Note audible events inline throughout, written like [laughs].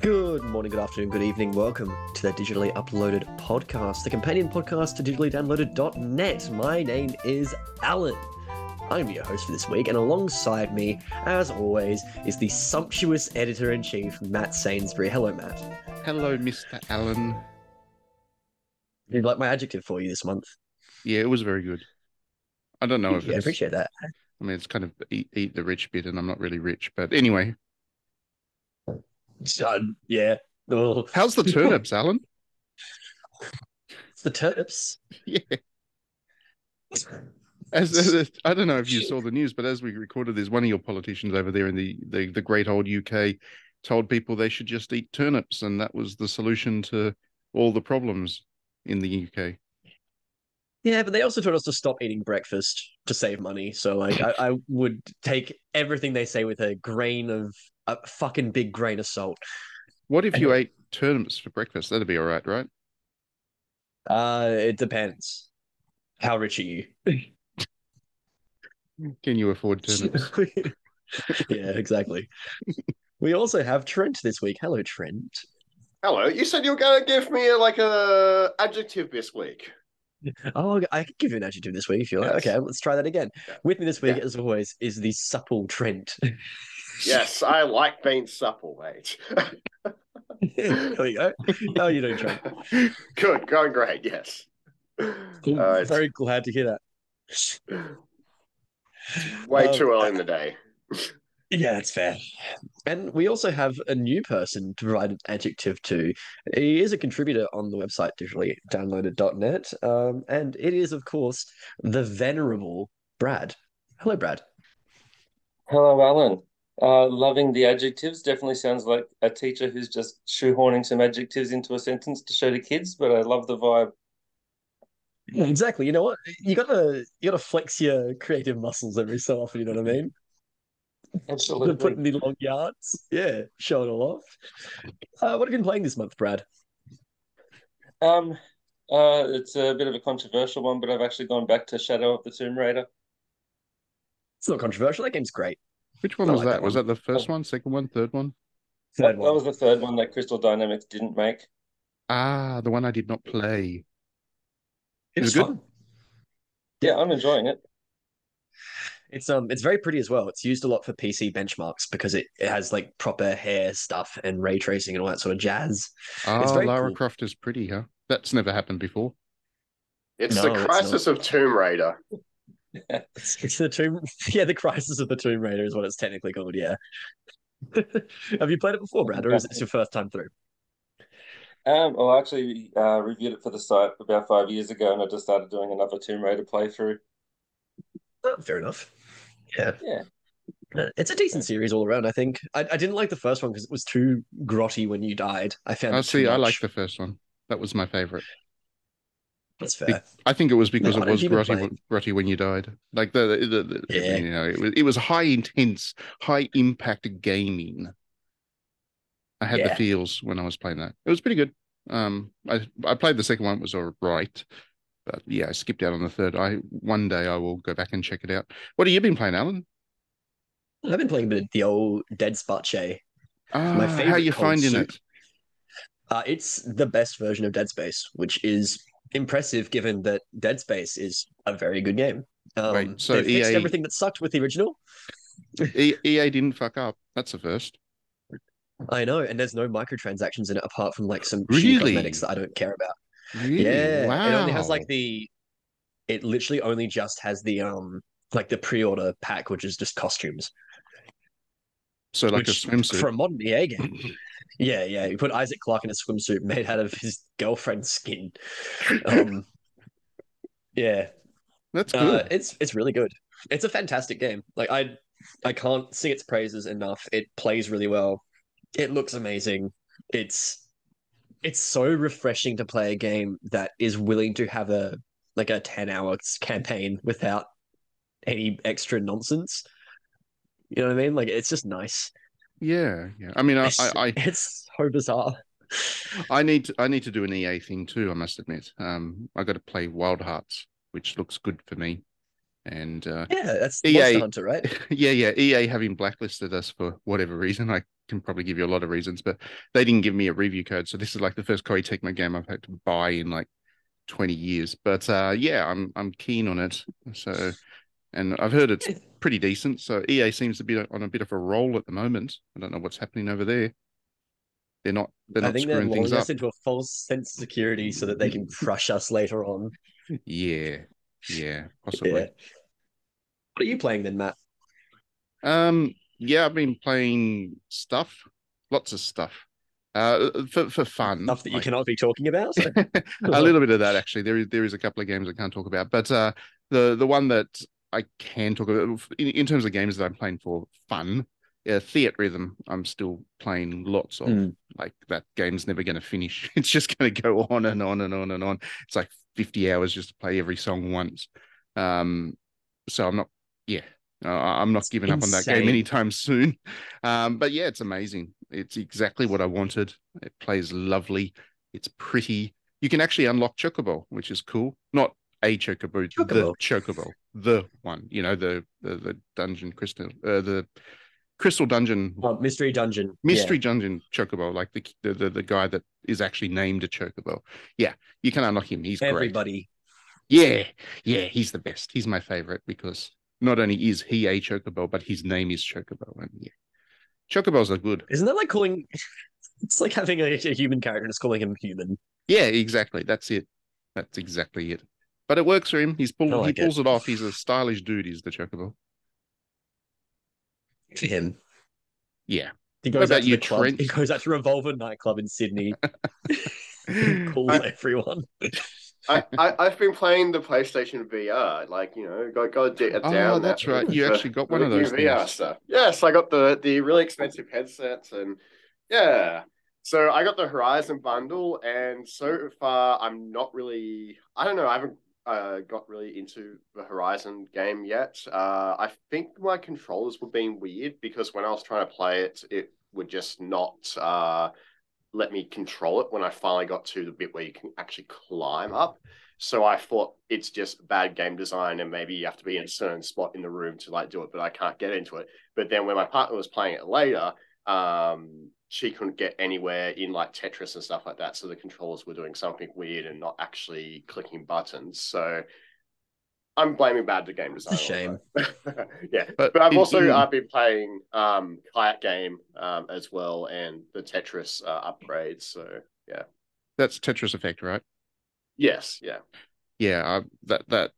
Good morning, good afternoon, good evening. Welcome to the digitally uploaded podcast, the companion podcast to digitallydownloaded.net. My name is Alan. I'm your host for this week, and alongside me, as always, is the sumptuous editor in chief, Matt Sainsbury. Hello, Matt. Hello, Mr. Allen. Did you like my adjective for you this month? Yeah, it was very good. I don't know if Yeah, I appreciate that. I mean, it's kind of eat, eat the rich bit, and I'm not really rich. But anyway, Uh, yeah. Oh. how's the turnips, [laughs] Alan? It's the turnips. [laughs] Yeah. As, as- I don't know if you saw the news, but as we recorded this, one of your politicians over there in the, the, the great old UK told people they should just eat turnips, and that was the solution to all the problems in the UK. Yeah, but they also told us to stop eating breakfast to save money. So, like, I, I would take everything they say with a grain of a fucking big grain of salt. What if you ate turnips for breakfast? That'd be all right, right? Uh, it depends. How rich are you? [laughs] Can you afford turnips? [laughs] yeah, exactly. we also have Trent this week. Hello, Trent. Hello, you said you were going to give me a, like a adjective this week. [laughs] Oh, I could give you an adjective this week if you like. Yes. Okay, let's try that again. Yeah. With me this week, Yeah. as always, is the supple Trent. Yes, I like being supple, mate. [laughs] there we go. How are you doing, Trent? Good, going great. Yes. Cool. Uh, it's Very glad to hear that. way Um, too early in the day. Yeah, that's fair. And we also have a new person to provide an adjective to. He is a contributor on the website digitally um, and it is, of course, the venerable Brad. Hello, Brad. Hello, Alan. Uh, loving the adjectives. Definitely sounds like a teacher who's just shoehorning some adjectives into a sentence to show to kids, but I love the vibe. Exactly. You know what? You gotta you gotta flex your creative muscles every so often. You know what I mean? To Absolutely. put in the long yards. Yeah, show it all off. Uh, what have you been playing this month, Brad? Um, uh, it's a bit of a controversial one, but I've actually gone back to Shadow of the Tomb Raider. It's not controversial. That game's great. Which one I was like that? that Was that the first one, second one, third one? Third That one. was the third one that Crystal Dynamics didn't make. Ah, the one I did not play. It was Is it good? fun. Yeah, I'm enjoying it. It's um it's very pretty as well. It's used a lot for PC benchmarks because it, it has like proper hair stuff and ray tracing and all that sort of jazz. Ah, very Lara cool. Croft is pretty, huh? That's never happened before. It's No, the it's crisis of Tomb Raider. [laughs] It's, it's the tomb [laughs] yeah, the crisis of the Tomb Raider is what it's technically called, yeah. [laughs] Have you played it before, Brad, or is it your first time through? Um, well, I actually uh, reviewed it for the site about five years ago, and I just started doing another Tomb Raider playthrough. Oh, fair enough. Yeah. Yeah. Uh, It's a decent series all around, I think. I, I didn't like the first one because it was too grotty when you died. I found I see. I much. like the first one. That was my favorite. That's fair. I think it was because No, it was don't grotty, play. grotty when you died. Like the, the, the, the- Yeah. you know, it was, it was high intense, high impact gaming. I had the feels when I was playing that. It was pretty good. Um, I I played the second one. It was all right, but yeah, I skipped out on the third. I one day I will go back and check it out. What have you been playing, Alan? I've been playing a bit of the old Dead Space. Ah, My how favorite you finding soup. it? Uh, it's the best version of Dead Space, which is impressive given that Dead Space is a very good game. Um, Wait, so they fixed EA everything that sucked with the original. E- EA didn't fuck up. That's the first. I know, and there's no microtransactions in it apart from like some Really? cosmetics that I don't care about. Really? Yeah, Wow. it only has like the. It literally only just has the um like the pre-order pack, which is just costumes. so like a swimsuit. for a modern EA game. [laughs] Yeah, yeah. You put Isaac Clarke in a swimsuit made out of his girlfriend's skin. Um, yeah, That's uh, good. it's it's really good. It's a fantastic game. Like I, I can't sing its praises enough. It plays really well. It looks amazing. It's it's so refreshing to play a game that is willing to have a like a 10 hour campaign without any extra nonsense. You know what I mean? Like it's just nice. yeah, yeah. I mean, I, It's, I, I [laughs] it's so bizarre. I need to I need to do an EA thing too. I must admit. Um, I got to play Wild Hearts, which looks good for me. And uh, Yeah, that's EA Monster Hunter, right? [laughs] yeah, yeah, EA having blacklisted us for whatever reason, I can probably give you a lot of reasons, but they didn't give me a review code. So this is like the first Koei Tecmo game I've had to buy in like 20 years. But uh, yeah, I'm I'm keen on it. So, and I've heard it's pretty decent. So EA seems to be on a bit of a roll at the moment. I don't know what's happening over there. They're not. They're I not think they're screwing lulling us into a false sense of security so that they can [laughs] crush us later on. Yeah, yeah, possibly. Yeah. What are you playing then, Matt? Um, yeah, I've been playing stuff, lots of stuff, uh, for for fun. Stuff that you like- cannot be talking about? [laughs] a little bit of that actually. There is there is a couple of games I can't talk about, but uh, the the one that I can talk about in, in terms of games that I'm playing for fun, uh, Theatrhythm. I'm still playing lots of. Mm. Like that game's never going to finish. [laughs] It's just going to go on and on and on and on. It's like 50 hours just to play every song once. Um, so I'm not. Yeah, uh, I'm not It's giving up on that game anytime [laughs] soon. Um, but yeah, it's amazing. It's exactly what I wanted. It plays lovely. It's pretty. You can actually unlock Chocobo, which is cool. Not a Chocobo, the Chocobo. Chocobo, the one. You know, the the, the dungeon crystal, uh, the crystal dungeon Oh, Mystery Dungeon. mystery dungeon Chocobo, like the, the the the guy that is actually named a Chocobo. Yeah, you can unlock him. He's Yeah. great. Everybody. Yeah, yeah, he's the best. He's my favorite because not only is he a Chocobo, but his name is Chocobo, and yeah, Chocobos are good. Isn't that like calling? [laughs] It's like having a, a human character and just calling him human. Yeah, exactly. That's it. That's exactly it. But it works for him. He's pulled. Like he pulls it. off. He's a stylish dude. He's the Chocobo. For him. Yeah. He goes out to the club. He goes out to Revolver nightclub in Sydney. [laughs] [laughs] Calls I- everyone. I, I I've been playing the PlayStation VR, like you know, got got d- Oh, down. that's that- right. You actually got one of those VR things. stuff. Yes, I got the the really expensive headsets, and yeah. So I got the Horizon bundle, and so far I'm not really. I don't know. I haven't uh, got really into the Horizon game yet. Uh, I think my controllers were being weird because when I was trying to play it, it would just not uh, let me control it when I finally got to the bit where you can actually climb up. So I thought it's just bad game design and maybe you have to be in a certain spot in the room to like do it, but I can't get into it. But then when my partner was playing it later, um, she couldn't get anywhere in like Tetris and stuff like that. So the controllers were doing something weird and not actually clicking buttons. So I'm blaming bad the game design. a shame. [laughs] yeah, But but I've also in- uh, been playing um, Kayak Game um, as well and the Tetris uh, upgrades. So yeah, That's Tetris Effect, right? yes, yeah. yeah, I, that that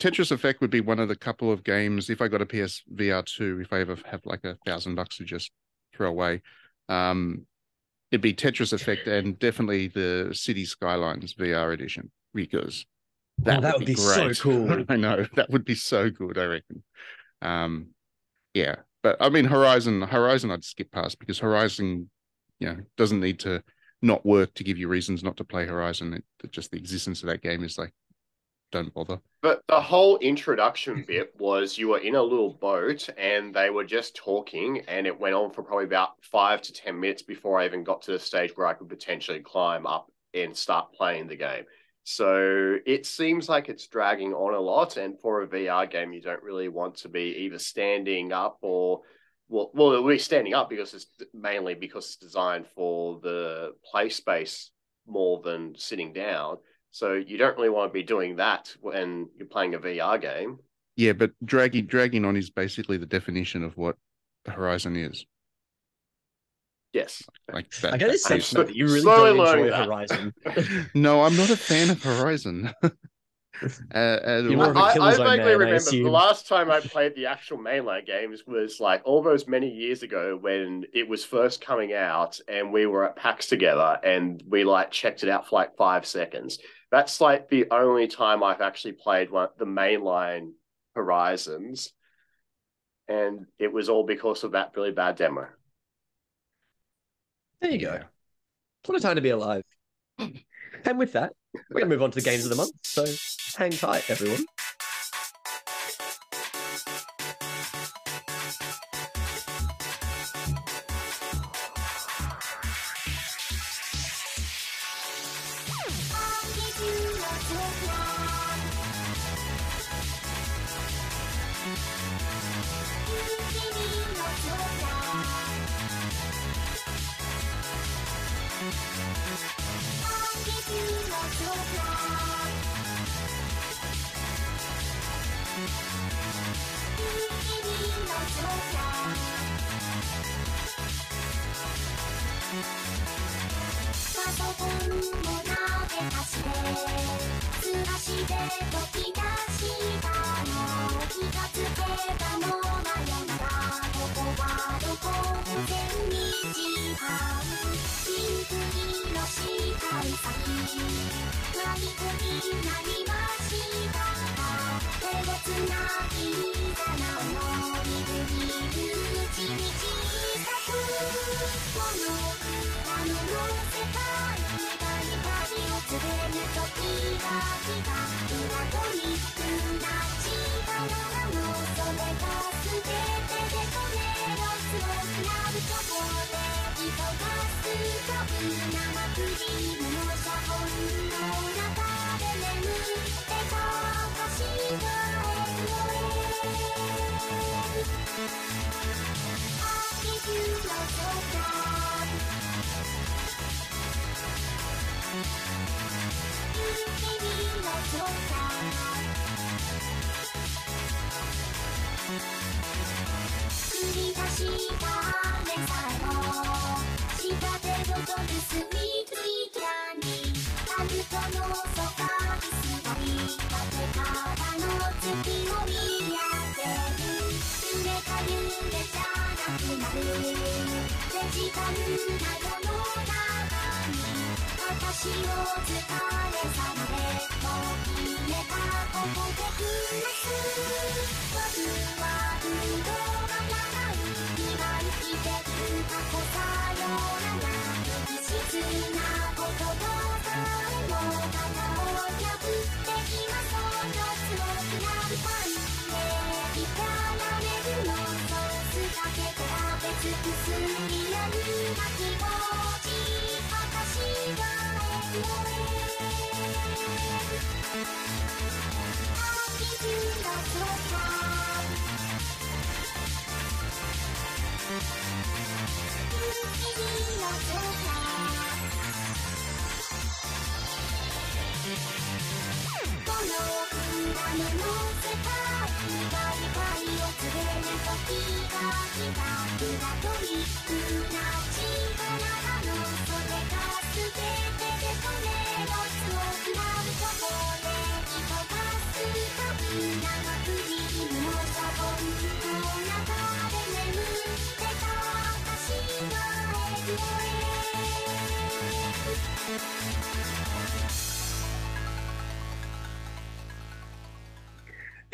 Tetris Effect would be one of the couple of games. If I got a PS VR two, if I ever have like a thousand bucks to just throw away, um, it'd be Tetris Effect and definitely the City Skylines VR edition because Oh, that would be so great. cool. [laughs] I know that would be so good. I reckon. Um, yeah, but I mean Horizon, Horizon, I'd skip past because Horizon, you know, doesn't need to not work to give you reasons not to play Horizon. It, it just the existence of that game is like, don't bother. But the whole introduction bit was you were in a little boat and they were just talking, and it went on for probably about five to 10 minutes before I even got to the stage where I could potentially climb up and start playing the game. So it seems like it's dragging on a lot. And for a VR game, you don't really want to be either standing up or, well, well, be standing up because it's mainly because it's designed for the play space more than sitting down. So you don't really want to be doing that when you're playing a VR game. Yeah, but dragging dragging on is basically the definition of what Horizon is. Yes. Like that. I get a that sense that you really slowly don't enjoy that. Horizon. [laughs] no, I'm not a fan of Horizon. [laughs] uh, uh, You're more of a I, I Killzone vaguely man, I remember the assume. last time I played the actual mainline games was like all those many years ago when it was first coming out and we were at PAX together and we like checked it out for like five seconds. That's like the only time I've actually played one the mainline Horizons. And it was all because of that really bad demo. There you go. What a time to be alive. [laughs] And with that, we're going to move on to the games of the month. So hang tight, everyone.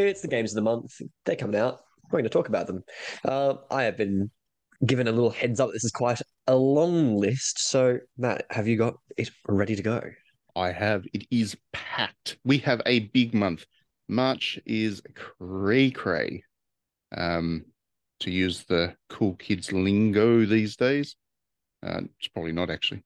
It's the games of the month. They're coming out. We're going to talk about them. Uh, I have been given a little heads up. This is quite a long list. So, Matt, have you got it ready to go? I have. It is packed. We have a big month. March is cray cray. Um, to use the cool kids lingo these days. Uh, it's probably not actually.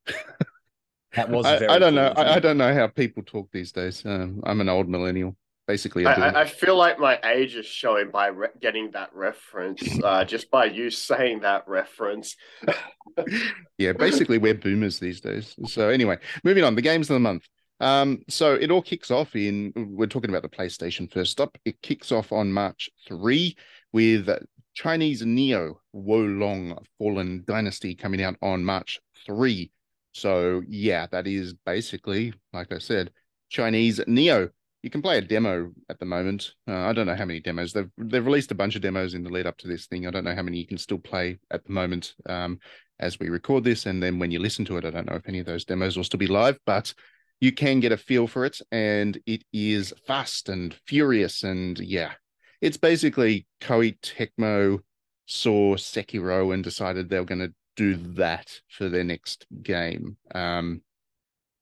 That was [laughs] I, very I don't cool know. I, I don't know how people talk these days. Um, I'm an old millennial. Basically, I, I, do I, I feel like my age is showing by re- getting that reference, [laughs] uh, just by you saying that reference. [laughs] yeah, basically we're boomers these days. So anyway, moving on, the games of the month. Um, so it all kicks off in we're talking about the PlayStation first up. It kicks off on March 3 with Chinese Neo Wolong Fallen Dynasty coming out on March 3. So yeah, that is basically, like I said, Chinese Neo. You can play a demo at the moment. Uh, I don't know how many demos they've they've released a bunch of demos in the lead up to this thing. I don't know how many you can still play at the moment um, as we record this, and then when you listen to it, I don't know if any of those demos will still be live, but you can get a feel for it, and it is fast and furious, and yeah, it's basically Koei Tecmo saw Sekiro and decided they were going to do that for their next game. Um,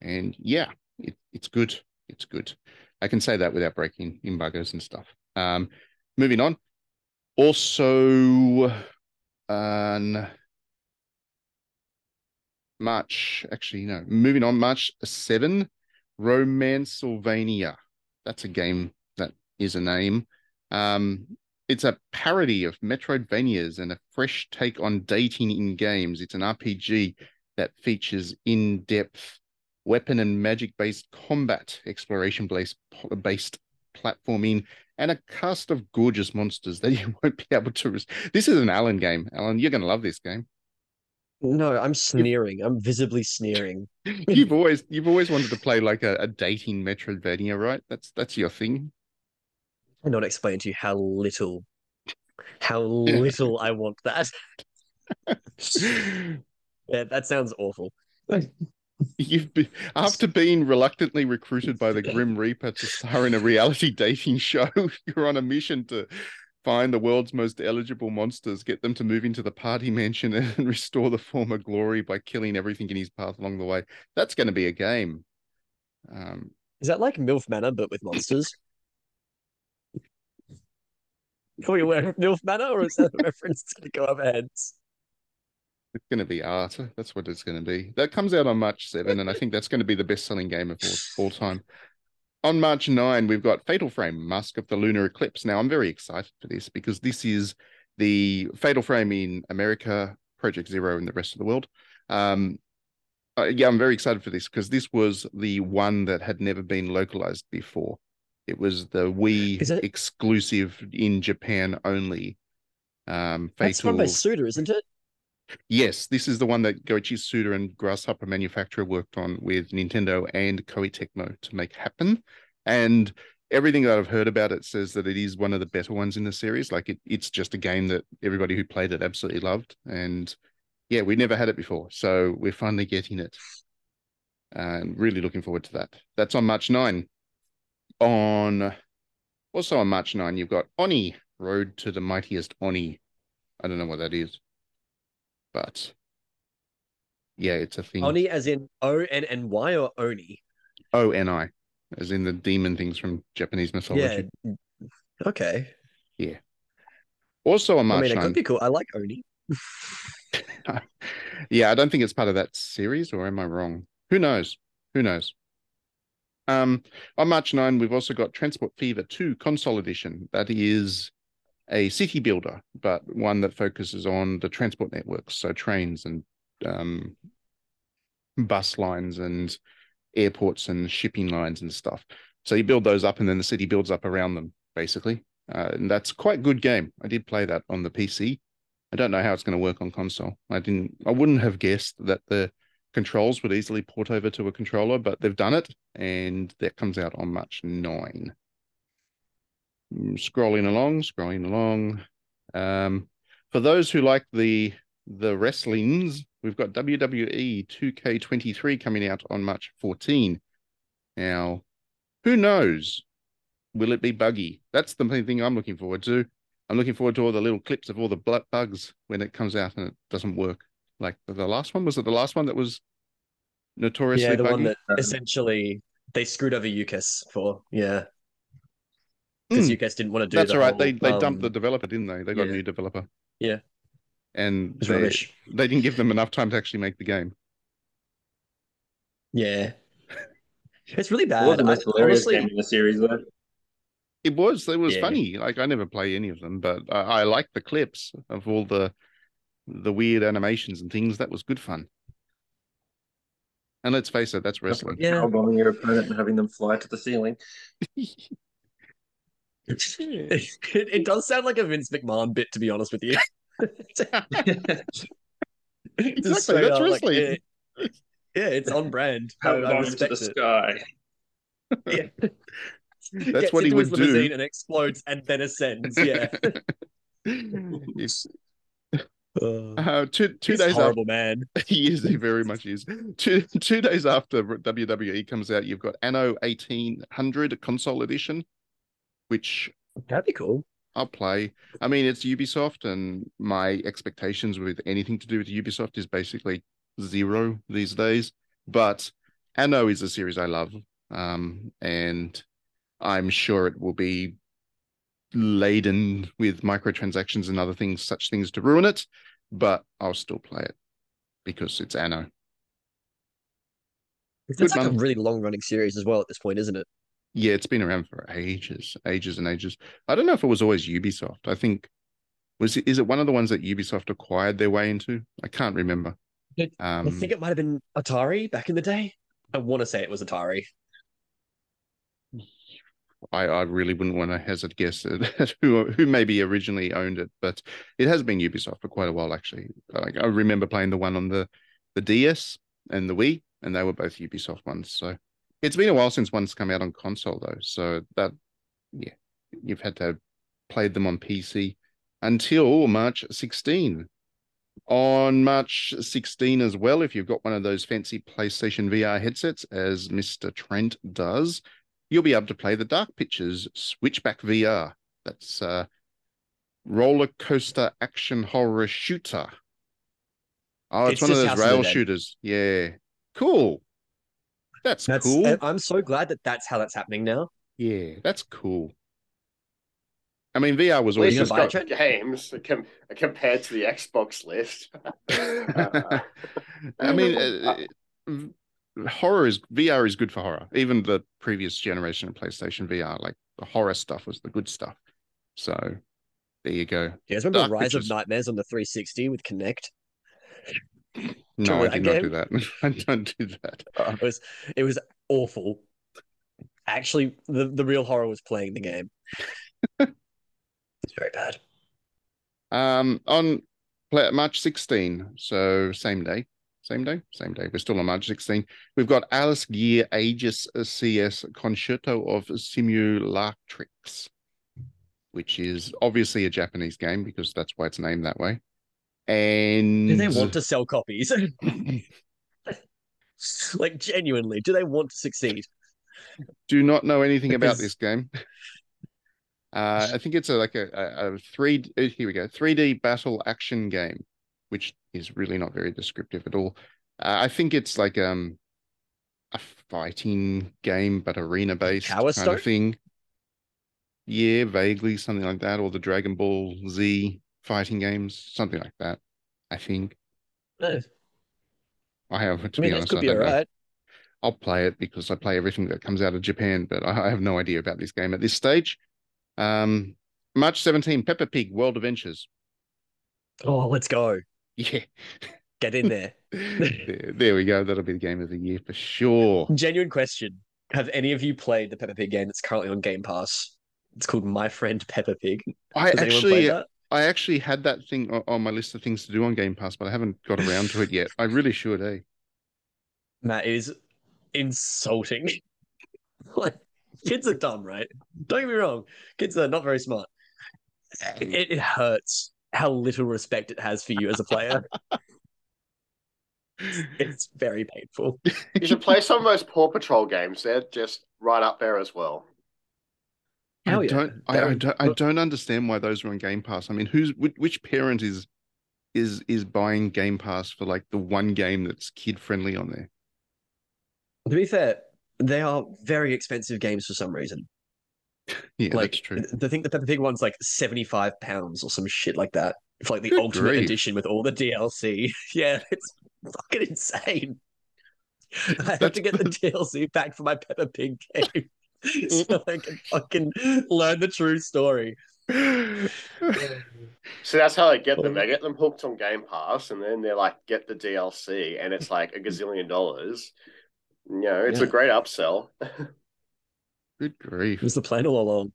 and yeah, it, it's good. It's good. I can say that without breaking embargoes and stuff. Um, moving on. Also, on March, actually, no, moving on, March 7, Romancelvania. That's a game that is a name. Um, it's a parody of Metroidvanias and a fresh take on dating in games. It's an RPG that features in-depth weapon and magic-based combat, exploration-based based platforming, and a cast of gorgeous monsters that [laughs] you won't be able to. Res- this is an Alan game, Alan. You're going to love this game. No, I'm sneering. I'm visibly sneering. [laughs] You've always you've always wanted to play like a, a dating Metroidvania, right? That's that's your thing. I cannot explain to you how little, how little I want that. [laughs] Yeah, that sounds awful. You've been after being reluctantly recruited by the Grim Reaper to star in a reality [laughs] dating show. [laughs] You're on a mission to find the world's most eligible monsters, get them to move into the party mansion, [laughs] and restore the former glory by killing everything in his path along the way. That's going to be a game. Um, Is that like MILF Manor but with monsters? Are we aware of MILF Manor, or is that a reference to go over heads? It's going to be art. That's what it's going to be. That comes out on March 7, and I think that's going to be the best selling game of all, all time. On March 9, we've got Fatal Frame, Mask of the Lunar Eclipse. Now, I'm very excited for this because this is the Fatal Frame in America, Project Zero in the rest of the world. Um, uh, yeah, I'm very excited for this because this was the one that had never been localized before. It was the Wii it- exclusive in Japan only. Um, That's Fatal. run by Suda, isn't it? Yes, this is the one that Goichi Suda and Grasshopper Manufacturer worked on with Nintendo and Koei Tecmo to make happen. And everything that I've heard about it says that it is one of the better ones in the series. Like it, it's just a game that everybody who played it absolutely loved. And yeah, we never had it before. So we're finally getting it. And really looking forward to that. That's on March 9. On also on March 9, you've got Oni, Road to the Mightiest Oni. I don't know what that is but yeah, it's a thing. Oni as in O N N Y or Oni? O N I, as in the demon things from Japanese mythology. Yeah. Okay. Yeah. Also on I mean, it 9. could be cool. I like Oni. [laughs] yeah, I don't think it's part of that series, or am I wrong? Who knows? Who knows? Um, on March 9, we've also got Transport Fever 2 console edition. That is a city builder, but one that focuses on the transport networks, so trains and um, bus lines and airports and shipping lines and stuff. So you build those up, and then the city builds up around them, basically. Uh, and that's quite good game. I did play that on the PC. I don't know how it's going to work on console. I didn't. I wouldn't have guessed that the controls would easily port over to a controller, but they've done it, and that comes out on March nine. Scrolling along, scrolling along. Um, for those who like the the wrestlings, we've got WWE 2K23 coming out on March 14. Now, who knows? Will it be buggy? That's the main thing I'm looking forward to. I'm looking forward to all the little clips of all the bugs when it comes out and it doesn't work. Like the, last one was it the last one that was notoriously Yeah, the buggy? one that Um, essentially they screwed over Yuke's for. Yeah. Because Mm. Yuke's didn't want to do That's the all right. whole, They they um, dumped the developer, didn't they? They got yeah. a new developer. Yeah. And they, rubbish. they didn't give them enough time to actually make the game. Yeah. [laughs] It's really It bad. was the most hilarious game in the series, though. It was. It was Yeah. funny. Like I never play any of them, but I, I like the clips of all the the weird animations and things. That was good fun. And let's face it, that's wrestling. Yeah. Bombing your opponent and having them fly to the ceiling. [laughs] it, it does sound like a Vince McMahon bit, to be honest with you. [laughs] Exactly, Just that's up, like, wrestling. it- yeah, it's on brand. I, Power I respect the it. sky. Yeah. [laughs] That's Gets what he into his would do. limousine and explodes and then ascends. Yeah. [laughs] If- Uh, uh, two two he's days after horrible, man. he is he very much is two two days after WWE comes out, you've got Anno eighteen hundred console edition, which That'd be cool. I'll play. I mean, it's Ubisoft, and my expectations with anything to do with Ubisoft is basically zero these days. But Anno is a series I love, um, and I'm sure it will be laden with microtransactions and other things, such things to ruin it. But I'll still play it because it's Anno. It's Good like a really long running series as well at this point, isn't it? Yeah, it's been around for ages, ages and ages. I don't know if it was always Ubisoft. I think was it, is it one of the ones that Ubisoft acquired their way into? I can't remember. Um, I think it might have been Atari back in the day. I want to say it was Atari. I, I really wouldn't want to hazard guess at [laughs] who who maybe originally owned it, but it has been Ubisoft for quite a while actually. Like I remember playing the one on the the DS and the Wii, and they were both Ubisoft ones. So it's been a while since one's come out on console though. So that yeah, you've had to have played them on PC until March 16. On March 16 as well, if you've got one of those fancy PlayStation VR headsets, as Mr. Trent does, you'll be able to play the Dark Pictures Switchback VR. That's a roller coaster action horror shooter. Oh, it's, It's one of those House of the rail shooters. Yeah. Cool. That's, That's cool. I'm so glad that that's how that's happening now. Yeah, that's cool. I mean, VR was At always least gonna it's buy got games [laughs] com- compared to the Xbox list. Uh, [laughs] I mean, uh, uh, horror is VR is good for horror. Even the previous generation of PlayStation VR, like the horror stuff, was the good stuff. So there you go. You guys remember Dark Rise Pictures. of Nightmares on the 360 with Kinect? No, I did not do that. [laughs] I don't do that. It was it was awful. Actually, the, the real horror was playing the game. it's very bad. Um, on play- March 16, so same day, same day, same day. We're still on March 16. We've got Alice Gear Aegis CS Concerto of Simulatrix, which is obviously a Japanese game because that's why it's named that way. And Do they want to sell copies? [laughs] like genuinely, do they want to succeed? do not know anything about this game. [laughs] Uh, I think it's a like a, a, a three. uh, Here we go, three D battle action game, which is really not very descriptive at all. Uh, I think it's like um a fighting game, but arena based kind of thing. Yeah, vaguely something like that, or the Dragon Ball Z fighting games, something like that. I think No. I have to I be mean, that honest. could I be know. alright. I'll play it because I play everything that comes out of Japan, but I I have no idea about this game at this stage. Um, March 17, Peppa Pig World Adventures. Oh, let's go. Yeah, Get in there. [laughs] there, there we go. That'll be the game of the year for sure. Genuine question. Have any of you played the Peppa Pig game that's currently on Game Pass? It's called My Friend Peppa Pig. I Has anyone actually? I actually had that thing on my list of things to do on Game Pass, but I haven't got around to it yet. I really should, eh? That is insulting. [laughs] like kids are dumb, right? Don't get me wrong. Kids are not very smart. It, it hurts how little respect it has for you as a player. [laughs] it's very painful. you should play some of those Paw Patrol games. They're just right up there as well. I Hell yeah. don't, I, I don't, I don't understand why those are on Game Pass. I mean, who's which, which parent is is is buying Game Pass for like the one game that's kid friendly on there? To be fair, they are very expensive games for some reason. Yeah, like that's true. I think the Peppa Pig one's like 75 pounds or some shit like that. For like the Good ultimate grief. edition with all the DLC. [laughs] Yeah, it's fucking insane. I have That's- to get the [laughs] DLC back for my Peppa Pig game. [laughs] so I can fucking learn the true story. [sighs] So that's how they get them. They get them hooked on Game Pass, and then they're like, get the DLC, and it's like a gazillion dollars. You know, it's a great upsell. Good grief. It was the plan all along.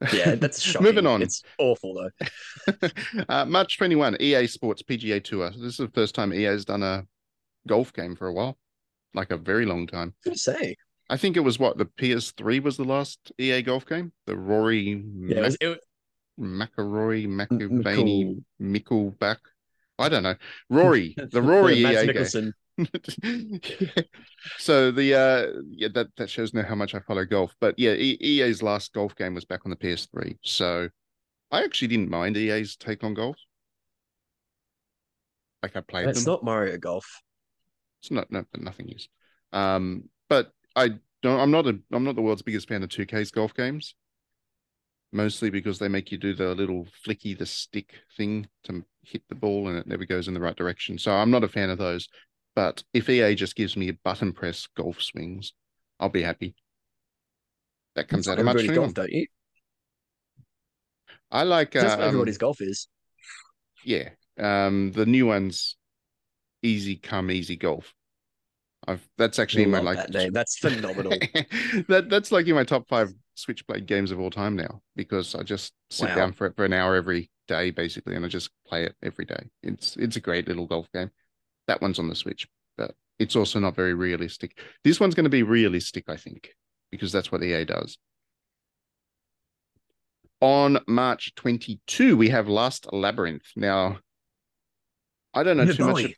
[laughs] Yeah, that's shocking. Moving on. It's awful though. [laughs] uh, March 21, EA Sports PGA Tour. This is the first time EA has done a golf game for a while, like a very long time. What to say? I think it was what the PS3 was the last EA golf game. The Rory Yeah, it was, it, Mac- McIlroy, M- McElvaney, Mickleback. I don't know. Rory, the [laughs] Rory yeah, EA game. Mikkelsen. [laughs] so the uh yeah that that shows now how much I follow golf. But yeah, EA's last golf game was back on the PS3. So I actually didn't mind EA's take on golf. Like I played It's them. not Mario Golf. It's not no, but nothing is. Um, but I don't. I'm not a. I'm not the world's biggest fan of 2K's golf games. Mostly because they make you do the little flicky the stick thing to hit the ball and it never goes in the right direction. So I'm not a fan of those. But if EA just gives me a button press golf swings, I'll be happy. That comes That's out of much everybody's golf, don't you? I like uh, what um, everybody's golf is. yeah. Um, the new ones, easy come, easy golf. I've that's actually in my like that name. That's phenomenal. [laughs] that that's like in my top five Switchblade games of all time now because I just sit Wow. down for it for an hour every day basically, and I just play it every day. It's it's a great little golf game. That one's on the Switch, but it's also not very realistic. This one's going to be realistic, I think, because that's what EA does. On March 22, we have Last Labyrinth. Now, I don't know oh, too much.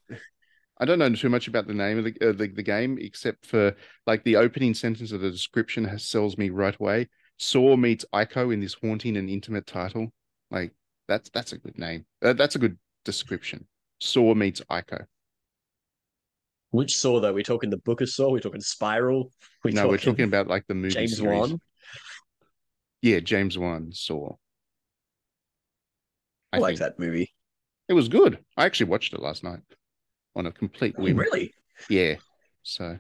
I don't know too much about the name of the, uh, the the game except for like the opening sentence of the description has sells me right away. Saw meets Ico in this haunting and intimate title. Like that's that's a good name. Uh, that's a good description. Saw meets Ico. Which Saw though? We're talking the Book of Saw? We're talking Spiral? we no, we're talking about like the movie James series. Wan. Yeah, James Wan Saw. I, I like that movie. it was good. I actually watched it last night on a complete whim. Really? Yeah. So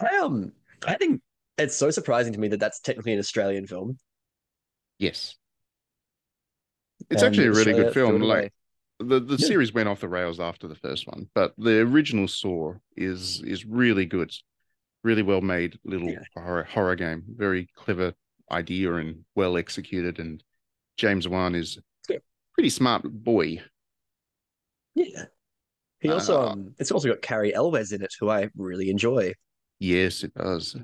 I um I think it's so surprising to me that that's technically an Australian film. yes, it's and actually a really Australia good film. Like the the Yeah. series went off the rails after the first one, but the original Saw is is really good, really well made little Yeah. horror horror game. Very clever idea and well executed. And James Wan is Yeah. pretty smart boy. yeah. He also Uh, um it's also got Cary Elwes in it, who I really enjoy. Yes, it does.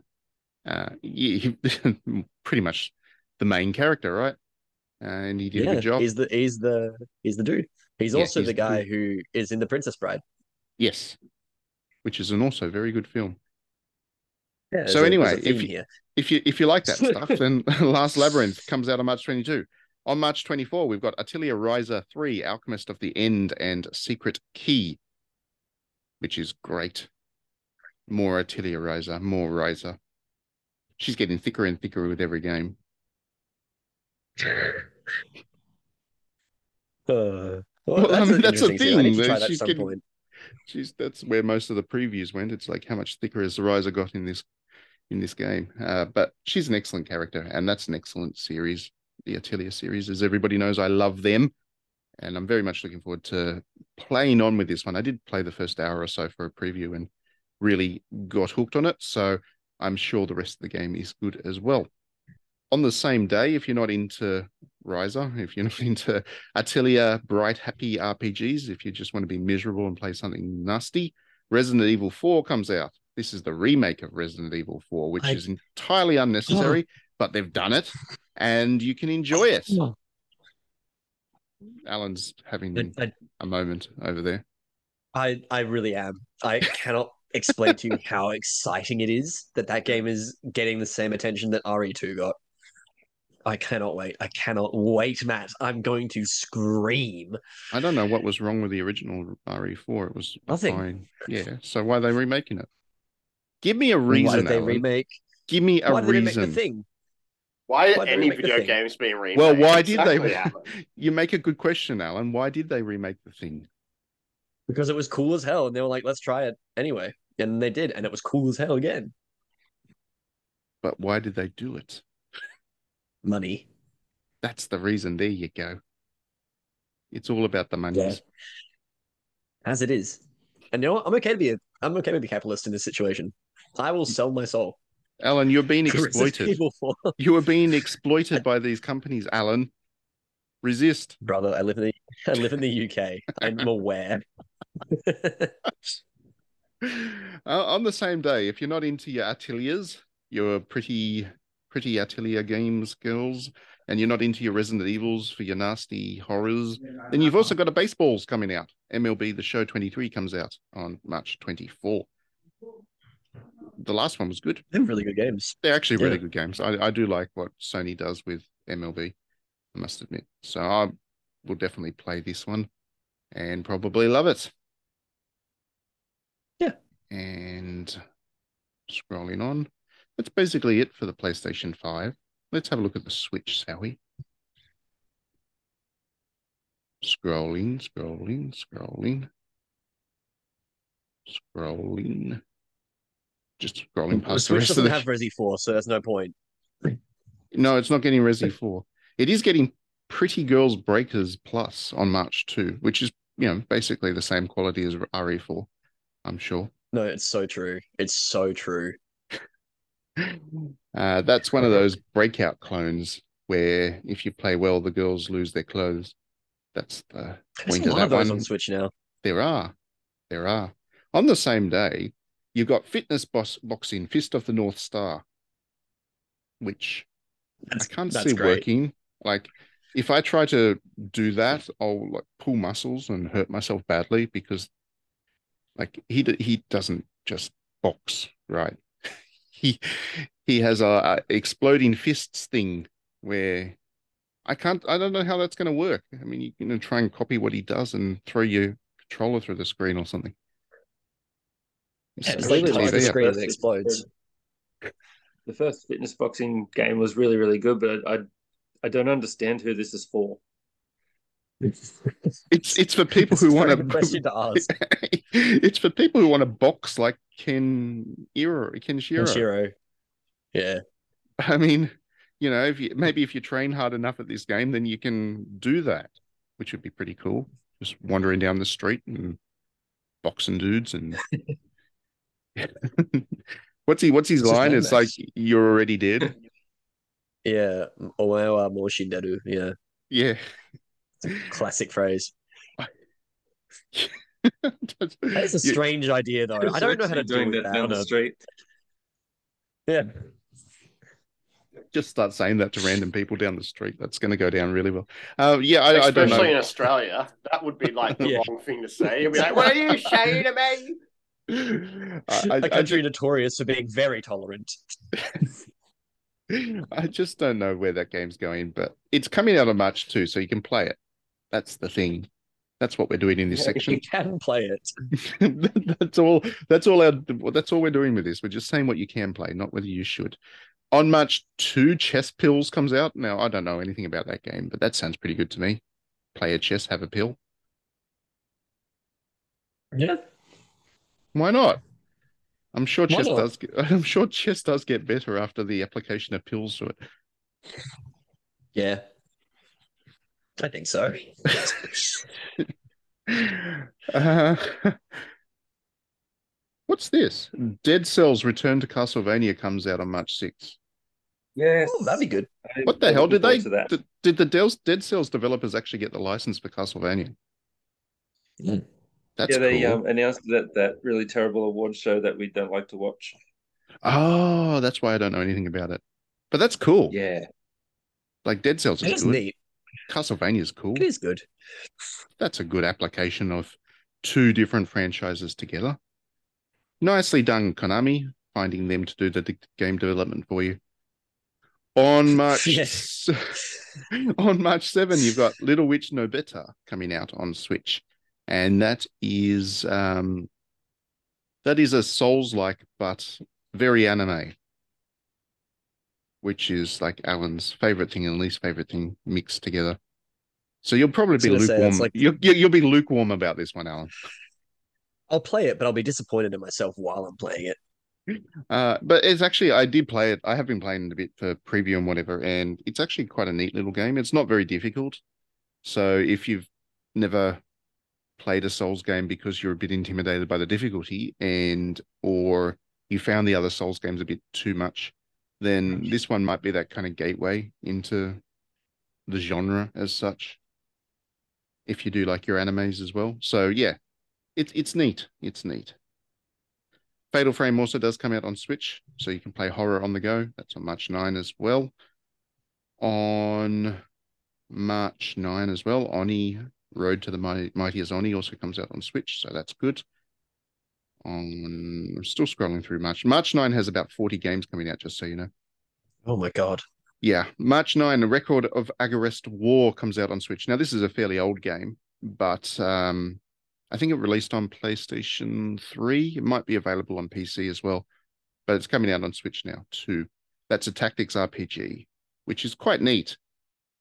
Uh, yeah, [laughs] pretty much the main character, right? Uh, and he did a good job. He's the he's the he's the dude. He's Yeah, also he's the the guy dude. who is in The Princess Bride. Yes, which is an also very good film. Yeah, So a- anyway, if you- here. if you if you like that stuff, [laughs] then [laughs] Last Labyrinth comes out on March 22. On March 24, we've got Atelier Ryza 3, Alchemist of the End, and Secret Key, which is great. More Atelier Ryza, more Ryza. She's getting thicker and thicker with every game. Uh, Well, I that's mean, that's a interesting scene. I need thing, that that at she's some getting- point. She's that's where most of the previews went. It's like how much thicker has the Ryza got in this in this game. Uh, but she's an excellent character, and that's an excellent series. The Atelier series, as everybody knows, I love them, and I'm very much looking forward to playing on with this one. I did play the first hour or so for a preview and really got hooked on it. So I'm sure the rest of the game is good as well. On the same day, if you're not into Ryza, if you're [laughs] not into Atelier bright, happy RPGs, if you just want to be miserable and play something nasty, Resident Evil 4 comes out. This is the remake of Resident Evil 4, which I- is entirely unnecessary, [gasps] but they've done it and you can enjoy it. Oh. Alan's having I, a moment over there. I I really am. I cannot explain to you [laughs] how exciting it is that that game is getting the same attention that RE2 got. I cannot wait. I cannot wait, Matt. I'm going to scream. I don't know what was wrong with the original RE4. It was Nothing. fine. Yeah. So why are they remaking it? Give me a Why reason. did they Alan. remake? Give me a Why did they remake the reason. thing? Why Why are any video thing? games being remade? Well, why did they? Exactly, Alan. [laughs] You make a good question, Alan. Why did they remake the thing? Because it was cool as hell, and they were like, "Let's try it anyway," and they did, and it was cool as hell again. But why did they do it? Money. That's the reason. There you go. It's all about the money. Yeah. As it is. And you know what? I'm okay to be a I'm okay to be capitalist in this situation. I will sell my soul. Alan, you're being exploited. [laughs] You are being exploited by these companies, Alan. Resist. Brother, I live in the I live in the UK. I'm aware. [laughs] Uh, on the same day, if you're not into your ateliers, your pretty, pretty atelier games girls, and you're not into your Resident Evils for your nasty horrors, then you've also got a baseballs coming out. MLB The Show 23 comes out on March 24. The last one was good. They're really good games. They're actually really Yeah. good games. I, I do like what Sony does with MLB, I must admit. So I will definitely play this one and probably love it. Yeah. And scrolling on, that's basically it for the PlayStation 5. Let's have a look at the Switch, shall we? Scrolling, scrolling, scrolling, scrolling. Just scrolling past the Switch rest of doesn't the have Resi 4, so there's no point. no, it's not getting Resi 4. It is getting Pretty Girls Breakers Plus on March 2, which is, you know, basically the same quality as RE4, I'm sure. No, it's so true. It's so true. [laughs] Uh, that's one of those breakout clones where if you play well, the girls lose their clothes. That's the There's point of that of one. on Switch now. There are. There are. On the same day, you've got Fitness boss, Boxing Fist of the North Star, which That's, I can't see great. working. Like, if I try to do that, I'll like pull muscles and hurt myself badly because, like, he he doesn't just box, right? [laughs] he he has a, a exploding fists thing where I can't. I don't know how that's going to work. I mean, you can try and copy what he does and throw your controller through the screen or something. Yeah, it's Smash like the touch the screen and it explodes. The first fitness boxing game was really, really good, but I I don't understand who this is for. [laughs] It's it's for people It's who want to question to ask. [laughs] it's for people who want to box like Ken Iro, Kenshiro. Kenshiro. Yeah. I mean, you know, if you maybe if you train hard enough at this game, then you can do that, which would be pretty cool. Just wandering down the street and boxing dudes and [laughs] [laughs] what's he what's his It's just line? It's like you're already dead. Yeah. Omae wa mo shinderu. Yeah. Yeah. Classic phrase. [laughs] That is a You- strange idea, though. I don't know how to Actually do that. down the street. Yeah. just start saying that to random people down the street. That's going to go down really well. Uh, yeah, I, I don't Especially know. in Australia, that would be like the [laughs] Yeah. wrong thing to say. You'd be like, "What are you saying to me?" [laughs] I, I, a I, country notorious for being very tolerant. [laughs] I just don't know where that game's going, but it's coming out on March 2, so you can play it. That's the thing. That's what we're doing in this [laughs] You section. You can play it. that's all. That's all. Our, that's all we're doing with this. We're just saying what you can play, not whether you should. On March 2, Chess Pills comes out. Now, I don't know anything about that game, but that sounds pretty good to me. Play a chess, have a pill. Yeah. Why not? I'm sure Why chess not? does. Get, [laughs] I'm sure chess does get better after the application of pills to it. Yeah. I think so. [laughs] Uh, [laughs] what's this? Dead Cells Return to Castlevania comes out on March 6th. Yes. Oh, that'd be good. I'm What the hell did they? forward to that. Did, did the Dead Cells developers actually get the license for Castlevania? Mm. That's yeah, they cool. um, announced that that really terrible award show that we don't like to watch. Oh, that's why I don't know anything about it. But that's cool. Yeah. Like Dead Cells It is is good. neat. Castlevania is cool. It is good. That's a good application of two different franchises together. Nicely done, Konami, finding them to do the d- game development for you. On [laughs] March Yes. [laughs] on March 7, you've got Little Witch Nobeta coming out on Switch. And that is um that is a Souls-like but very anime. Which is like Alan's favorite thing and least favorite thing mixed together. So you'll probably be gonna say, lukewarm. like- You'll, you'll you'll be lukewarm about this one, Alan. I'll play it, but I'll be disappointed in myself while I'm playing it. Uh, but it's actually I did play it. I have been playing it a bit for preview and whatever, and it's actually quite a neat little game. It's not very difficult. So if you've never played a Souls game because you're a bit intimidated by the difficulty and or you found the other Souls games a bit too much, then this one might be that kind of gateway into the genre as such. If you do like your animes as well. So yeah, it's it's neat. It's neat. Fatal Frame also does come out on Switch, so you can play horror on the go. That's on March 9 as well. On March 9 as well, Oni Road to the Mighty, Mighty as also comes out on Switch, so that's good. On I'm still scrolling through March. March 9 has about 40 games coming out, just so you know. Oh my god. Yeah, March 9, a record of Agarest War comes out on Switch. Now, this is a fairly old game, but um, I think it released on PlayStation 3. It might be available on PC as well, but it's coming out on Switch now too. That's a tactics RPG, which is quite neat.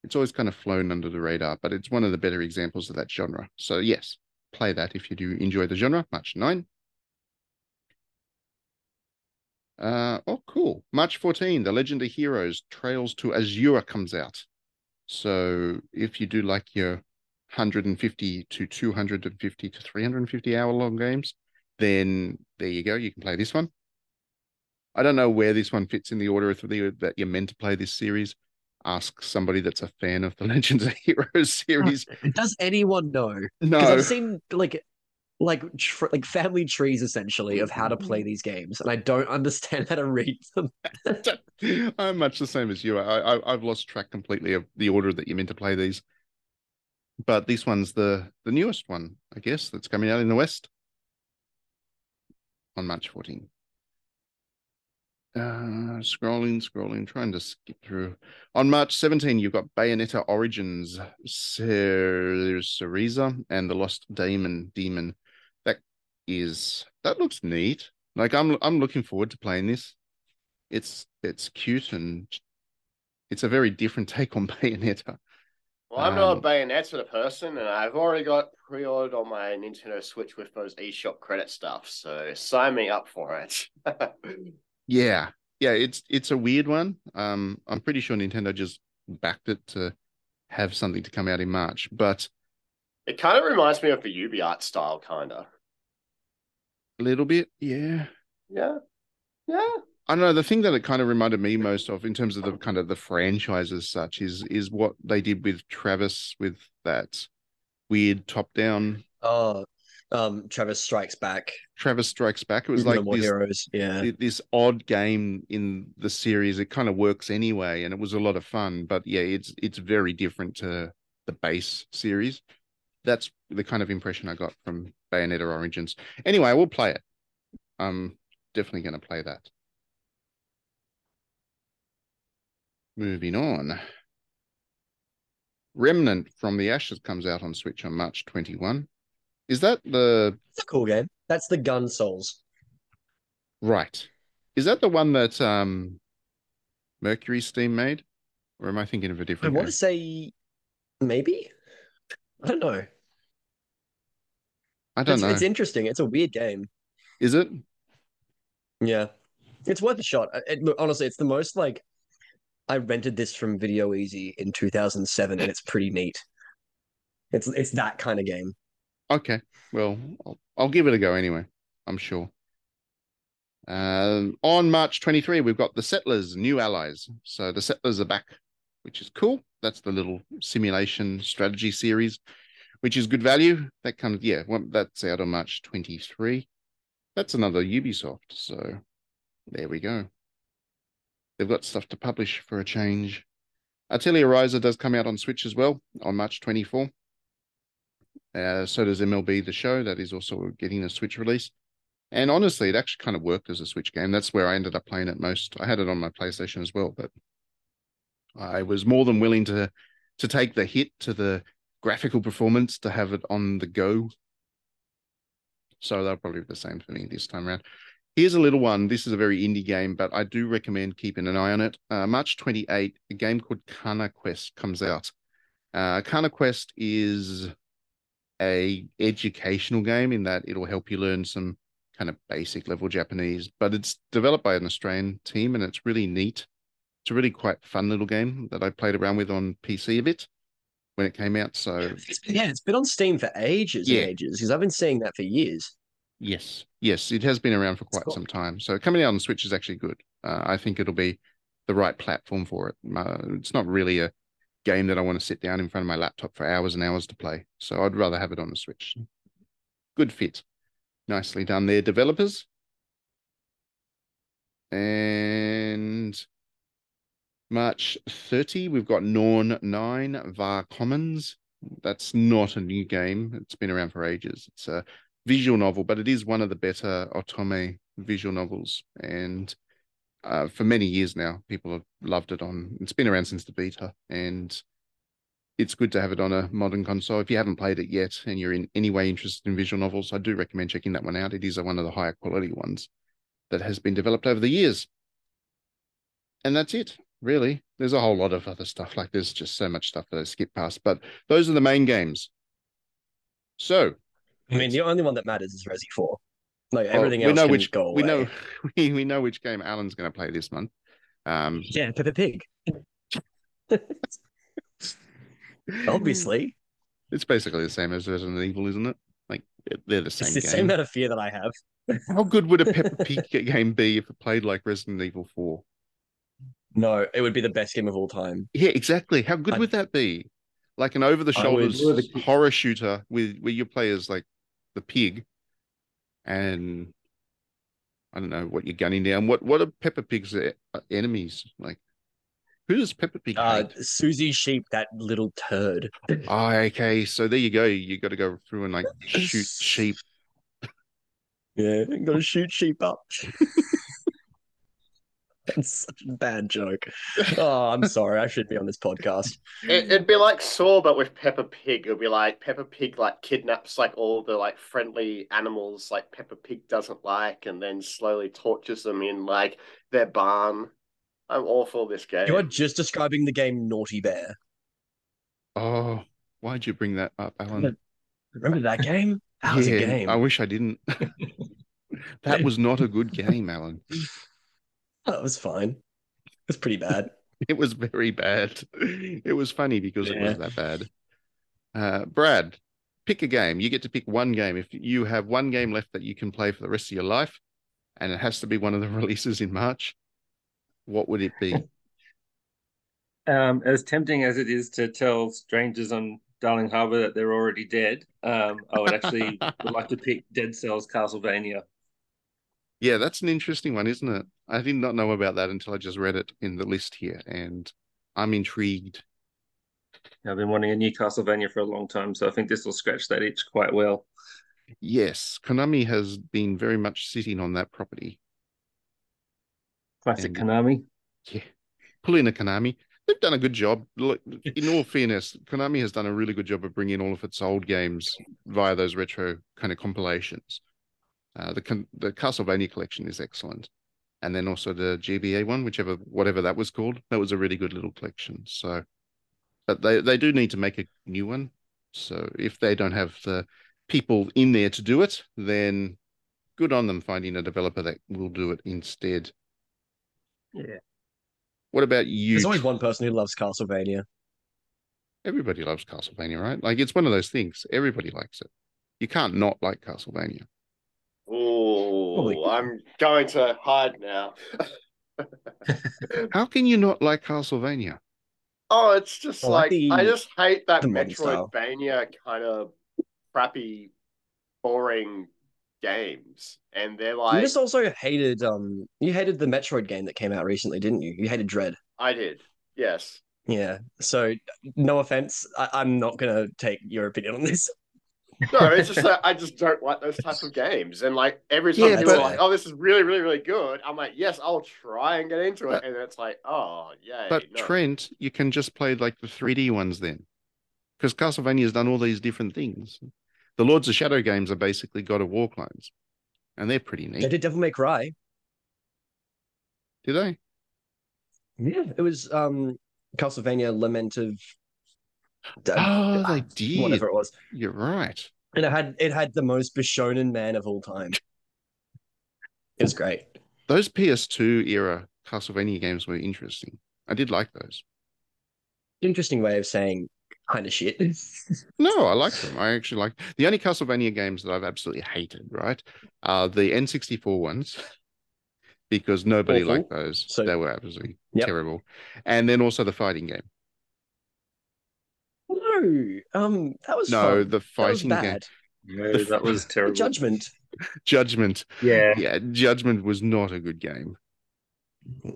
It's always kind of flown under the radar, but it's one of the better examples of that genre. So, yes, play that if you do enjoy the genre. March 9. Uh, oh, cool. March 14, The Legend of Heroes Trails to Azure comes out. So if you do like your 150 to 250 to 350 hour long games, then there you go. You can play this one. I don't know where this one fits in the order of the, that you're meant to play this series. Ask somebody that's a fan of the [laughs] Legends of Heroes uh, series. Does anyone know? Because No, I've seen like like tr- like family trees essentially of how to play these games, and I don't [laughs] understand how to read them. [laughs] I'm much the same as you. I, I I've lost track completely of the order that you're meant to play these. But this one's the the newest one, I guess, that's coming out in the West on March 14. Uh, scrolling, scrolling, trying to skip through. On March 17, you've got Bayonetta Origins, Cer- Cereza, and the Lost Demon. Demon. That is that looks neat. Like I'm I'm looking forward to playing this. It's it's cute and it's a very different take on [laughs] Bayonetta. Well, I'm not Um, a Bayonetta person, and I've already got pre-ordered on my Nintendo Switch with those eShop credit stuff. So sign me up for it. [laughs] Yeah, yeah, it's it's a weird one. Um, I'm pretty sure Nintendo just backed it to have something to come out in March, but it kind of reminds me of the Ubi art style, kind of. a little bit, yeah. Yeah, yeah. I don't know. The thing that it kind of reminded me most of, in terms of the kind of the franchise as such, is is what they did with Travis with that weird top down Oh, um, Travis Strikes Back. Travis Strikes Back. It was like this Heroes. Yeah. thi- this odd game in the series. It kind of works anyway, and it was a lot of fun. But yeah, it's it's very different to the base series. That's the kind of impression I got from Bayonetta Origins. Anyway, we'll play it. I'm definitely going to play that. Moving on. Remnant from the Ashes comes out on Switch on March 21. Is that the It's a cool game. That's the Gun Souls. Right. Is that the one that um Mercury Steam made? Or am I thinking of a different I want game? to say maybe. I don't know. I don't It's, know. it's interesting. It's a weird game. Is it? Yeah, it's worth a shot. Uh, It, look, honestly, it's the most like I rented this from Video Ezy in 2007, and it's pretty neat. It's it's that kind of game. Okay. Well, I'll, I'll give it a go anyway. I'm sure. Um, on March 23, we've got the Settlers, new allies. So the Settlers are back, which is cool. That's the little simulation strategy series, which is good value. That comes, yeah, well, that's out on March 23. That's another Ubisoft. So there we go. They've got stuff to publish for a change. Atelier Ryza does come out on Switch as well on March 24. Uh, so does MLB The Show. That is also getting a Switch release. And honestly, it actually kind of worked as a Switch game. That's where I ended up playing it most. I had it on my PlayStation as well, but I was more than willing to to take the hit to the graphical performance to have it on the go. So they'll probably be the same for me this time around. Here's a little one. This is a very indie game, but I do recommend keeping an eye on it. Uh, March 28, a game called Kana Quest comes out. Uh, Kana Quest is a educational game in that it'll help you learn some kind of basic level Japanese, but it's developed by an Australian team and it's really neat. It's a really quite fun little game that I played around with on PC a bit when it came out. So yeah, it's been on Steam for ages Yeah. and ages because I've been seeing that for years. yes, yes, it has been around for quite cool. some time. So coming out on Switch is actually good. Uh, I think it'll be the right platform for it. Uh, it's not really a game that I want to sit down in front of my laptop for hours and hours to play. So I'd rather have it on the Switch. Good fit. Nicely done there, developers. And March 30, we've got Norn 9 Var Commons. That's not a new game. It's been around for ages. It's a visual novel, but it is one of the better Otome visual novels. And uh, for many years now, people have loved it on. It's been around since the beta, and it's good to have it on a modern console. If you haven't played it yet and you're in any way interested in visual novels, I do recommend checking that one out. It is one of the higher quality ones that has been developed over the years. And that's it, really. There's a whole lot of other stuff. Like there's just so much stuff that I skip past, but those are the main games. So I mean, the only one that matters is Resi 4. Like well, everything we else know can which go away. we know [laughs] we, we know which game Alan's going to play this month. Um, Yeah, Peppa Pig. [laughs] Obviously. It's basically the same as Resident Evil, isn't it? Like They're- the It's same the game. same amount of fear that I have. [laughs] How good would a Peppa Pig game be if it played like Resident Evil 4? No, it would be the best game of all time. Yeah, exactly. How good I- would that be? Like an over the I would- shoulders horror shooter with where you play as like the pig and I don't know what you're gunning down. What what are Peppa Pig's e- enemies? Like who does Peppa Pig Uh, hate? Susie Sheep, that little turd. Oh, okay. So there you go. You got to go through and like shoot sheep. [laughs] Yeah, I'm gonna shoot sheep up. [laughs] That's such a bad joke. Oh, I'm sorry. I should be on this podcast. It, it'd be like Saw, but with Peppa Pig. It'd be like Peppa Pig like kidnaps like all the like friendly animals like Peppa Pig doesn't like, and then slowly tortures them in like their barn. I'm all for this game. You are just describing the game Naughty Bear. Oh, why'd you bring that up, Alan? Remember that game? That was a game. I wish I didn't. [laughs] that was not a good game, Alan. [laughs] That was fine. It was pretty bad. [laughs] It was very bad. It was funny because it was that bad. Uh, Brad, pick a game. You get to pick one game. If you have one game left that you can play for the rest of your life, and it has to be one of the [laughs] releases in March, what would it be? [laughs] Um, as tempting as it is to tell strangers on Darling Harbour that they're already dead, um, I would actually would like to pick Dead Cells Castlevania. Yeah, that's an interesting one, isn't it? I did not know about that until I just read it in the list here, and I'm intrigued. I've been wanting a new Castlevania for a long time, so I think this will scratch that itch quite well. Yes, Konami has been very much sitting on that property. Classic And- Konami. Yeah, pull in a Konami. They've done a good job. Look, in all fairness, Konami has done a really good job of bringing all of its old games via those retro kind of compilations. Uh, the Con- the Castlevania collection is excellent, and then also the GBA one, whichever whatever that was called, that was a really good little collection. So, but they they do need to make a new one. So if they don't have the people in there to do it, then good on them finding a developer that will do it instead. Yeah. What about you? There's always one person who loves Castlevania. Everybody loves Castlevania, right? Like it's one of those things. Everybody likes it. You can't not like Castlevania. Ooh, Probably. I'm going to hide now. How can you not like Castlevania? Oh, it's just I like like the- I just hate that the style. Metroidvania kind of crappy, boring games, and they're like You just also hated um you hated the Metroid game that came out recently, didn't you? You hated Dread. I did, yes. Yeah. So no offense, I, I'm not gonna take your opinion on this. [laughs] No, it's just that I just don't like those types of games, and like every time Yeah, people but- are like, "Oh, this is really, really, really good," I'm like, "Yes, I'll try and get into it," and then it's like, "Oh, yeah." But no. Trent, you can just play like the 3D ones then. Because Castlevania has done all these different things. The Lords of Shadow games are basically God of War clones. And they're pretty neat. They did Devil May Cry. Did they? Yeah. It was um Castlevania Lament of Oh, they did. whatever it was. You're right. And it had it had the most Bishonen man of all time. It was great. Those PS2 era Castlevania games were interesting. I did like those. Interesting way of saying kind of shit. [laughs] No, I like them. I actually like the only Castlevania games that I've absolutely hated, right? Are the N64 ones because nobody Awful. liked those. So- they were absolutely Yep. terrible. And then also the fighting game. No, um, that was No, fun. the That was fighting game. bad. No, that was terrible. Judgment. Judgment. Yeah. Yeah, Judgment was not a good game.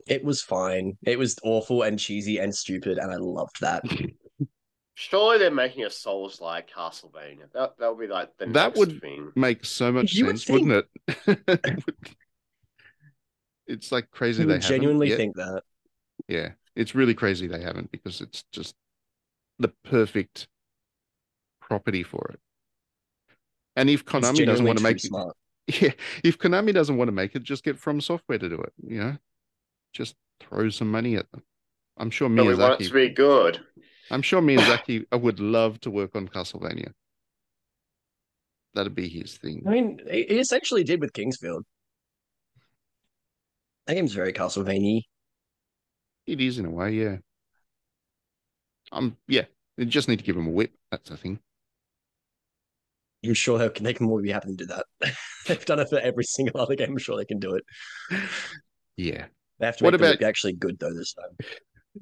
It was fine. It was awful and cheesy and stupid, and I loved that. [laughs] surely they're making a Souls-like Castlevania. That that would be like the That next would- thing. Make so much You would sense, wouldn't it? [laughs] it's like crazy I they genuinely yet. think that. Yeah, it's really crazy they haven't because it's just the perfect property for it. And if Konami doesn't want to too make smart. [laughs] yeah, if Konami doesn't want to make it, just get From Software to do it. You know, just throw some money at them. I'm sure But we want it to be good. I'm sure Miyazaki I would love to work on Castlevania. That'd be his thing. I mean, he he essentially did with King's Field. That game's very Castlevania. It is in a way, yeah. Um, yeah. You just need to give him a whip. That's the thing. I'm sure they can, they can be happy to do that. [laughs] They've done it for every single other game. I'm sure they can do it. Yeah. They have to What about- actually good though this time.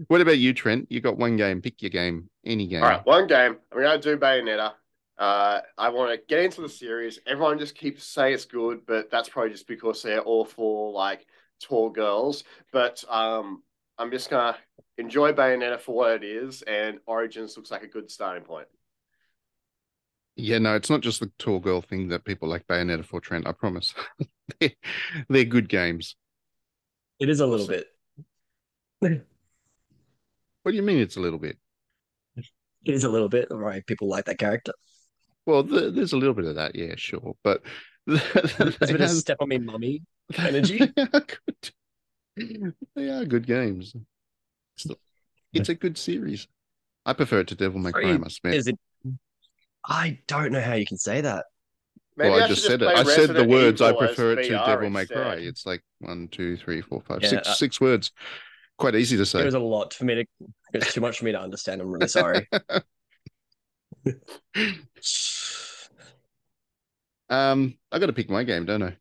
What about you, Trent? You got one game. Pick your game. Any game. All right, one game. I'm gonna do Bayonetta. Uh, I want to get into the series. Everyone just keeps saying it's good, but that's probably just because they're all for like tall girls. But um, I'm just gonna enjoy Bayonetta for what it is, and Origins looks like a good starting point. Yeah, no, it's not just the tall girl thing that people like Bayonetta for, Trent. I promise. [laughs] they're, they're good games. It is a little Awesome. bit. What do you mean it's a little bit? It is a little bit. All right, people like that character. Well, th there's a little bit of that, yeah, sure. But [laughs] There's a they, bit of step on me, mummy. [laughs] energy. They are good. They are good games. It's, the- it's a good series. I prefer it to Devil May Cry, I Three must admit. Is it? I don't know how you can say that. well, I, should just said it. play I said the words. I Evil as prefer it to Devil May Cry. It's like one, two, three, four, five, Yeah, six, uh, six words. Quite easy to say. It say. was a lot for me to. It's too much for me to understand. I'm really sorry. [laughs] [laughs] Um, I got to pick my game, don't I?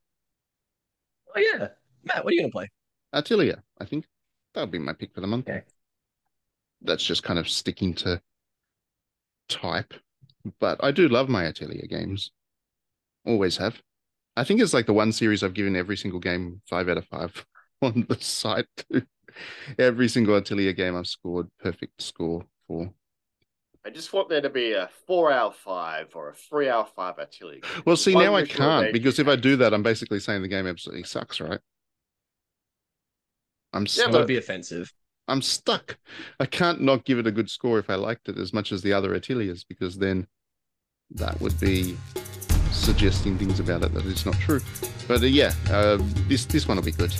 oh yeah, Matt, what are you gonna play? Atelier, I think that'll be my pick for the month. Okay. That's just kind of sticking to type, but I do love my Atelier games. Always have. I think it's like the one series I've given every single game five out of five [laughs] on the site. every single Atelier game I've scored perfect score for. I just want there to be a four out of five or a three out of five Atelier. game. Well, see, One now I can't because if I do that, I'm basically saying the game absolutely sucks, right? I'm Yeah, That would be offensive. I'm stuck. I can't not give it a good score if I liked it as much as the other Ateliers, because then that would be suggesting things about it that is not true. But uh, yeah, uh, this this one will be good.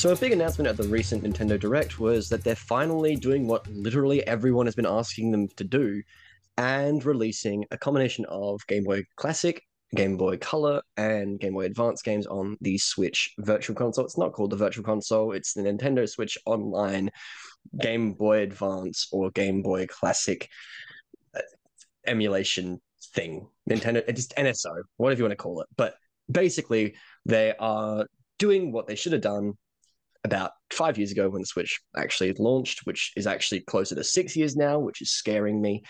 So a big announcement at the recent Nintendo Direct was that they're finally doing what literally everyone has been asking them to do, and releasing a combination of Game Boy Classic, Game Boy Color, and Game Boy Advance games on the Switch Virtual Console. It's not called the Virtual Console; it's the Nintendo Switch Online Game Boy Advance or Game Boy Classic uh, emulation thing. Nintendo, it's just NSO, whatever you want to call it. But basically, they are doing what they should have done about five years ago when the Switch actually launched, which is actually closer to six years now, which is scaring me.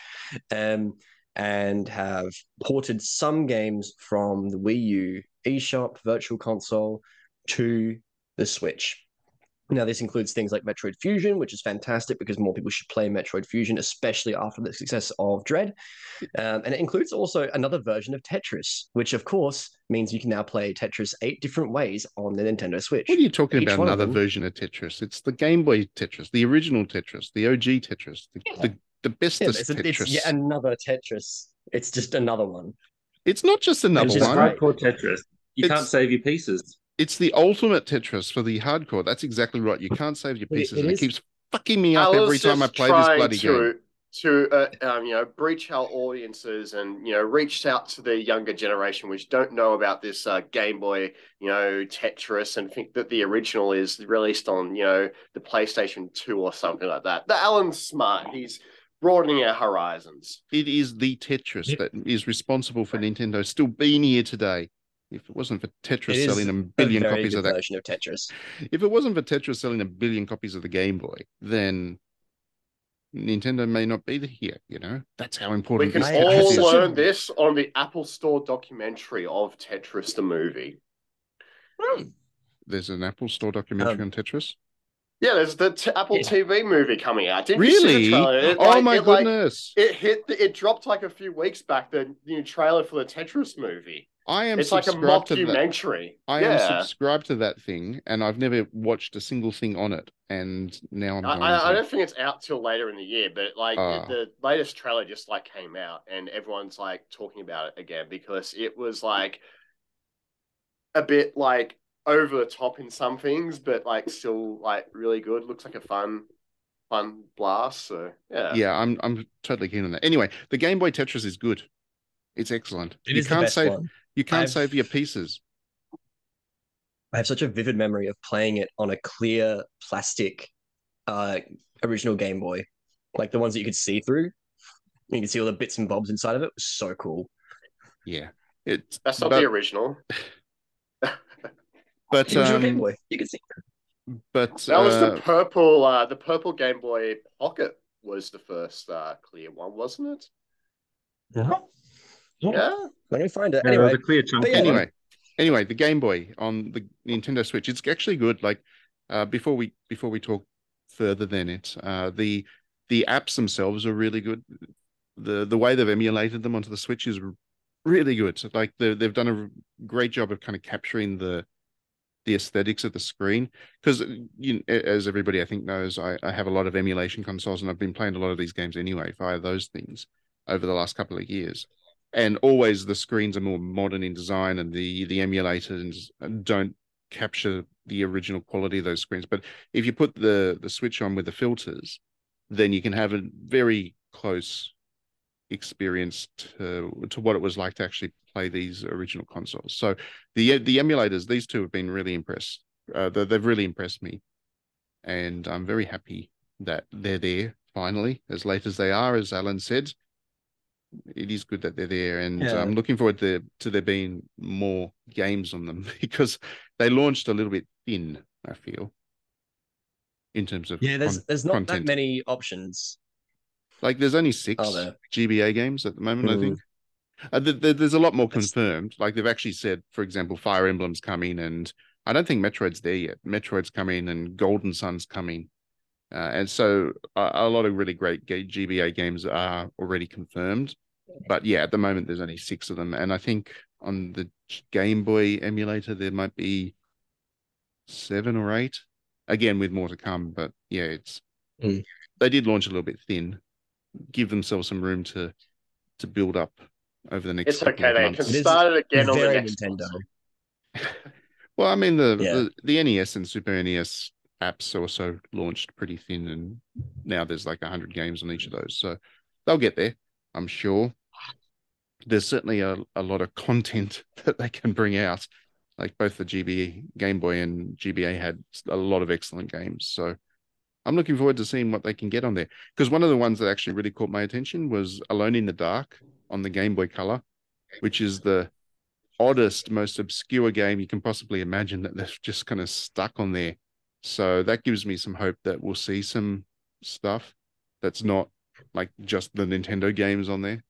Um, and have ported some games from the Wii U eShop Virtual Console to the Switch. Now, this includes things like Metroid Fusion, which is fantastic because more people should play Metroid Fusion, especially after the success of Dread. Um, and it includes also another version of Tetris, which of course means you can now play Tetris eight different ways on the Nintendo Switch. What are you talking Each about? one of Another version of Tetris? It's the Game Boy Tetris, the original Tetris, the OG Tetris, the Yeah. the, the bestest but it's, a- Tetris. it's yet another Tetris. It's just another one. It's not just another It's just one. right. hardcore Tetris. You It's- can't save your pieces. It's the ultimate Tetris for the hardcore. That's exactly right. You can't save your pieces, it and it is- keeps fucking me up I was every time I play this bloody to, game. To uh, um, you know, breach our audiences and you know, reach out to the younger generation which don't know about this uh, Game Boy, you know, Tetris, and think that the original is released on you know the PlayStation Two or something like that. The Alan's smart. He's broadening our horizons. It is the Tetris Yep. that is responsible for Nintendo still being here today. If it wasn't for Tetris It is selling a A billion very copies good of that, version of Tetris. if it wasn't for Tetris selling a billion copies of the Game Boy, then Nintendo may not be here. You know, that's how important. We important can this I- Tetris all is. such a- learn this on the Apple Store documentary of Tetris the movie. There's an Apple Store documentary Um, on Tetris. Yeah, there's the t- Apple Yeah. TV movie coming out. Didn't you see Really? the trailer? It, oh like- my it, like, goodness! it hit. The, it dropped like a few weeks back. The new trailer for the Tetris movie. I am It's like a subscribed to that. mockumentary. I yeah. am subscribed to that thing, and I've never watched a single thing on it. And now I'm I, going I, I don't think it's out till later in the year, but like Ah. the, the latest trailer just like came out, and everyone's like talking about it again because it was like a bit like over the top in some things, but like still like really good. Looks like a fun, fun blast. So yeah, yeah, I'm I'm totally keen on that. Anyway, the Game Boy Tetris is good. It's excellent. It you is can't best save one. You can't I've- save your pieces. I have such a vivid memory of playing it on a clear plastic uh original Game Boy. Like the ones that you could see through. You could see all the bits and bobs inside of it. It was so cool. Yeah, it's that's not but, the original. [laughs] but The original Game um, Boy. You could see. but That was uh, the purple. Uh, the purple Game Boy Pocket was the first uh, clear one, wasn't it? Yeah. Let me find it. Yeah, Anyway, the clear chunk. anyway, anyway, the Game Boy on the Nintendo Switch, it's actually good. Like uh, before we before we talk further than it, uh, the the apps themselves are really good. The the way they've emulated them onto the Switch is really good. Like they they've done a great job of kind of capturing the the aesthetics of the screen because you know, as everybody I think knows, I, I have a lot of emulation consoles and I've been playing a lot of these games anyway via those things over the last couple of years and always the screens are more modern in design and the the emulators don't capture the original quality of those screens. But if you put the the switch on with the filters then you can have a very close experience to to what it was like to actually play these original consoles. So the the emulators these two have been really impressed uh, they, they've really impressed me. And i'm very happy that they're there finally as late as they are as alan said it is good that they're there, and Yeah. I'm looking forward to to there being more games on them [laughs] because they launched a little bit thin. I feel in terms of yeah, there's con- there's not content. that many options. like there's only six GBA games at the moment. I Mm. think uh, th- th- there's a lot more That's- confirmed. Like they've actually said, for example, Fire Emblem's coming, and I don't think Metroid's there yet. Metroid's coming, and Golden Sun's coming. Uh, and so a, a lot of really great GBA games are already confirmed. But yeah, at the moment there's only six of them, and I think on the Game Boy emulator there might be seven or eight. Again, with more to come. But yeah, it's Mm. they did launch a little bit thin. Give themselves some room to to build up over the next. It's okay. of They months. can start it again on the next Nintendo. [laughs] Well, I mean the, Yeah. the the NES and Super NES apps also launched pretty thin, and now there's like hundred games on each of those, so they'll get there, I'm sure. There's certainly a, a lot of content [laughs] that they can bring out. Like both the GBA Game Boy and GBA had a lot of excellent games, so I'm looking forward to seeing what they can get on there. Because one of the ones that actually really caught my attention was Alone in the Dark on the Game Boy Color, which is the oddest, most obscure game you can possibly imagine that they've just kind of stuck on there. So that gives me some hope that we'll see some stuff that's not like just the Nintendo games on there.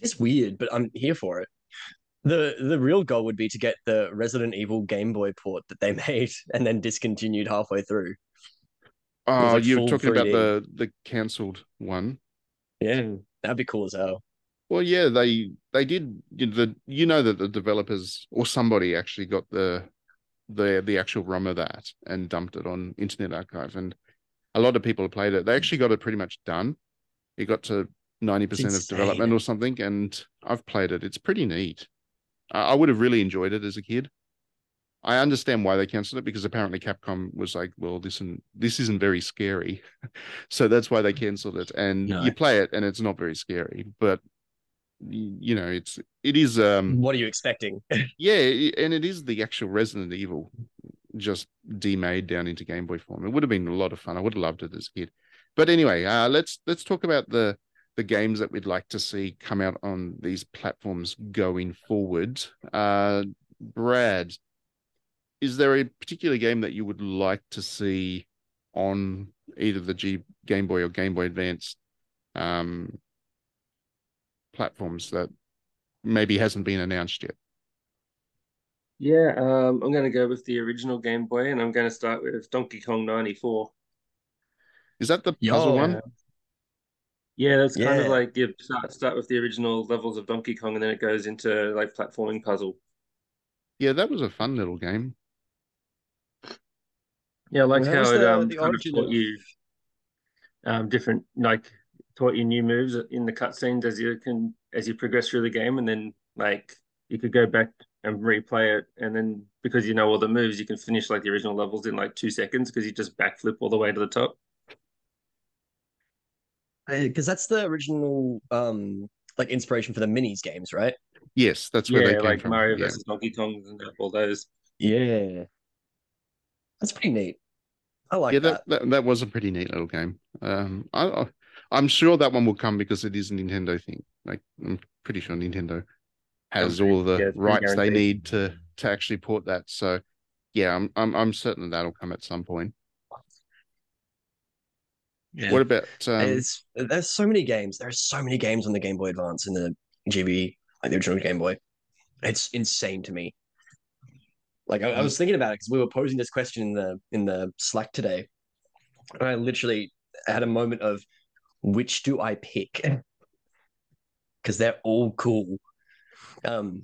It's weird, but I'm here for it. The the real goal would be to get the Resident Evil Game Boy port that they [laughs] made and then discontinued halfway through. Oh, like you're talking about 3D. the the cancelled one. Yeah, that'd be cool as hell. Well, yeah, they they did you know, the you know that the developers or somebody actually got the the the actual ROM of that and dumped it on Internet Archive, and a lot of people have played it. They actually got it pretty much done. It got to ninety percent of development or something, and I've played it. It's pretty neat. I, I would have really enjoyed it as a kid. I understand why they cancelled it because apparently Capcom was like, well, this isn't this isn't very scary, [laughs] so that's why they cancelled it. And No. you play it, and it's not very scary, but you know, it's it is um What are you expecting? [laughs] yeah, and it is the actual Resident Evil just demade down into Game Boy form. It would have been a lot of fun. I would have loved it as a kid. But anyway, uh, let's let's talk about the the games that we'd like to see come out on these platforms going forward. Uh, Brad, is there a particular game that you would like to see on either the G Game Boy or Game Boy Advance um, platforms that maybe hasn't been announced yet? Yeah, um, I'm going to go with the original Game Boy, and I'm going to start with Donkey Kong 94. Is that the puzzle one? Yeah, that's kind Yeah. of like you start start with the original levels of Donkey Kong, and then it goes into like platforming puzzle. Yeah, that was a fun little game. Yeah, I like Well, how it um the kind of origin taught of- you um different like taught you new moves in the cutscenes as you can as you progress through the game, and then like you could go back and replay it, and then because you know all the moves, you can finish like the original levels in like two seconds because you just backflip all the way to the top. Because that's the original um like inspiration for the minis games, right? Yes, that's where they Yeah, came like from. Mario yeah. versus Donkey Kong and all those. Yeah. That's pretty neat. I like yeah, that. that, that that was a pretty neat little game. Um, I, I I'm sure that one will come because it is a Nintendo thing. Like I'm pretty sure Nintendo has pretty- all the yeah, rights they need to to actually port that. So yeah, I'm I'm I'm certain that'll come at some point. What about um, It's there's so many games. There are so many games on the Game Boy Advance and the GB, like the original Game Boy. It's insane to me. Like I, I was thinking about it because we were posing this question in the in the Slack today, and I literally had a moment of which do I pick? Because they're all cool. Um,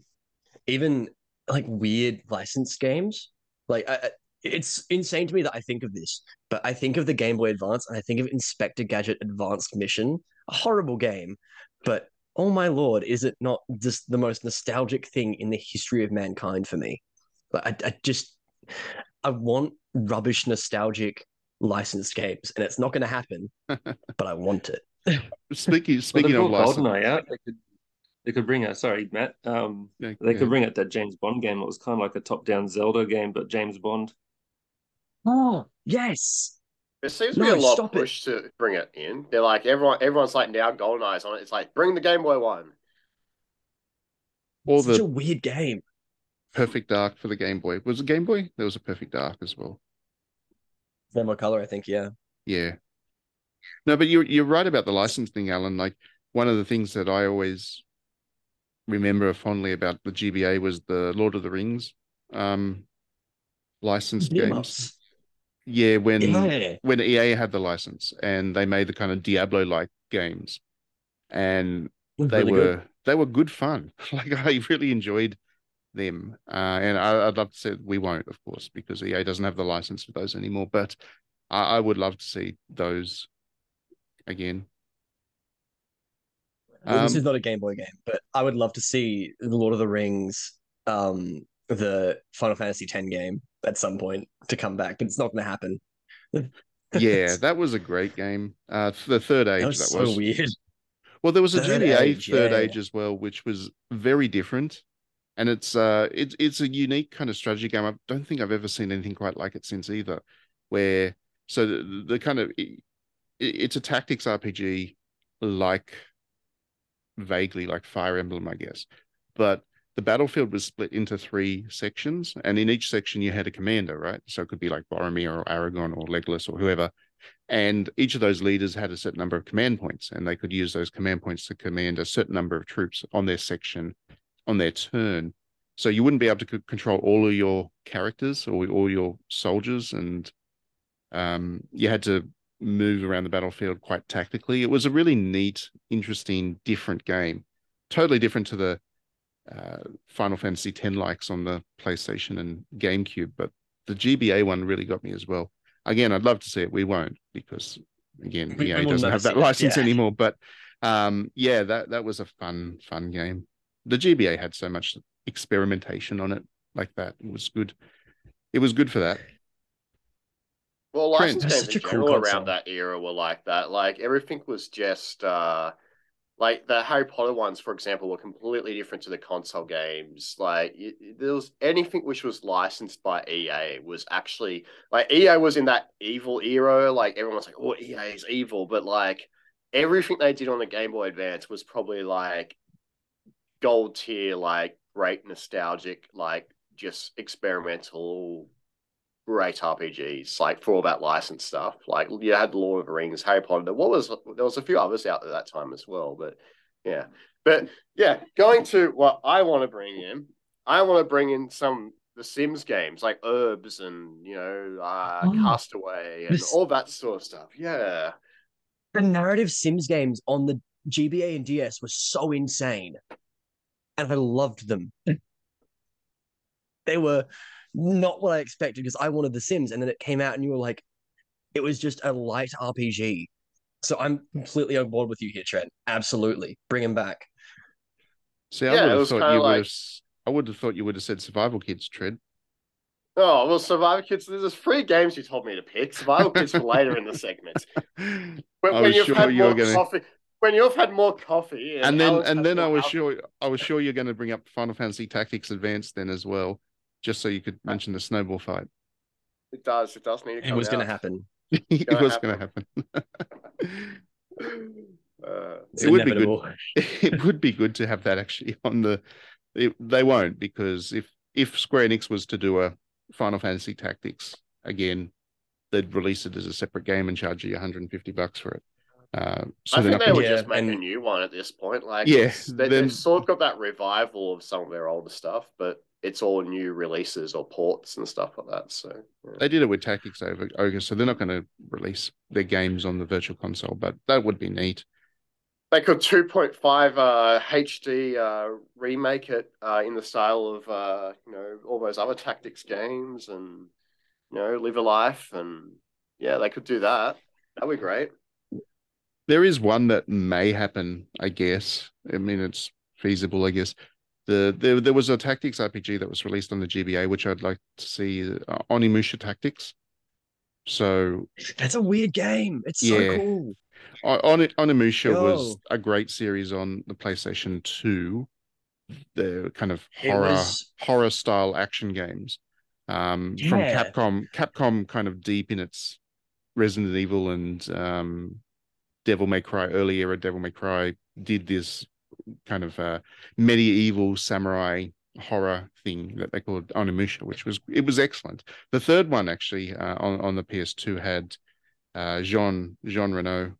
even like weird licensed games. Like I, it's insane to me that I think of this, but I think of the Game Boy Advance and I think of Inspector Gadget Advanced Mission, a horrible game, but oh my lord, is it not just the most nostalgic thing in the history of mankind for me? Like I, I just I want rubbish nostalgic licensed games, and it's not going to happen, [laughs] but I want it. speaking speaking they of brought license, GoldenEye out. They could they could bring out. Sorry, Matt. Um, yeah, they yeah. could bring out that James Bond game. It was kind of like a top-down Zelda game, but James Bond. Oh yes, There seems to be a lot of stop it. push to bring it in. They're like everyone, everyone's like now GoldenEye's on it. It's like bring the Game Boy one. or such the a weird game. Perfect Dark for the Game Boy. Was it Game Boy? There was a Perfect Dark as well. Demo color, I think. Yeah. Yeah. No, but you're you're right about the license thing, Alan. Like one of the things that I always remember fondly about the GBA was the Lord of the Rings um licensed games. Yeah, when Yeah. when EA had the license and they made the kind of Diablo like games. And they Really were good. they were good fun. [laughs] Like I really enjoyed them. Uh, and I, I'd love to say we won't, of course, because EA doesn't have the license for those anymore. But I, I would love to see those again. Well, this Um, is not a Game Boy game, but I would love to see the Lord of the Rings, um, the Final Fantasy X game at some point to come back, but it's not going to happen. [laughs] yeah, that was a great game. Uh, the third age that was that so weird. Well, there was a Third GBA Age, third yeah. age as well, which was very different. And it's uh it's it's a unique kind of strategy game. I don't think I've ever seen anything quite like it since either. Where so the, the kind of it, it's a tactics RPG like vaguely like Fire Emblem, I guess. but the battlefield was split into three sections, and in each section you had a commander, right? So it could be like Boromir or Aragon or Legolas or whoever, and each of those leaders had a certain number of command points, and they could use those command points to command a certain number of troops on their section on their turn. So you wouldn't be able to c- control all of your characters or all your soldiers, and um, you had to move around the battlefield quite tactically. It was a really neat, interesting, different game, totally different to the uh, Final Fantasy X likes on the PlayStation and GameCube, but the GBA one really got me as well. Again, I'd love to see it. We won't because again, We- EA doesn't have that see it, license yeah. anymore. But um, yeah, that that was a fun, fun game. The GBA had so much experimentation on it, like that. It was good. It was good for that. Well, Trent, license that's games such in a cool general console. around that era were like that. Like everything was just uh like the Harry Potter ones, for example, were completely different to the console games. Like y- y- there was anything which was licensed by EA was actually like EA was in that evil era. Like everyone was like, "Oh, EA is evil," but like everything they did on the Game Boy Advance was probably like gold tier, like great nostalgic, like just experimental great RPGs, like for all that license stuff. Like you had Lord of the Rings, Harry Potter. What was there was a few others out there that time as well, but yeah. But yeah, going to what I want to bring in, I want to bring in some the Sims games like Urbz and you know uh, Oh, Castaway and this- all that sort of stuff. Yeah, The narrative Sims games on the GBA and DS were so insane. And I loved them. Hmm. they were not what I expected because I wanted The Sims, and then it came out and you were like, it was just a light RPG. So I'm completely on board with you here, Trent. Absolutely. Bring him back. See, I Yeah, would have thought kinda you would like- have. s- I would have thought you would have said Survival Kids, Trent. Oh well, Survival Kids. There's three games you told me to pick. Survival Kids for later in the segment. [laughs] When, I when you've sure had you were gonna- coffee, when you've had more coffee, and, and then Alan's and then I was alcohol- sure I was sure you're going to bring up Final Fantasy Tactics Advanced then as well, just so you could mention the snowball fight. It does. It does need to It was going to happen. [laughs] it Gonna was going to happen. [laughs] Uh, It would be good. it would be good to have that actually on the. It, they won't because if if Square Enix was to do a Final Fantasy Tactics again, they'd release it as a separate game and charge you 150 bucks for it. Uh, I think they Yeah, just make a new one at this point. Like, Yeah, they, then- they've sort of got that revival of some of their older stuff, but it's all new releases or ports and stuff like that. So, yeah. They did it with Tactics over Ogre, so they're not going to release their games on the Virtual Console, but that would be neat. they could 2.5 uh, HD uh, remake it uh, in the style of uh, you know all those other tactics games and you know live a life and yeah they could do that. That'd be great. There is one that may happen, I guess. I mean, it's feasible, I guess. The there there was a tactics RPG that was released on the GBA, which I'd like to see uh, Onimusha Tactics. So That's a weird game. It's Yeah. so cool. On On- Onimusha was a great series on the PlayStation 2. The kind of horror was- horror style action games. Um from Capcom. Capcom kind of deep in its Resident Evil and um Devil May Cry, early era Devil May Cry, did this kind of uh medieval samurai horror thing that they called Onimusha, which was it was excellent. The third one actually uh, on on the PS2 had uh Jean Jean Reno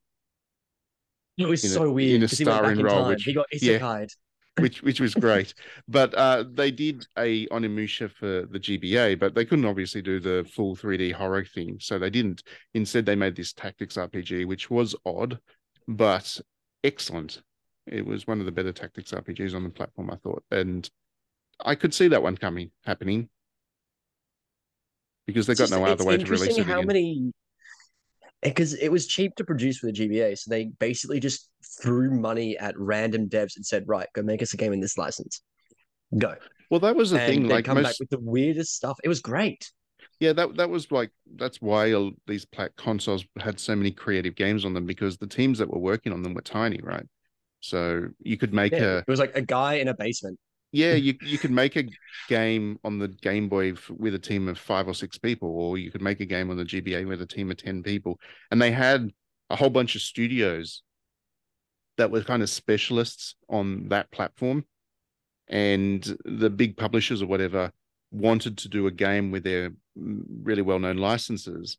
It was in a- so in weird a because he went back starring in role, time. which- he got yeah. isekai'd. Which which was great. but uh, they did a Onimusha for the GBA, but they couldn't obviously do the full 3D horror thing, so they didn't. Instead, they made this tactics RPG, which was odd, but excellent. It was one of the better tactics RPGs on the platform, I thought, and I could see that one coming happening because they It's got just- no other way to release it how many because it was cheap to produce for the GBA, so they basically just threw money at random devs and said, "Right, go make us a game in this license, go." Well, that was the and thing. they Like come back with the weirdest stuff. It was great. Yeah, that that was like that's why all these plat consoles had so many creative games on them because the teams that were working on them were tiny, right? So you could make Yeah, a it was like a guy in a basement. Yeah, you you could make a game on the Game Boy with a team of five or six people, or you could make a game on the GBA with a team of ten people, and they had a whole bunch of studios that were kind of specialists on that platform, and the big publishers or whatever wanted to do a game with their really well-known licenses,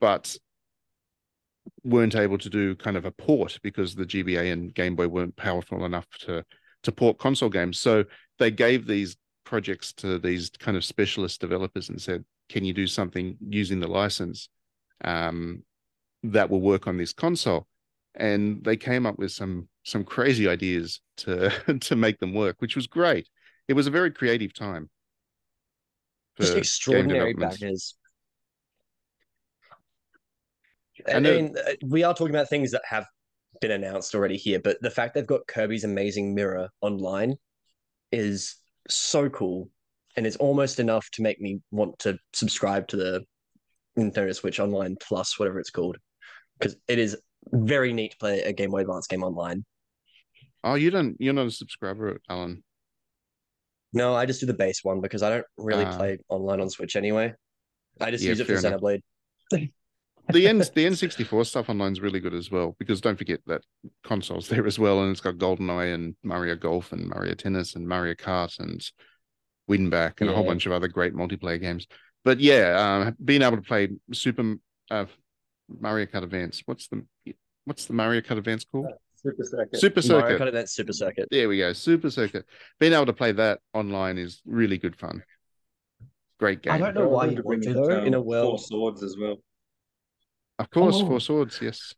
but weren't able to do kind of a port because the GBA and Game Boy weren't powerful enough to to port console games. So they gave these projects to these kind of specialist developers and said, "Can you do something using the license um, that will work on this console?" And they came up with some some crazy ideas to [laughs] to make them work, which was great. It was a very creative time. Just extraordinary backers. I I mean, uh, we are talking about things that have been announced already here, but the fact they've got Kirby's Amazing Mirror online is so cool, and it's almost enough to make me want to subscribe to the Nintendo Switch Online Plus, whatever it's called, because it is very neat to play a Game Boy Advance game online. Oh, you don't. You're not a subscriber, Alan. No, I just do the base one because I don't really Ah. play online on Switch anyway. I just Yeah, use it for enough. Xenoblade. [laughs] The N the N64 stuff online is really good as well because don't forget that console's there as well, and it's got GoldenEye and Mario Golf and Mario Tennis and Mario Kart and Winback and a whole bunch of other great multiplayer games. But yeah, um, being able to play Super uh, Mario Kart Advance. What's the what's the Mario Kart Advance called? Super Circuit. Super Mario Circuit. Kart Advance Super Circuit. There we go. Super Circuit. Being able to play that online is really good fun. Great game. I don't know why you to bring want to, though, in a world- Four swords as well. Of course, Oh. Four Swords. Yes.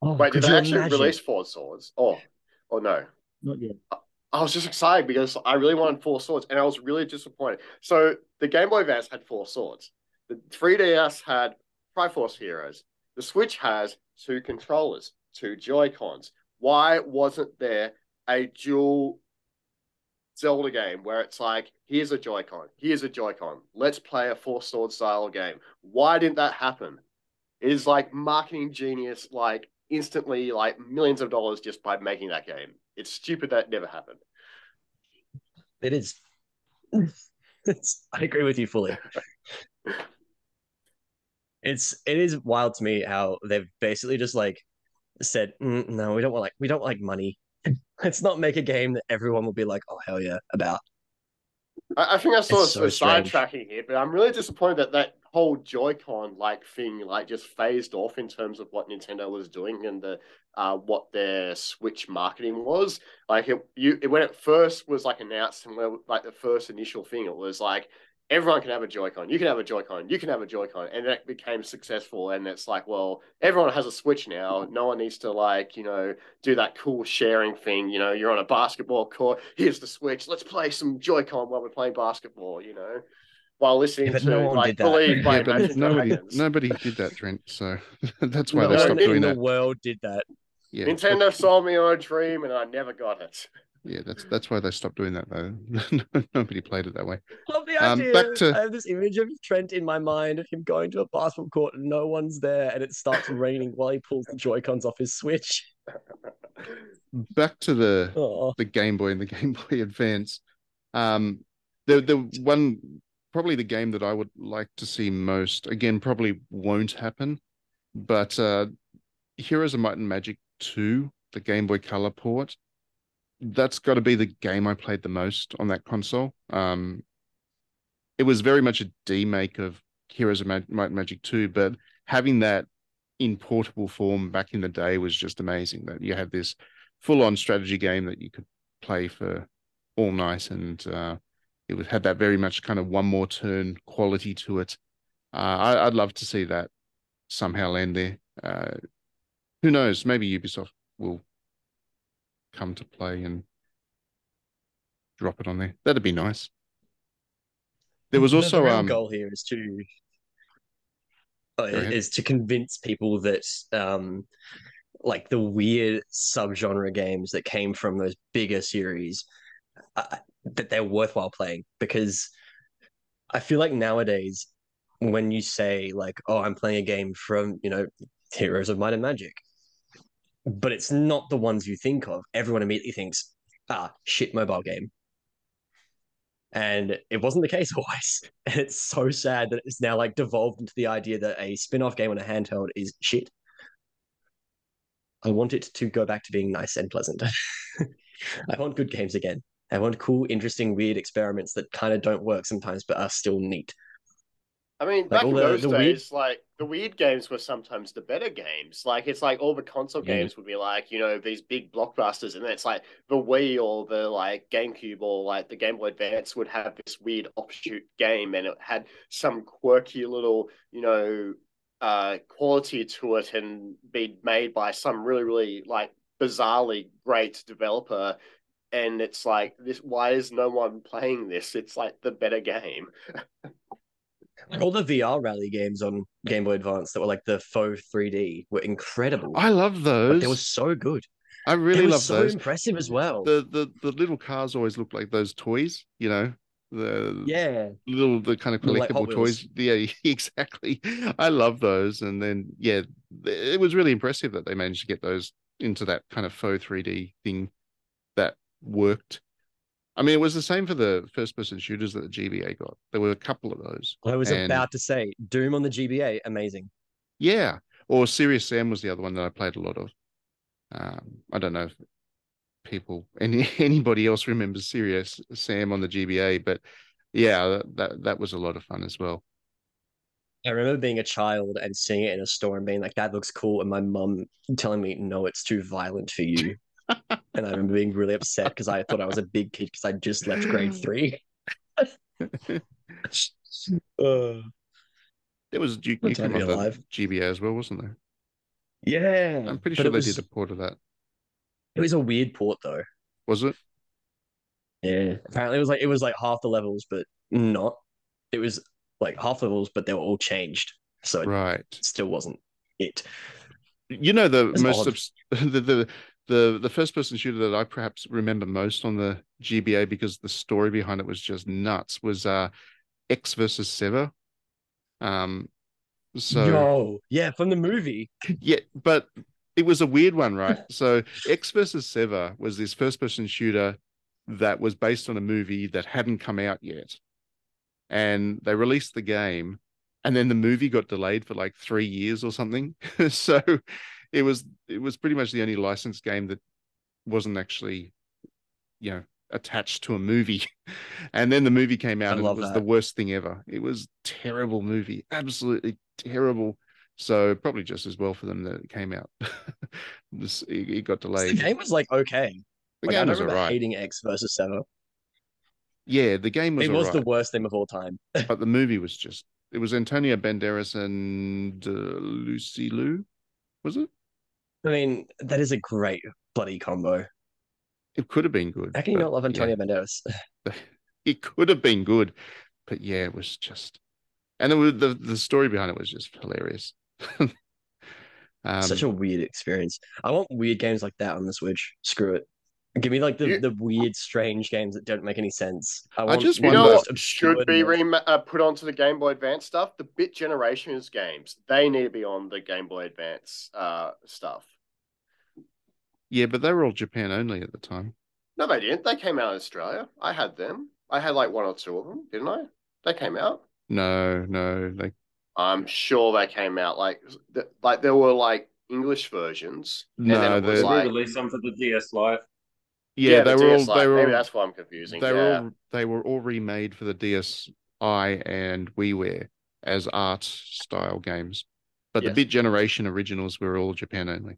Oh, Wait, did could they actually imagine? release Four Swords? Oh, or no? Not yet. I was just excited because I really wanted Four Swords, and I was really disappointed. So the Game Boy Advance had Four Swords. The 3DS had Triforce Heroes. The Switch has two controllers, two Joy Cons. Why wasn't there a dual Zelda game where it's like, here's a Joy-Con, here's a Joy-Con, let's play a Four Sword style game? Why didn't that happen? Is like marketing genius, like instantly, like millions of dollars just by making that game. It's stupid that never happened. It is. it's, I agree with you fully. It's it is wild to me how they've basically just like said, "Mm, no, we don't want like we don't like money. [laughs] Let's not make a game that everyone will be like, oh hell yeah, about. I, I think I saw It's of so sidetracking here, but I'm really disappointed that that whole Joy-Con like thing like just phased off in terms of what Nintendo was doing and the uh what their Switch marketing was. Like it, you it, when it first was like announced and when, like the first initial thing, it was like everyone can have a Joy-Con, you can have a Joy-Con, you can have a Joy-Con, and that became successful. And it's like, well, everyone has a Switch now. No one needs to like you know do that cool sharing thing. You know, you're on a basketball court. Here's the Switch. Let's play some Joy-Con while we're playing basketball. You know, while listening Yeah, to no like. Believe by Yeah, but nobody nobody did that, Trent. So [laughs] that's why no they one stopped in doing the world did that. Yeah, Nintendo sold me on a dream, and I never got it. yeah, that's that's why they stopped doing that though. [laughs] nobody played it that way. Love the Um, idea. back to- I have this image of Trent in my mind of him going to a basketball court and no one's there, and it starts [laughs] raining while he pulls the Joy Cons off his Switch. Back to the Oh, the Game Boy and the Game Boy Advance. Um, the the one probably the game that I would like to see most again probably won't happen, but uh, Heroes of Might and Magic Two, the Game Boy Color port, that's got to be the game I played the most on that console. Um, it was very much a demake of Heroes of Might and Magic Two, but having that in portable form back in the day was just amazing. That you had this full-on strategy game that you could play for all night, and uh, it would had that very much kind of one more turn quality to it. Uh, I, I'd love to see that somehow land there. Uh, who knows? Maybe Ubisoft will come to play and drop it on there. That'd be nice. There was also the real um, goal here is to is to convince people that um like the weird subgenre games that came from those bigger series uh, that they're worthwhile playing because I feel like nowadays when you say like oh I'm playing a game from you know Heroes of Might and Magic but it's not the ones you think of everyone immediately thinks ah shit mobile game and it wasn't the case [laughs] always. And it's so sad that it's now like devolved into the idea that a spin-off game on a handheld is shit. I want it to go back to being nice and pleasant. [laughs] I want good games again. I want cool, interesting, weird experiments that kind of don't work sometimes, but are still neat. I mean, Like, back in the- those the weird- days, like the weird games were sometimes the better games. Like it's like all the console Mm. games would be like, you know, these big blockbusters, and then it's like the Wii or the like GameCube or like the Game Boy Advance would have this weird offshoot game, and it had some quirky little, you know, uh, quality to it, and be made by some really, really like bizarrely great developer. And it's like this. Why is no one playing this? It's like the better game. [laughs] All the VR rally games on Game Boy Advance that were like the faux 3D were incredible. I love Like, those. they were so good. I They really were love so those. impressive as well. The, the the little cars always look like those toys, you know, the yeah. little the kind of Little, like, collectible toys. Yeah, [laughs] exactly. I love those. And then yeah, it was really impressive that they managed to get those into that kind of faux 3D thing that worked. I mean, it was the same for the first person shooters that the GBA got. There were a couple of those. I was And- about to say Doom on the GBA, amazing. Yeah. Or Serious Sam was the other one that I played a lot of. Um, I don't know if people any [laughs] anybody else remembers Serious Sam on the GBA, but yeah, that, that that was a lot of fun as well. I remember being a child and seeing it in a store and being like, that looks cool. And my mum telling me, no, it's too violent for you. And I remember being really upset because I thought I was a big kid because I just left grade [gasps] three. [laughs] Uh, There was you, Good you time came to be off the alive. GBA as well, wasn't there? yeah. I'm pretty sure it they was, did a port of that. It was a weird port though. Was it? Yeah. Apparently it was like it was like half the levels, but not. It was like half levels, but they were all changed. So it Right. still wasn't it. You know the It's most odd. obs- [laughs] the, the the the first person shooter that I perhaps remember most on the GBA because the story behind it was just nuts was uh Ecks versus Sever. Um so Yo. Yeah, from the movie. [laughs] yeah, but it was a weird one, right? [laughs] So Ecks versus Sever was this first person shooter that was based on a movie that hadn't come out yet. And they released the game and then the movie got delayed for like 3 years or something. [laughs] so it was it was pretty much the only licensed game that wasn't actually you know attached to a movie. [laughs] And then the movie came out I and it was that. the worst thing ever. It was terrible movie, absolutely terrible. So probably just as well for them that it came out. [laughs] this it, it got delayed. The game was like okay. The Like, I game don't was alright. hating Ecks versus Sever. Yeah, the game was It was the worst thing of all time. [laughs] but the movie was just. It was Antonio Banderas and uh, Lucy Liu, was it? I mean, that is a great bloody combo. It could have been good. How can you not love yeah. Antonio Banderas? [laughs] it could have been good, but yeah, it was just, and was, the the story behind it was just hilarious. [laughs] um, Such a weird experience. I want weird games like that on the Switch. Screw it. Give me like the, You- the weird, strange games that don't make any sense. I, want just wonder- know what should be rem- uh, put onto the Game Boy Advance stuff? The Bit Generations games. They need to be on the Game Boy Advance uh, stuff. Yeah, but they were all Japan only at the time. No, they didn't. They came out in Australia. I had them. I had like one or two of them, didn't I? They came out. No, no, they I'm sure they came out like th- like there were like English versions. and then no, it was they like- released some for the DS Lite. yeah, the they were all DS they were Maybe all, that's why I'm confusing. they yeah. were all they were all remade for the DSi and WiiWare as art style games, but Yes. the Bit Generation originals were all Japan only.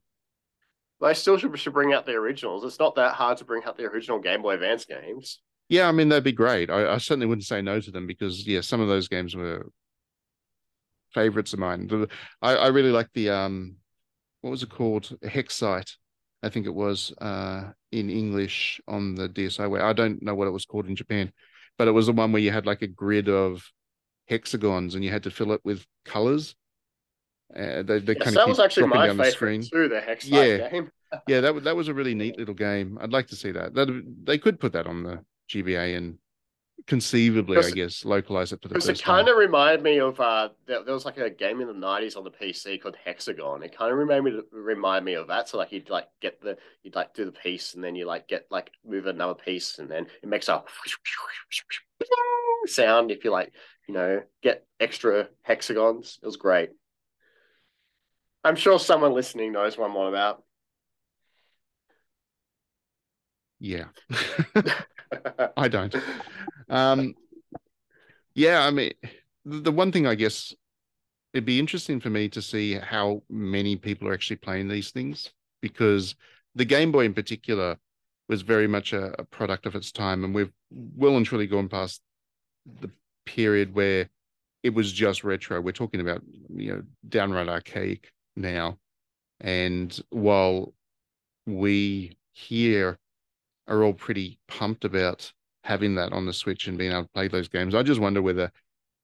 They still should, should bring out the originals. It's not that hard to bring out the original Game Boy Advance games. Yeah, I mean that'd be great. I, I certainly wouldn't say no to them because yeah, some of those games were favorites of mine. I, I really like the um, what was it called? Hexite, I think it was uh in English on the DSi. Way I don't know what it was called in Japan, but it was the one where you had like a grid of hexagons and you had to fill it with colors. Uh, they they Yes, kind that was actually my down the favorite screen. too. The Hex Yeah. game. [laughs] Yeah, that wa- that was a really neat little game. I'd like to see that. That they could put that on the GBA and conceivably, I guess, localize it for the Because first it time. kind of reminded me of uh, there, there was like a game in the nineties on the PC called Hexagon. It kind of reminded me remind me of that. So like you'd like get the you'd like do the piece and then you like get like move another piece and then it makes a [laughs] sound if you like you know get extra hexagons. It was great. I'm sure someone listening knows what I'm on about. Yeah. [laughs] [laughs] I don't. Um, yeah, I mean, the one thing I guess it'd be interesting for me to see how many people are actually playing these things because the Game Boy in particular was very much a, a product of its time, and we've well and truly gone past the period where it was just retro. We're talking about you know downright archaic now, and while we here are all pretty pumped about having that on the Switch and being able to play those games. I just wonder whether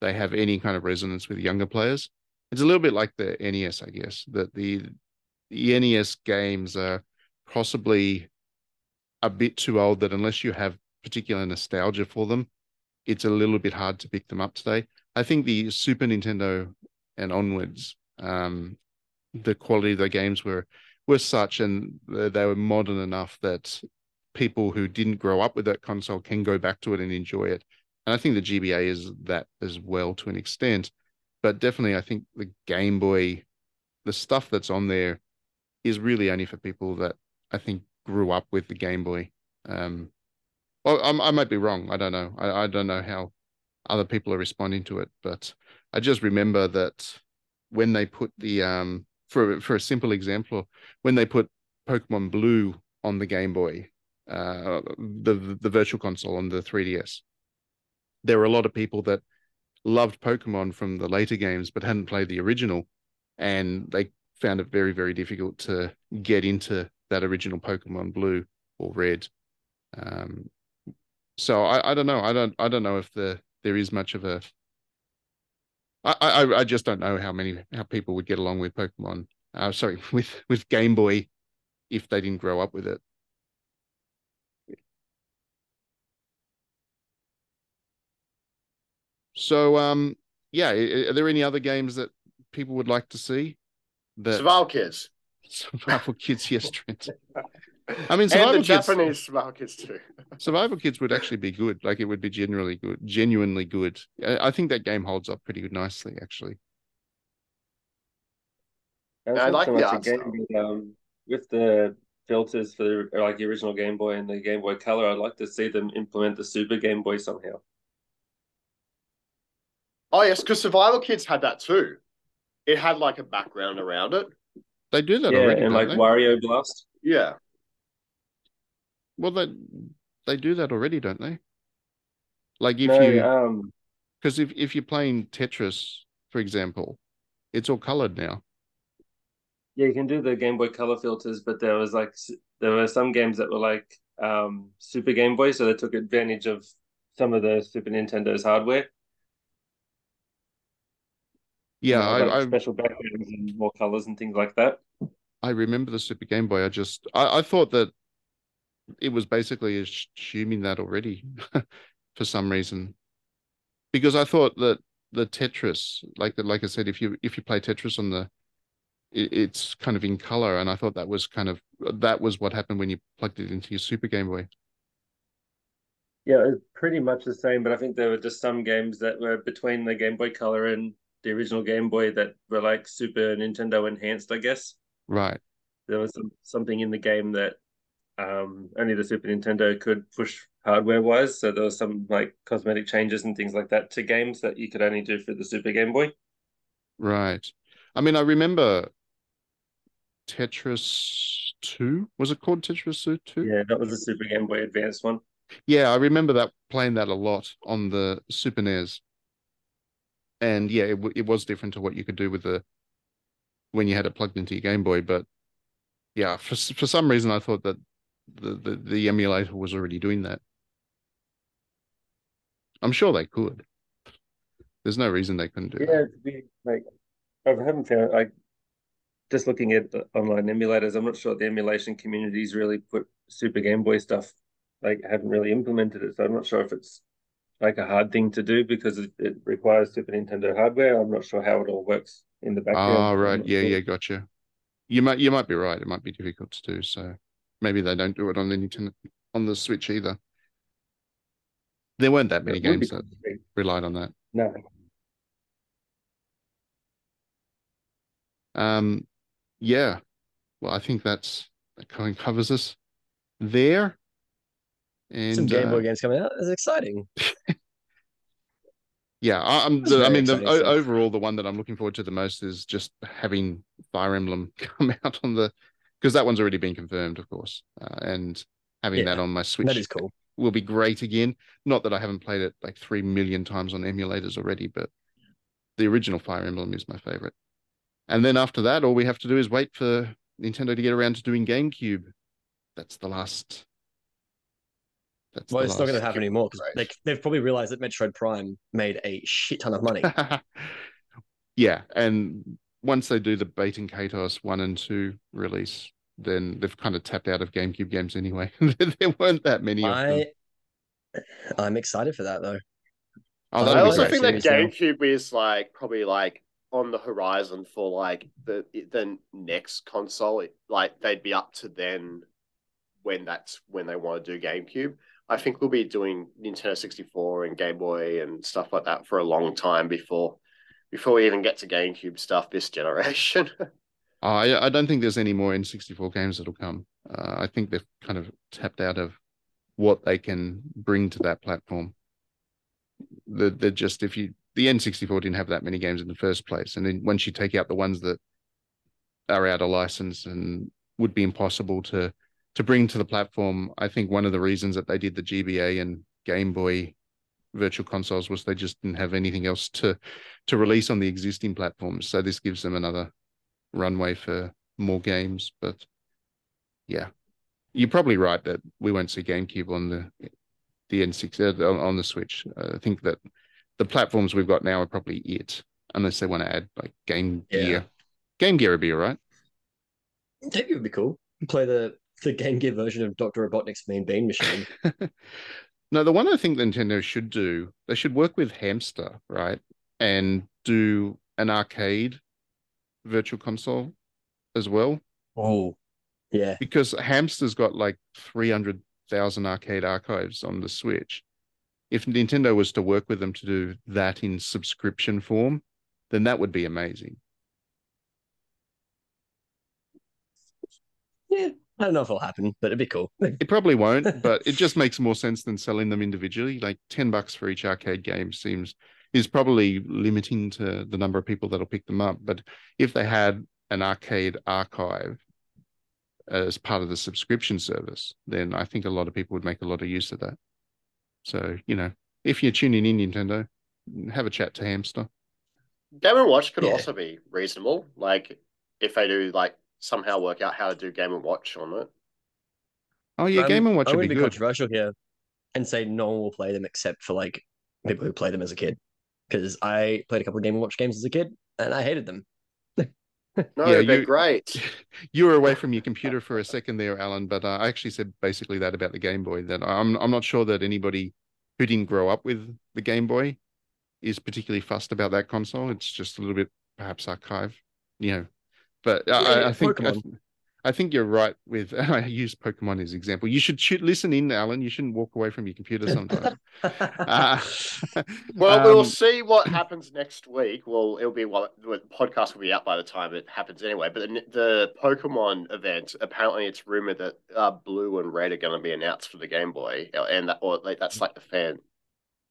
they have any kind of resonance with younger players. It's a little bit like the NES, I guess, that the, the NES games are possibly a bit too old that unless you have particular nostalgia for them, it's a little bit hard to pick them up today. I think the Super Nintendo and onwards, um, the quality of the games were were such and they were modern enough that people who didn't grow up with that console can go back to it and enjoy it. And I think the GBA is that as well to an extent. But definitely, I think the Game Boy, the stuff that's on there is really only for people that I think grew up with the Game Boy. Um, well, I'm, i might be wrong. I don't know. I, I don't know how other people are responding to it, but I just remember that when they put the um for for a simple example, when they put Pokemon Blue on the Game Boy, uh, the the virtual console on the 3DS, there were a lot of people that loved Pokemon from the later games but hadn't played the original, and they found it very very difficult to get into that original Pokemon Blue or Red. Um, so I, I don't know. I don't I don't know if the there is much of a I, I, I just don't know how many how people would get along with Pokemon. Uh, sorry, [laughs] with with Game Boy if they didn't grow up with it. So, um, yeah, are there any other games that people would like to see? That Survival Kids. [laughs] Survival Kids, yes, Trent. [laughs] I mean, Survival [laughs] and the Kids, Japanese Survival Kids too. [laughs] Survival Kids would actually be good. Like it would be genuinely good, genuinely good. I think that game holds up pretty good, nicely, actually. I, like the art game, but, um, with the filters for the, like the original Game Boy and the Game Boy Color. I'd like to see them implement the Super Game Boy somehow. Oh yes, because Survival Kids had that too. It had like a background around it. They do that yeah, already, and like they? Wario Blast. Yeah. Well, they they do that already, don't they? Like if no, you, um, because if if you're playing Tetris, for example, it's all colored now. Yeah, you can do the Game Boy Color filters, but there was like there were some games that were like um, Super Game Boy, so they took advantage of some of the Super Nintendo's hardware. Yeah, you know, I, like I, special backgrounds and more colors and things like that. I remember the Super Game Boy. I just I, I thought that it was basically assuming that already [laughs] for some reason. Because i thought that the tetris like that like i said if you if you play tetris on the it, it's kind of in color and i thought that was kind of that was what happened when you plugged it into your super game boy. Yeah it's pretty much the same but i think there were just some games that were between the game boy color and the original game boy that were like super nintendo enhanced i guess. Right. There was some, something in the game that um, only the Super Nintendo could push hardware wise. So there was some like cosmetic changes and things like that to games that you could only do for the Super Game Boy. Right. I mean, I remember Tetris 2. Was it called Tetris 2? Yeah, that was the Super Game Boy Advanced one. Yeah, I remember that playing that a lot on the Super NES. And yeah, it, it was different to what you could do with the when you had it plugged into your Game Boy. But yeah, for for some reason, I thought that the, the, the emulator was already doing that. I'm sure they could. There's no reason they couldn't do it. yeah, that. Like I haven't found like just looking at online emulators. I'm not sure the emulation communities really put Super Game Boy stuff like haven't really implemented it. So I'm not sure if it's like a hard thing to do because it, it requires Super Nintendo hardware. I'm not sure how it all works in the background. Oh, right. Yeah, sure. yeah, gotcha. You might you might be right. It might be difficult to do. So maybe they don't do it on the Nintendo on the Switch either. There weren't that many games that relied on that. No. Um, yeah. Well, I think that's that kind of covers us there. And Some Game uh, Boy games coming out. It's exciting. [laughs] Yeah, I, I'm. The, I mean, the, o- overall, the one that I'm looking forward to the most is just having Fire Emblem [laughs] come out on the because that one's already been confirmed, of course, uh, and having that on my Switch That is cool. will be great again. Not that I haven't played it like three million times on emulators already, but the original Fire Emblem is my favorite. And then after that, all we have to do is wait for Nintendo to get around to doing GameCube. That's the last. That's Well, it's not going to happen anymore because Right. they, they've probably realized that Metroid Prime made a shit ton of money. [laughs] yeah, and once they do the Baten Kaitos one and two release, then they've kind of tapped out of GameCube games anyway. [laughs] there weren't that many of them. I, I'm excited for that though. Oh, I that'll I also think that series now. GameCube is like probably like on the horizon for like the the next console. Like they'd be up to then when that's when they want to do GameCube. I think we'll be doing Nintendo 64 and Game Boy and stuff like that for a long time before before we even get to GameCube stuff this generation. [laughs] Oh, I, I don't think there's any more N64 games that'll come. Uh, I think they've kind of tapped out of what they can bring to that platform. They're, they're just, if you, the N64 didn't have that many games in the first place. And then once you take out the ones that are out of license and would be impossible to, to bring to the platform, I think one of the reasons that they did the GBA and Game Boy virtual consoles was they just didn't have anything else to, to release on the existing platforms. So this gives them another runway for more games. But yeah, you're probably right that we won't see GameCube on the the N6 uh, on, the Switch. Uh, I think that the platforms we've got now are probably it, unless they want to add like Game Yeah. Gear. Game Gear would be all right. That would be cool. Play the the Game Gear version of Doctor Robotnik's Mean Bean Machine. [laughs] no, the one I think Nintendo should do, they should work with Hamster, right, and do an arcade virtual console as well. Oh, yeah. because Hamster's got like 300,000 arcade archives on the Switch. If Nintendo was to work with them to do that in subscription form, then that would be amazing. Yeah. I don't know if it'll happen, but it'd be cool. [laughs] It probably won't, but it just makes more sense than selling them individually. Like 10 bucks for each arcade game seems is probably limiting to the number of people that'll pick them up. But if they had an arcade archive as part of the subscription service, then I think a lot of people would make a lot of use of that. So, you know, if you're tuning in, Nintendo, have a chat to Hamster. Game and Watch could Yeah. also be reasonable. Like if they do like somehow work out how to do Game and Watch on it. Oh, yeah, I'm- Game and Watch I'm would be be good. controversial here and say no one will play them except for like people who played them as a kid. Because I played a couple of Game and Watch games as a kid and I hated them. [laughs] No, Yeah, they're great. [laughs] You were away from your computer for a second there, Alan, but uh, I actually said basically that about the Game Boy. That I'm I'm not sure that anybody who didn't grow up with the Game Boy is particularly fussed about that console. It's just a little bit perhaps archive, you know. But I, I- Yeah, I think I, I think you're right with [laughs] I use Pokemon as example. You should shoot, listen in, Alan. You shouldn't walk away from your computer sometimes. [laughs] Uh, [laughs] Well, we'll um, see what happens next week. Well, it'll be what the podcast will be out by the time it happens anyway. But the, the Pokemon event, apparently, it's rumored that uh, Blue and Red are going to be announced for the Game Boy, and that or like that's like the fan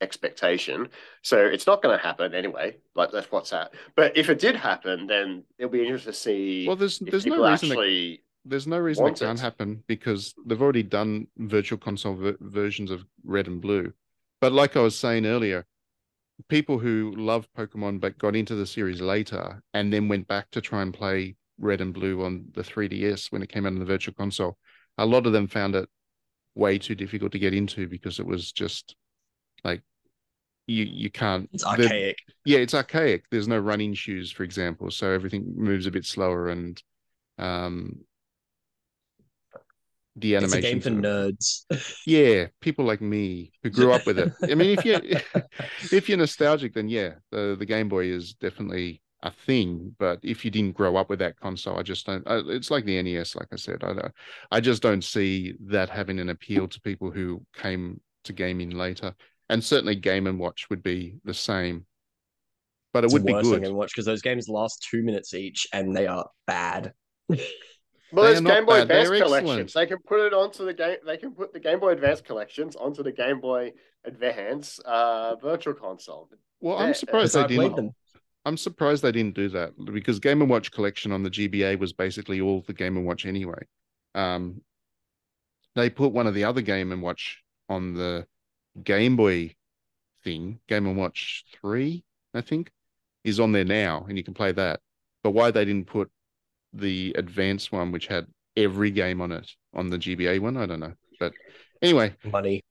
expectation. So it's not going to happen anyway. Like that's what's that. But if it did happen, then it'll be interesting to see. well, there's there's no reason that actually. there's no reason it can't it. happen because they've already done virtual console ver- versions of red and blue. But like I was saying earlier, people who love Pokemon but got into the series later and then went back to try and play red and blue on the 3DS when it came out on the virtual console, a lot of them found it way too difficult to get into because it was just like you you can't It's the- archaic. yeah, it's archaic. There's no running shoes, for example, so everything moves a bit slower and um the It's a game for nerds. [laughs] Yeah, people like me who grew up with it. I mean, if you [laughs] if you're nostalgic, then yeah, the the Game Boy is definitely a thing. But if you didn't grow up with that console, I just don't. It's like the NES, like I said. I don't, I just don't see that having an appeal to people who came to gaming later. And certainly, Game and Watch would be the same. But it It's would be worse than good. Game and Watch because those games last two minutes each and they are bad. [laughs] Well, there's Game Boy bad, they Advance are collections. excellent. They can put it onto the game. They can put the Game Boy Advance collections onto the Game Boy Advance uh, Virtual Console. Well, Yeah, I'm surprised they didn't. them. I'm surprised they didn't do that because Game and Watch collection on the GBA was basically all the Game and Watch anyway. Um, they put one of the other Game and Watch on the Game Boy thing, Game and Watch Three, I think, is on there now, and you can play that. But why they didn't put the advanced one, which had every game on it, on the GBA one, I don't know. But anyway, Money.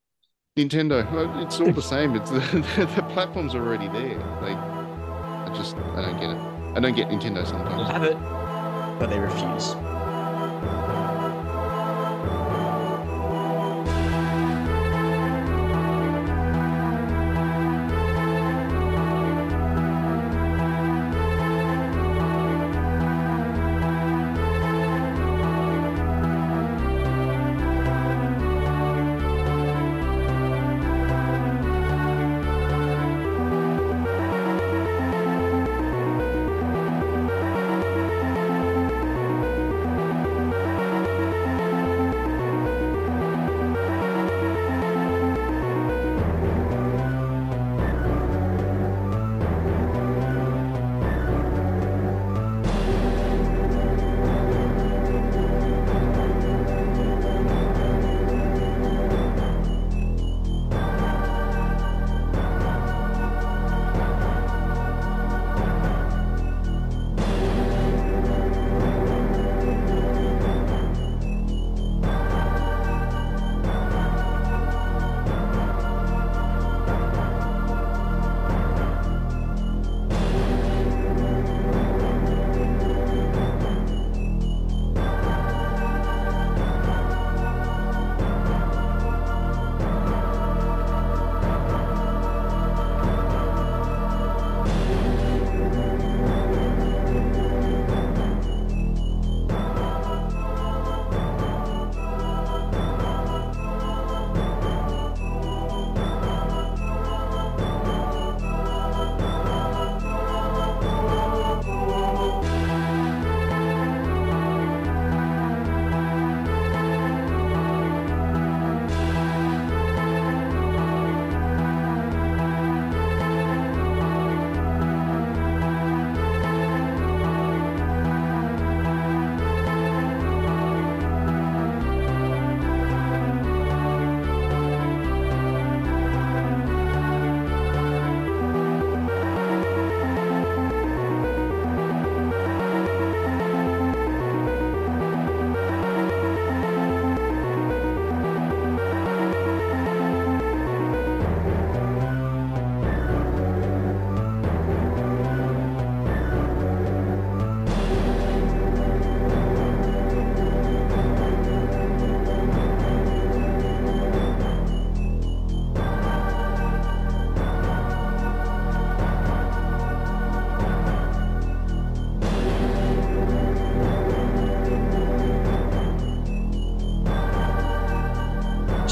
Nintendo, it's all the same. It's the, [laughs] the platform's already there. Like, I just, I don't get it. I don't get Nintendo sometimes. have it, but they refuse.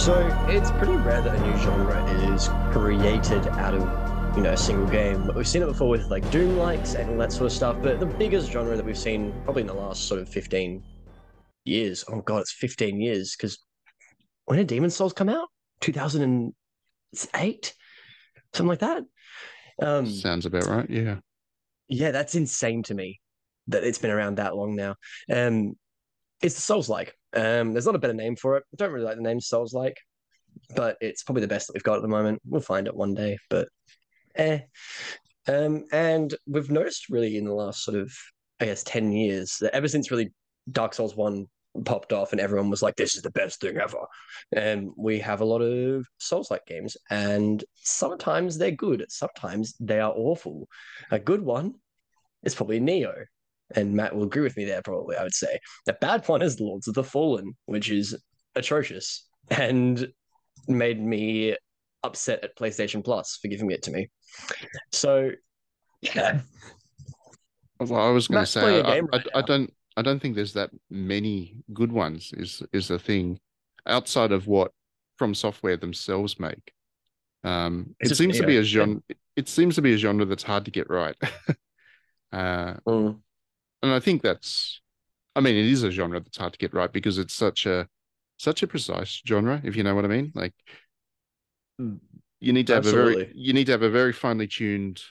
So it's pretty rare that a new genre is created out of you know a single game. We've seen it before with like Doom likes and all that sort of stuff, but the biggest genre that we've seen probably in the last sort of 15 years. Oh god, it's 15 years because when did Demon Souls come out? 2008, something like that. Um, Sounds about right. Yeah. yeah, that's insane to me that it's been around that long now. Um, it's the Souls like. Um, there's not a better name for it. I don't really like the name Souls like, but it's probably the best that we've got at the moment. We'll find it one day, but eh. Um, and we've noticed really in the last sort of, I guess, 10 years that ever since really Dark Souls 1 popped off and everyone was like, this is the best thing ever. And we have a lot of Souls like games, and sometimes they're good, sometimes they are awful. A good one is probably Nioh. And Matt will agree with me there, probably, I would say. The bad one is Lords of the Fallen, which is atrocious and made me upset at PlayStation Plus for giving it to me. So, yeah, [laughs] Well, I was going to say, I, I, right I now. don't, I don't think there's that many good ones. Is is the thing outside of what From Software themselves make. Um, it seems to be a genre. It seems to be a genre that's hard to get right. [laughs] uh, Mm. And I think that's, I mean, it is a genre that's hard to get right because it's such a such a precise genre, if you know what I mean. Like hmm. you need to have a very you need to have a very finely tuned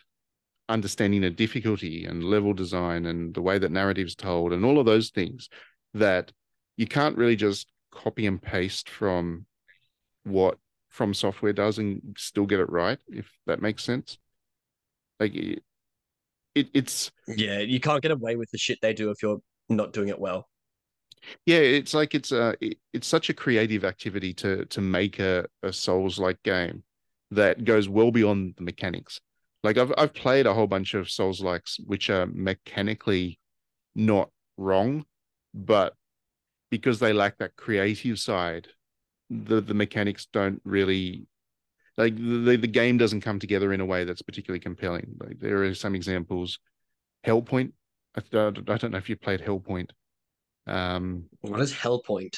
understanding of difficulty and level design and the way that narrative's told and all of those things that you can't really just copy and paste from what from software does and still get it right if that makes sense. Like it, it it's Yeah, you can't get away with the shit they do if you're not doing it well. yeah it's like it's a it, it's such a creative activity to to make a, a souls like game that goes well beyond the mechanics like i've i've played a whole bunch of souls likes which are mechanically not wrong but because they lack that creative side the the mechanics don't really like the the game doesn't come together in a way that's particularly compelling like there are some examples hellpoint i, don't- I don't know if you played hellpoint um What is Hellpoint?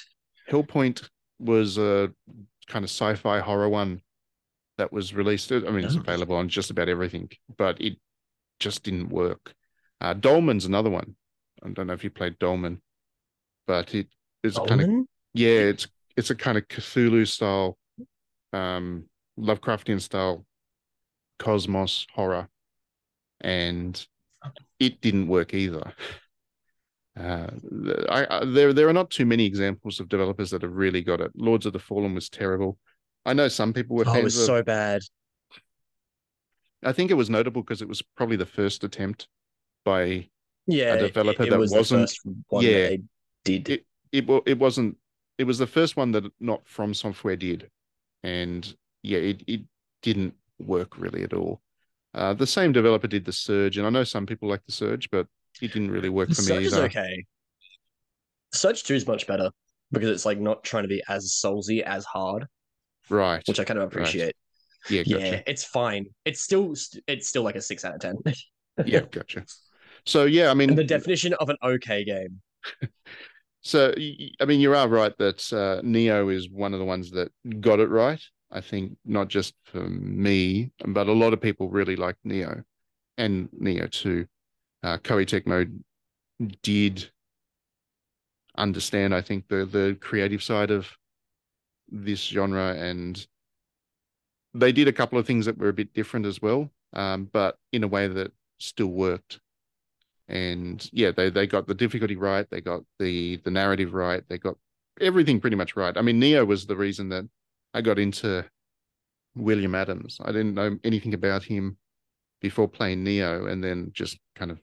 Hellpoint was a kind of sci-fi horror one that was released. I mean, it's Oh. available on just about everything, but it just didn't work. Uh, Dolmen's another one. I don't know if you played Dolmen, but it is kind of yeah, it's it's a kind of Cthulhu style, um, Lovecraftian style cosmos horror, and it didn't work either. Uh, I, I there there are not too many examples of developers that have really got it. Lords of the Fallen was terrible. I know some people were Oh, it was of. so bad. I think it was notable because it was probably the first attempt by Yeah, it- developer it, that was wasn't- the first one yeah. that did. It- it it wasn't it was the first one that not from software did and yeah it, it didn't work really at all uh, the same developer did the surge and i know some people like the surge but it didn't really work The for me Surge is either okay. Surge 2 is much better because it's like not trying to be as soulsy as hard, right which I kind of appreciate. yeah Yeah, gotcha it's fine. It's still it's still like a six out of ten. [laughs] yeah gotcha so yeah i mean And the definition of an okay game. [laughs] so I mean you are right that uh, Nioh is one of the ones that got it right i think not just for me but a lot of people really like Nioh and Nioh 2 uh, Koei Tecmo did understand, I think, the the creative side of this genre, and they did a couple of things that were a bit different as well, um, but in a way that still worked. And yeah, they they got the difficulty right, they got the the narrative right, they got everything pretty much right. I mean, Nioh was the reason that I got into William Adams. I didn't know anything about him before playing Nioh, and then just kind of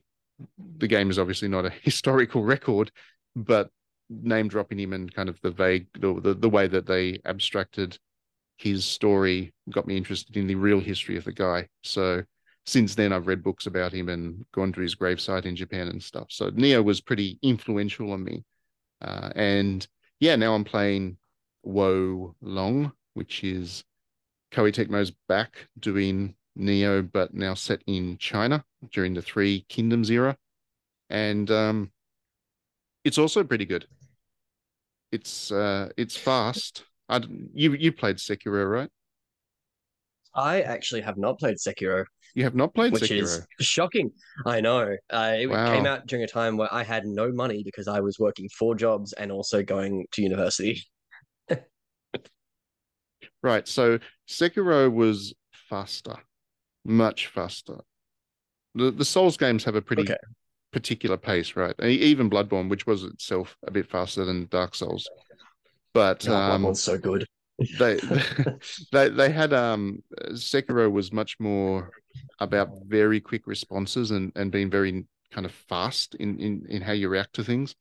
the game is obviously not a [laughs] historical record, but name dropping him and kind of the vague the, the way that they abstracted his story got me interested in the real history of the guy. So since then I've read books about him and gone to his gravesite in Japan and stuff. So Nioh was pretty influential on me. Uh, and yeah, now I'm playing Wo Long, which is Koei Tecmo's back doing Nioh, but now set in China during the Three Kingdoms era, and um, it's also pretty good. It's uh, it's fast. I you you played Sekiro, right? I actually have not played Sekiro, You have not played which Sekiro. is shocking. I know. Uh, it Wow. came out during a time where I had no money because I was working four jobs and also going to university. Right. So Sekiro was faster, much faster. The the Souls games have a pretty Okay. particular pace, right? Even Bloodborne, which was itself a bit faster than Dark Souls, but um, Bloodborne's so good. they [laughs] [laughs] they they had um Sekiro was much more about very quick responses and and being very kind of fast in in in how you react to things.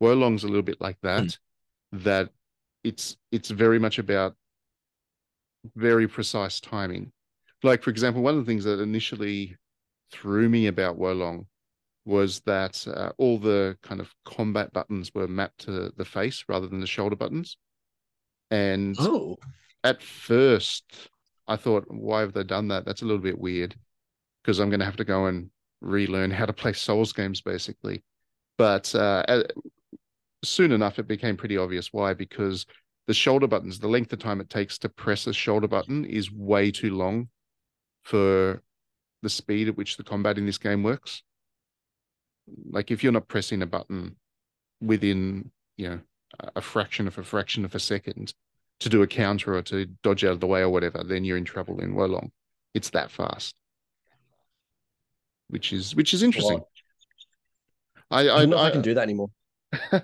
Wolong's a little bit like that. That it's it's very much about very precise timing. Like for example, one of the things that initially threw me about Wolong was that uh, all the kind of combat buttons were mapped to the face rather than the shoulder buttons. And Oh, at first I thought, why have they done that? That's a little bit weird because I'm going to have to go and relearn how to play Souls games basically. But uh, uh, soon enough, it became pretty obvious why because the shoulder buttons, the length of time it takes to press a shoulder button is way too long for the speed at which the combat in this game works. Like if you're not pressing a button within you know a- fraction of a fraction of a second to do a counter or to dodge out of the way or whatever, then you're in trouble in Wolong. It's that fast, which is which is interesting. Well, I I I I, can do that anymore. [laughs] uh,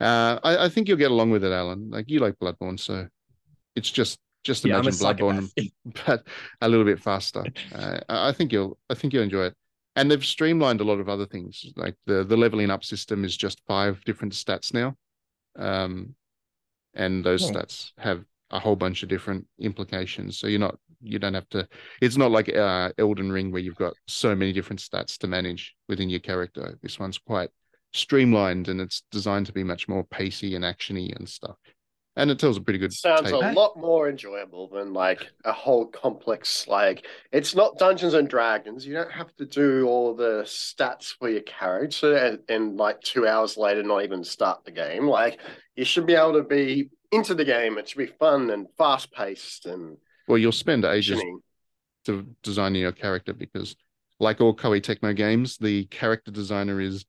I I think you'll get along with it, Alan. Like you like Bloodborne, so it's just just Yeah, imagine Bloodborne, [laughs] [laughs] but a little bit faster. Uh, I I think you'll I think you'll enjoy it. And they've streamlined a lot of other things. Like the the leveling up system is just five different stats now. Um and those Oh. stats have a whole bunch of different implications. So you're not you don't have to it's not like uh Elden Ring where you've got so many different stats to manage within your character. This one's quite streamlined and it's designed to be much more pacey and actiony and stuff. And it tells a pretty good Sounds tale. a lot more enjoyable than like a whole complex like it's not Dungeons and Dragons. You don't have to do all the stats for your character and, and like two hours later not even start the game. Like you should be able to be into the game. It should be fun and fast paced and Well, you'll spend ages to designing your character because, like all Koei Tecmo games, the character designer is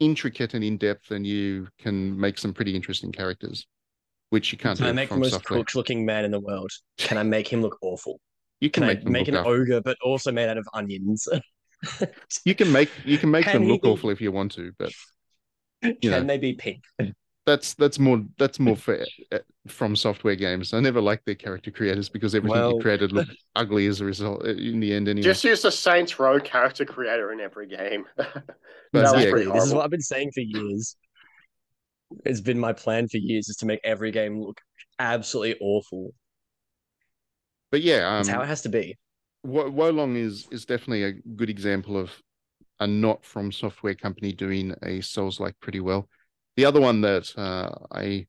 intricate and in depth, and you can make some pretty interesting characters, which you can't Can I make the most software. crook looking man in the world? Can I make him look awful? You can, Can make them make an up. ogre, but also made out of onions? You can make you can make [laughs] Can them look he- awful if you want to, but Can know. they be pink? That's that's more that's more for uh, from software games. I never liked their character creators because everything Well- you created looked [laughs] ugly as a result uh, in the end. Anyway, Just use the Saints Row character creator in every game. [laughs] But That was pretty Exactly. This is what I've been saying for years. It's been my plan for years is to make every game look absolutely awful. but yeah, That's um, how it has to be. Wo- Wolong is is definitely a good example of a not from software company doing a Souls like pretty well. The other one that uh, I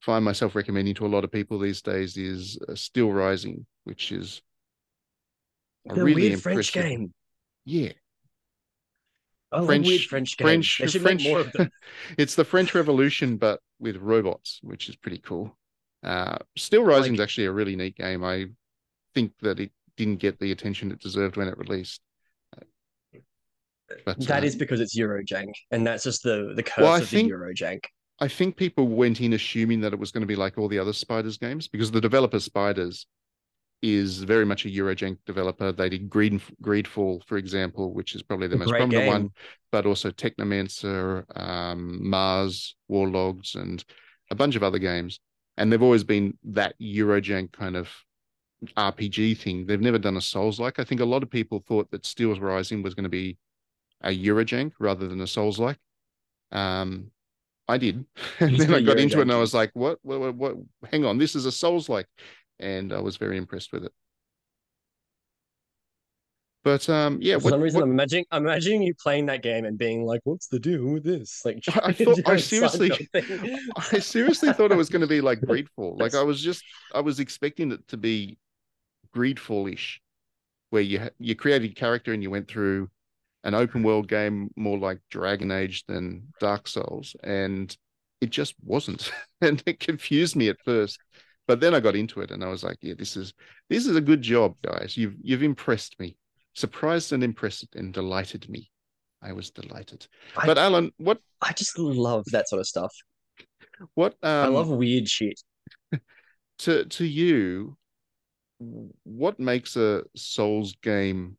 find myself recommending to a lot of people these days is uh, Steel Rising, which is a The really weird French game. Yeah, love French- weird French games. French- French- more of them. [laughs] it's the French Revolution, but with robots, which is pretty cool. Uh, Steel Rising is Like- actually a really neat game. I think that it didn't get the attention it deserved when it released. But That uh, is because it's Eurojank, and that's just the the curse Well, of think- the Eurojank. I think people went in assuming that it was going to be like all the other Spiders games because the developer Spiders is very much a Eurojank developer. They did Greed, Greedfall, for example, which is probably the most Great prominent one, but also Technomancer, um, Mars, Warlogs, and a bunch of other games. And they've always been that Eurojank kind of RPG thing. They've never done a Souls like. I think a lot of people thought that Steel's Rising was going to be a Eurojank rather than a Souls like. Um, I did. [laughs] And then I got into it and I was like, what, what, what, what? Hang on, this is a Souls like. And I was very impressed with it. But um, yeah, For what, some reason, what- I'm imagining, I'm imagining you playing that game and being like, "What's the deal with this?" Like, I thought- [laughs] I seriously- [laughs] I seriously thought it was going to be like Greedfall. Like I was just, I was expecting it to be Greedfall-ish, where you you created a character and you went through an open world game more like Dragon Age than Dark Souls, and it just wasn't, [laughs] and it confused me at first. But then I got into it and I was like, yeah, this is this is a good job, guys. You've you've impressed me, surprised and impressed and delighted me. I was delighted. I- But Alan, what I just love that sort of stuff. what um, I love weird shit. [laughs] to to you what makes a souls game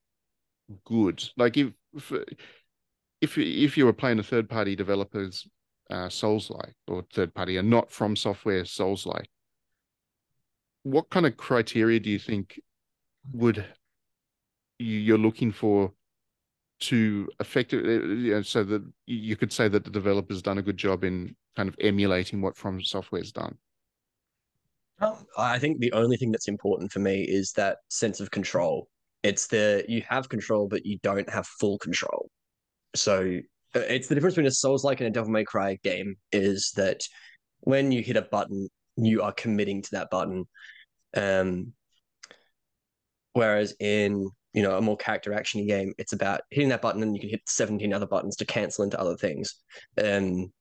good like if if if, you were playing a third party developers uh, souls like or third party and not from software souls like what kind of criteria do you think would you, you're looking for to effectively uh, you know, so that you could say that the developer's done a good job in kind of emulating what from software's done I think the only thing that's important for me is that sense of control. It's the you have control, but you don't have full control. So uh, it's the difference between a Souls-like and a Devil May Cry game is that when you hit a button, you are committing to that button. Um, whereas in you know a more character action game, it's about hitting that button and you can hit 17 other buttons to cancel into other things. Um,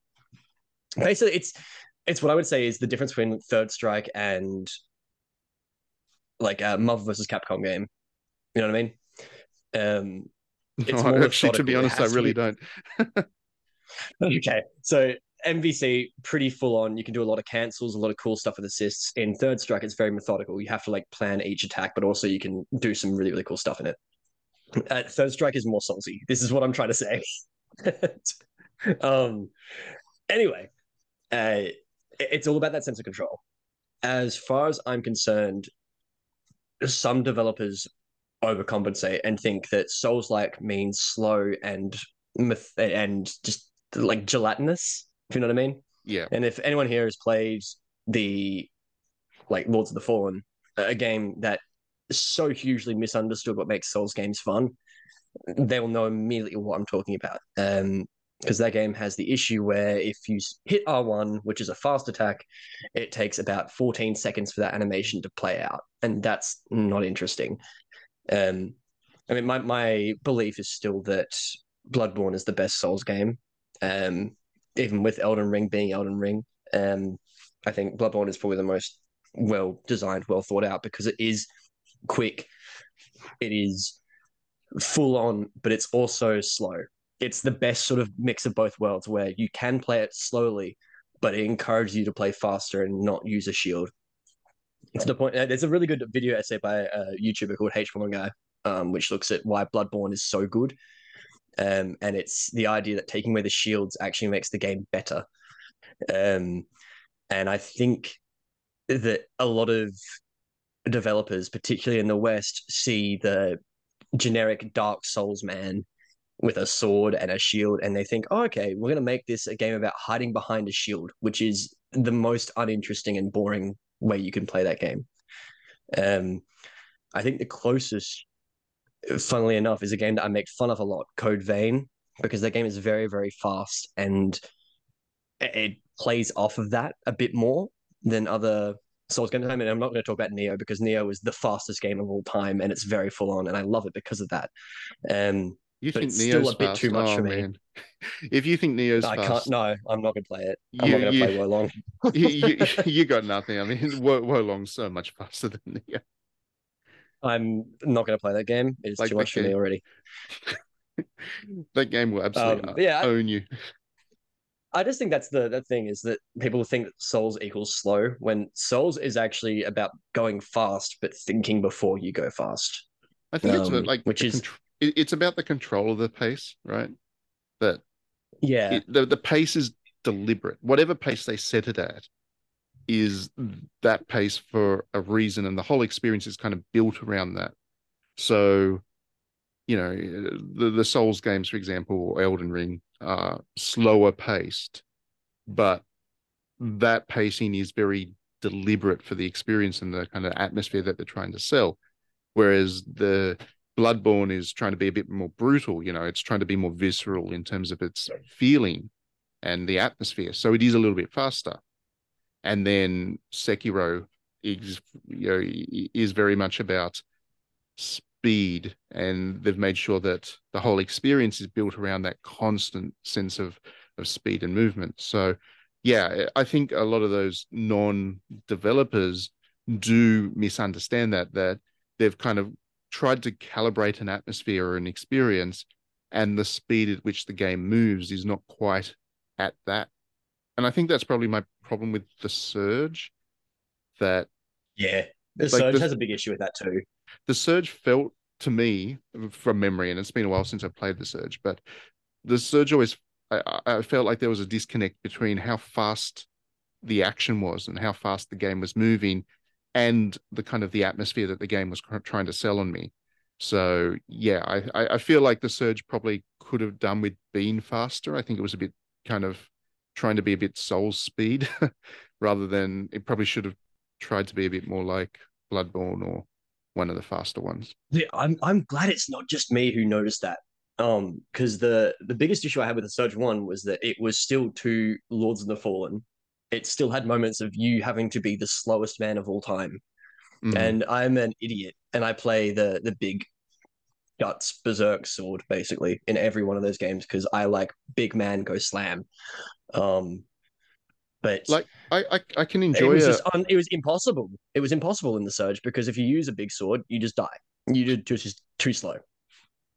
basically, it's it's what I would say is the difference between Third Strike and like a Marvel versus Capcom game. You know what I mean? Um, [laughs] It's No, actually to be honest i to really don't [laughs] okay, so MVC pretty full on. You can do a lot of cancels, a lot of cool stuff with assists. In Third Strike, it's very methodical. You have to like plan each attack, but also you can do some really really cool stuff in it. Uh, Third Strike is more salty. This is what I'm trying to say. [laughs] um. Anyway, uh, it's all about that sense of control. As far as I'm concerned, some developers overcompensate and think that Souls like means slow and myth- and just like gelatinous. If you know what I mean. Yeah. And if anyone here has played the like Lords of the Fallen, a game that is so hugely misunderstood what makes Souls games fun, they will know immediately what I'm talking about. Um, because that game has the issue where if you hit R1, which is a fast attack, it takes about 14 seconds for that animation to play out, and that's not interesting. Um, I mean, my my belief is still that Bloodborne is the best Souls game. Um, even with Elden Ring being Elden Ring, um, I think Bloodborne is probably the most well designed, well thought out because it is quick, it is full on, but it's also slow. It's the best sort of mix of both worlds where you can play it slowly, but it encourages you to play faster and not use a shield. To the point, uh, there's a really good video essay by a YouTuber called Hbomberguy, um, which looks at why Bloodborne is so good. Um, and it's the idea that taking away the shields actually makes the game better. Um, and I think that a lot of developers, particularly in the West, see the generic Dark Souls man with a sword and a shield, and they think, oh, okay, we're going to make this a game about hiding behind a shield, which is the most uninteresting and boring way you can play that game. Um, I think the closest, funnily enough, is a game that I make fun of a lot, Code Vein, because that game is very, very fast and it- plays off of that a bit more than other Souls games. I mean, I'm not going to talk about Nioh because Nioh is the fastest game of all time and it's very full on, and I love it because of that. Um, You But think it's still a bit fast? too much oh, for me. man. If you think Nioh's I can't. No, I'm not going to play it. I'm you, not going to play Wolong. [laughs] you, you, [laughs] you got nothing. I mean, Wo- Wolong's so much faster than Nioh. I'm not going to play that game. It's Like too much for me already. [laughs] That game will absolutely Um, yeah, own you. I just think that's the the thing is that people think that Souls equals slow when Souls is actually about going fast but thinking before you go fast. I think it's um, about, like which is- contr- it- it's about the control of the pace, right? That Yeah, it, the the pace is deliberate. Whatever pace they set it at is that pace for a reason, and the whole experience is kind of built around that. So, you know, the the Souls games, for example, or Elden Ring, are slower paced, but that pacing is very deliberate for the experience and the kind of atmosphere that they're trying to sell. Whereas the Bloodborne is trying to be a bit more brutal, you know, it's trying to be more visceral in terms of its feeling and the atmosphere. So it is a little bit faster. And then Sekiro is, you know, is very much about speed, and they've made sure that the whole experience is built around that constant sense of of speed and movement. So, yeah, I think a lot of those non-developers do misunderstand that that they've kind of tried to calibrate an atmosphere or an experience, and the speed at which the game moves is not quite at that. And I think that's probably my problem with the Surge. That yeah. The Like Surge the- has a big issue with that too. the Surge felt to me from memory, and it's been a while since I played the Surge, but the Surge always I, I I felt like there was a disconnect between how fast the action was and how fast the game was moving, and the kind of the atmosphere that the game was trying to sell on me. So yeah, I I feel like the Surge probably could have done with being faster. I think it was a bit kind of trying to be a bit soul speed [laughs] rather than it probably should have tried to be a bit more like Bloodborne or one of the faster ones. Yeah, I'm I'm glad it's not just me who noticed that. Um, because the the biggest issue I had with the Surge One was that it was still two Lords of the Fallen. It still had moments of you having to be the slowest man of all time. Mhm. And I'm an idiot, and I play the the big guts berserk sword basically in every one of those games because I like big man go slam. Um, but like I, I I can it enjoy was a, un- it was impossible. It was impossible in the Surge because if you use a big sword, you just die. You just just too slow.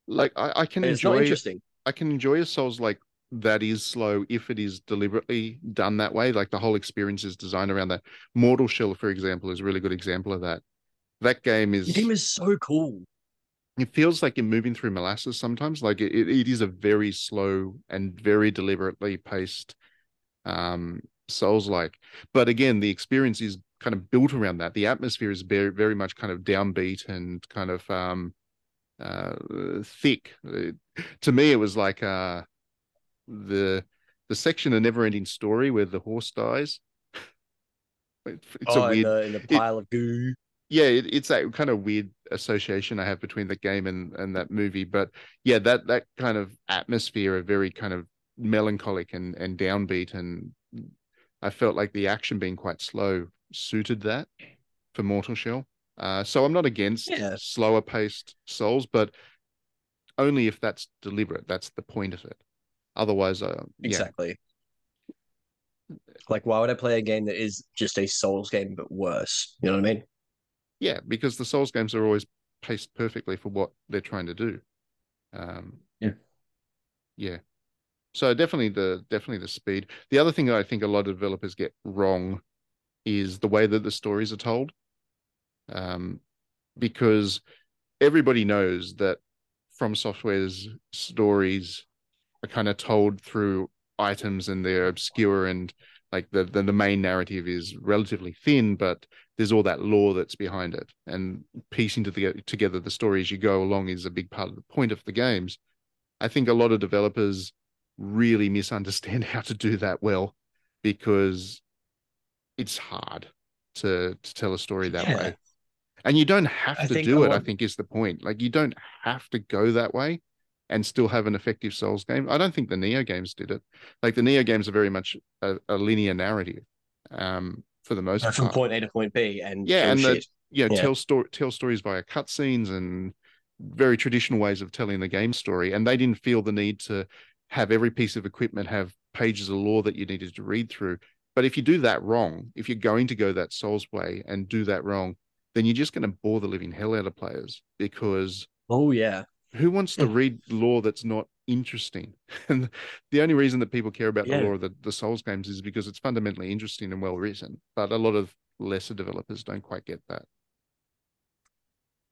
like I, I can And it's not enjoy interesting. I can enjoy a Souls like that is slow if it is deliberately done that way. Like the whole experience is designed around that. Mortal Shell, for example, is a really good example of that. That game is The game is so cool. it feels like you're moving through molasses sometimes. Like it, it is a very slow and very deliberately paced um souls like. But again, the experience is kind of built around that. The atmosphere is very very much kind of downbeat and kind of um uh thick. Uh, to me it was like uh the the section of never ending story where the horse dies. It's oh, a in weird the, in the pile of goo. yeah, it, it's that kind of weird association I have between the game and and that movie. But yeah, that that kind of atmosphere, a very kind of melancholic and and downbeat, and I felt like the action being quite slow suited that for Mortal Shell. Uh, so I'm not against Yeah. slower paced Souls, but only if that's deliberate. That's the point of it. Otherwise, uh, yeah, Exactly. Like, why would I play a game that is just a Souls game but worse? You know what I mean? yeah, because the Souls games are always paced perfectly for what they're trying to do. Um, Yeah. yeah. So definitely the definitely the speed. The other thing that I think a lot of developers get wrong is the way that the stories are told. Um, because everybody knows that From Software's stories are kind of told through items and they're obscure and like the, the the main narrative is relatively thin, but there's all that lore that's behind it. And piecing to the, together the story as you go along is a big part of the point of the games. I think a lot of developers really misunderstand [laughs] how to do that well because it's hard to to tell a story that Yeah. way. And you don't have I to do it i think is the point. Like you don't have to go that way and still have an effective souls game i don't think the Nioh games did it like the Nioh games are very much a, a linear narrative um for the most From part point A to point B, and Yeah, and the- know, Yeah. tell story tell stories via cutscenes and very traditional ways of telling the game story. And they didn't feel the need to have every piece of equipment have pages of lore that you needed to read through. But if you do that wrong, if you're going to go that Souls way and do that wrong, then you're just going to bore the living hell out of players because Oh yeah, who wants to read lore that's not interesting? [laughs] And the only reason that people care about Yeah. the lore of the, the Souls games is because it's fundamentally interesting and well written. But a lot of lesser developers don't quite get that.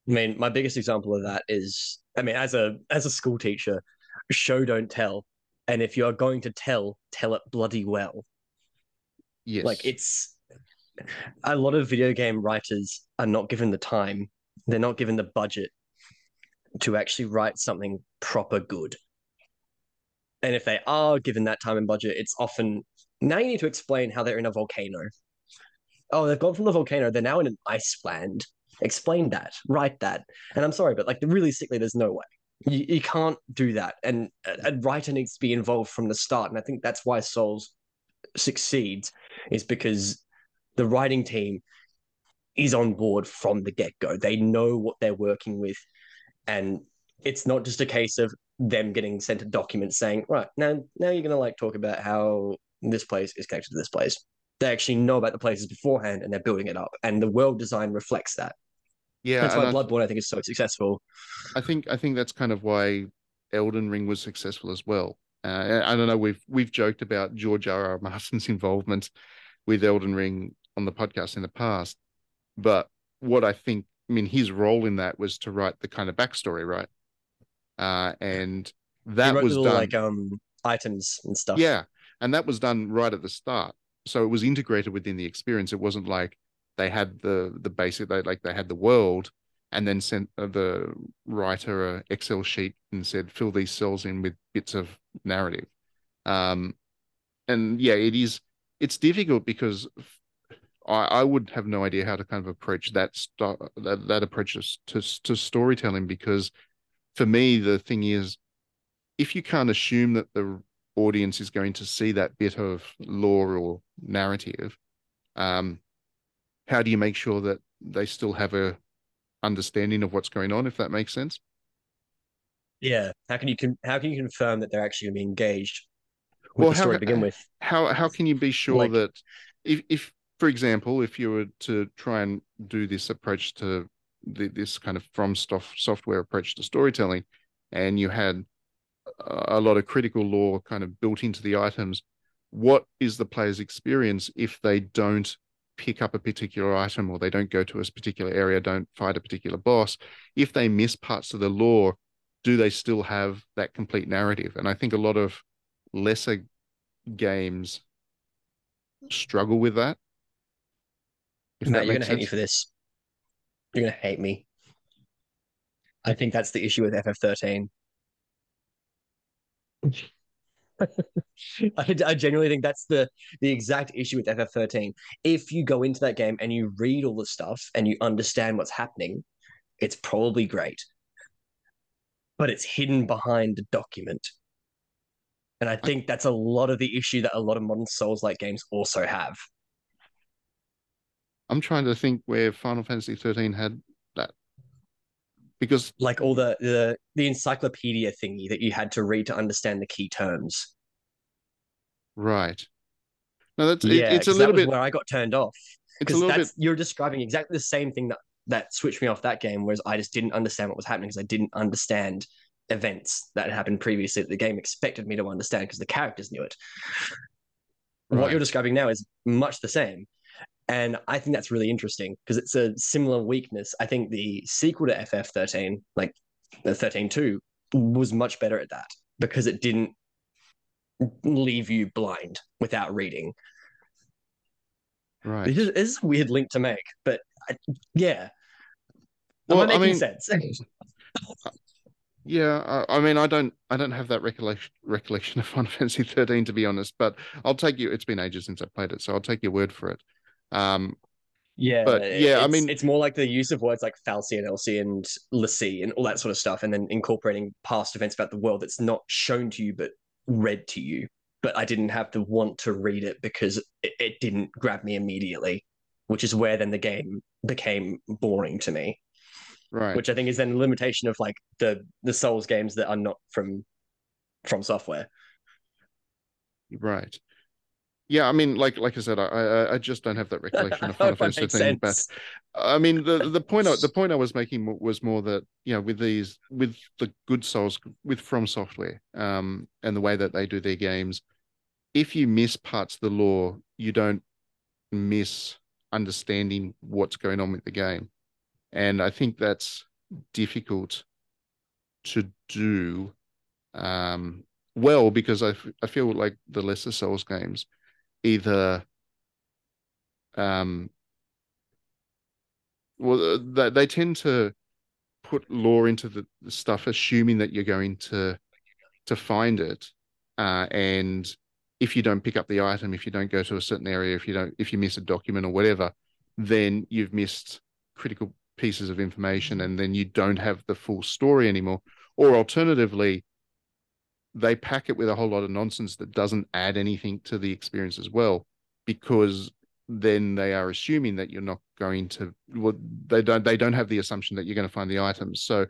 I mean, my biggest example of that is, I mean, as a as a school teacher, show don't tell, and if you are going to tell, tell it bloody well. Yes. Like it's a lot of video game writers are not given the time, they're not given the budget to actually write something proper good. And if they are given that time and budget, it's often now you need to explain how they're in a volcano. Oh, they've gone from the volcano, they're now in an ice land. Explain that, write that. And I'm sorry, but like realistically, there's no way. You, you can't do that. And a writer needs to be involved from the start. And I think that's why Souls succeeds, is because the writing team is on board from the get go. They know what they're working with. And it's not just a case of them getting sent a document saying, right, now now you're gonna like talk about how this place is connected to this place. They actually know about the places beforehand and they're building it up. And the world design reflects that. yeah, That's why I, Bloodborne, I think, is so successful. I think I think that's kind of why Elden Ring was successful as well. Uh, I don't know. We've we've joked about George R. R. Martin's [laughs] involvement with Elden Ring on the podcast in the past, but what I think, I mean, his role in that was to write the kind of backstory, right? Uh, and that was little done. like um items and stuff. Yeah, and that was done right at the start, so it was integrated within the experience. It wasn't like they had the the basic, they like they had the world, and then sent uh, the writer a Excel sheet and said fill these cells in with bits of narrative. Um, and yeah, it is it's difficult because I, I would have no idea how to kind of approach that st- that, that approach to, to to storytelling because for me the thing is if you can't assume that the audience is going to see that bit of lore or narrative um how do you make sure that they still have a understanding of what's going on if that makes sense Yeah. How can you con- how can you confirm that they're actually gonna be engaged with Well, the how story to begin with? how how can you be sure Like- that if if for example if you were to try and do this approach to the, this kind of from software approach to storytelling and you had a lot of critical lore kind of built into the items. What is the player's experience if they don't pick up a particular item or they don't go to a particular area, don't fight a particular boss? If they miss parts of the lore, do they still have that complete narrative? And I think a lot of lesser games struggle with that. If Matt, you're gonna hate me for this. You're gonna hate me. I think that's the issue with FF13. [laughs] I, I genuinely think that's the the exact issue with FF13. If you go into that game and you read all the stuff and you understand what's happening, it's probably great. But it's hidden behind a document. And I think that's a lot of the issue that a lot of modern Souls-like games also have. I'm trying to think where Final Fantasy 13 had that. Because Like all the the the encyclopedia thingy that you had to read to understand the key terms. right. No, that's it- Yeah, it's a little bit where I got turned off. because that's bit you're describing exactly the same thing that that switched me off that game whereas i just didn't understand what was happening because i didn't understand events that had happened previously that the game expected me to understand because the characters knew it what you're describing now is much the same and i think that's really interesting because it's a similar weakness i think the sequel to ff13 like the 13.2 was much better at that because it didn't leave you blind without reading right. It is, a weird link to make, but I, yeah. Well, Am I I making mean- sense? [laughs] Yeah, I, I mean, I don't, I don't have that recollection recollection of Final Fantasy 13 to be honest, but I'll take you. It's been ages since I played it, so I'll take your word for it. Um, yeah, But, yeah, I mean- it's more like the use of words like fal'Cie and l'Cie and Lassie and all that sort of stuff, and then incorporating past events about the world that's not shown to you but read to you. But I didn't have to want to read it because it, it didn't grab me immediately, which is where then the game became boring to me. right. Which I think is then a limitation of like the the Souls games that are not from from software. Right. Yeah, I mean, like like I said, I I, I just don't have that recollection of Final Fantasy 13. But. I mean, the the [laughs] point I, the point I was making was more that you know, with these with the good Souls with From Software, um, and the way that they do their games, if you miss parts of the lore, you don't miss understanding what's going on with the game, and I think that's difficult to do um, well because I, f- I feel like the lesser Souls games either um well uh, they, they tend to put lore into the, the stuff assuming that you're going to to find it uh and if you don't pick up the item if you don't go to a certain area if you don't if you miss a document or whatever then you've missed critical pieces of information and then you don't have the full story anymore. Or alternatively they pack it with a whole lot of nonsense that doesn't add anything to the experience as well because then they are assuming that you're not going to well they don't they don't have the assumption that you're going to find the items so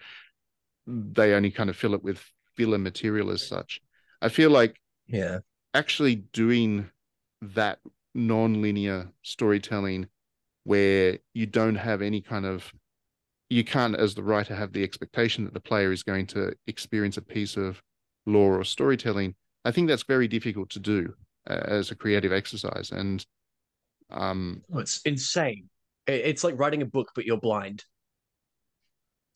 they only kind of fill it with filler material as such i feel like Yeah. actually doing that non-linear storytelling where you don't have any kind of you can't as the writer have the expectation that the player is going to experience a piece of lore or storytelling i think that's very difficult to do uh, as a creative exercise and um Oh, it's insane. It's like writing a book, but you're blind.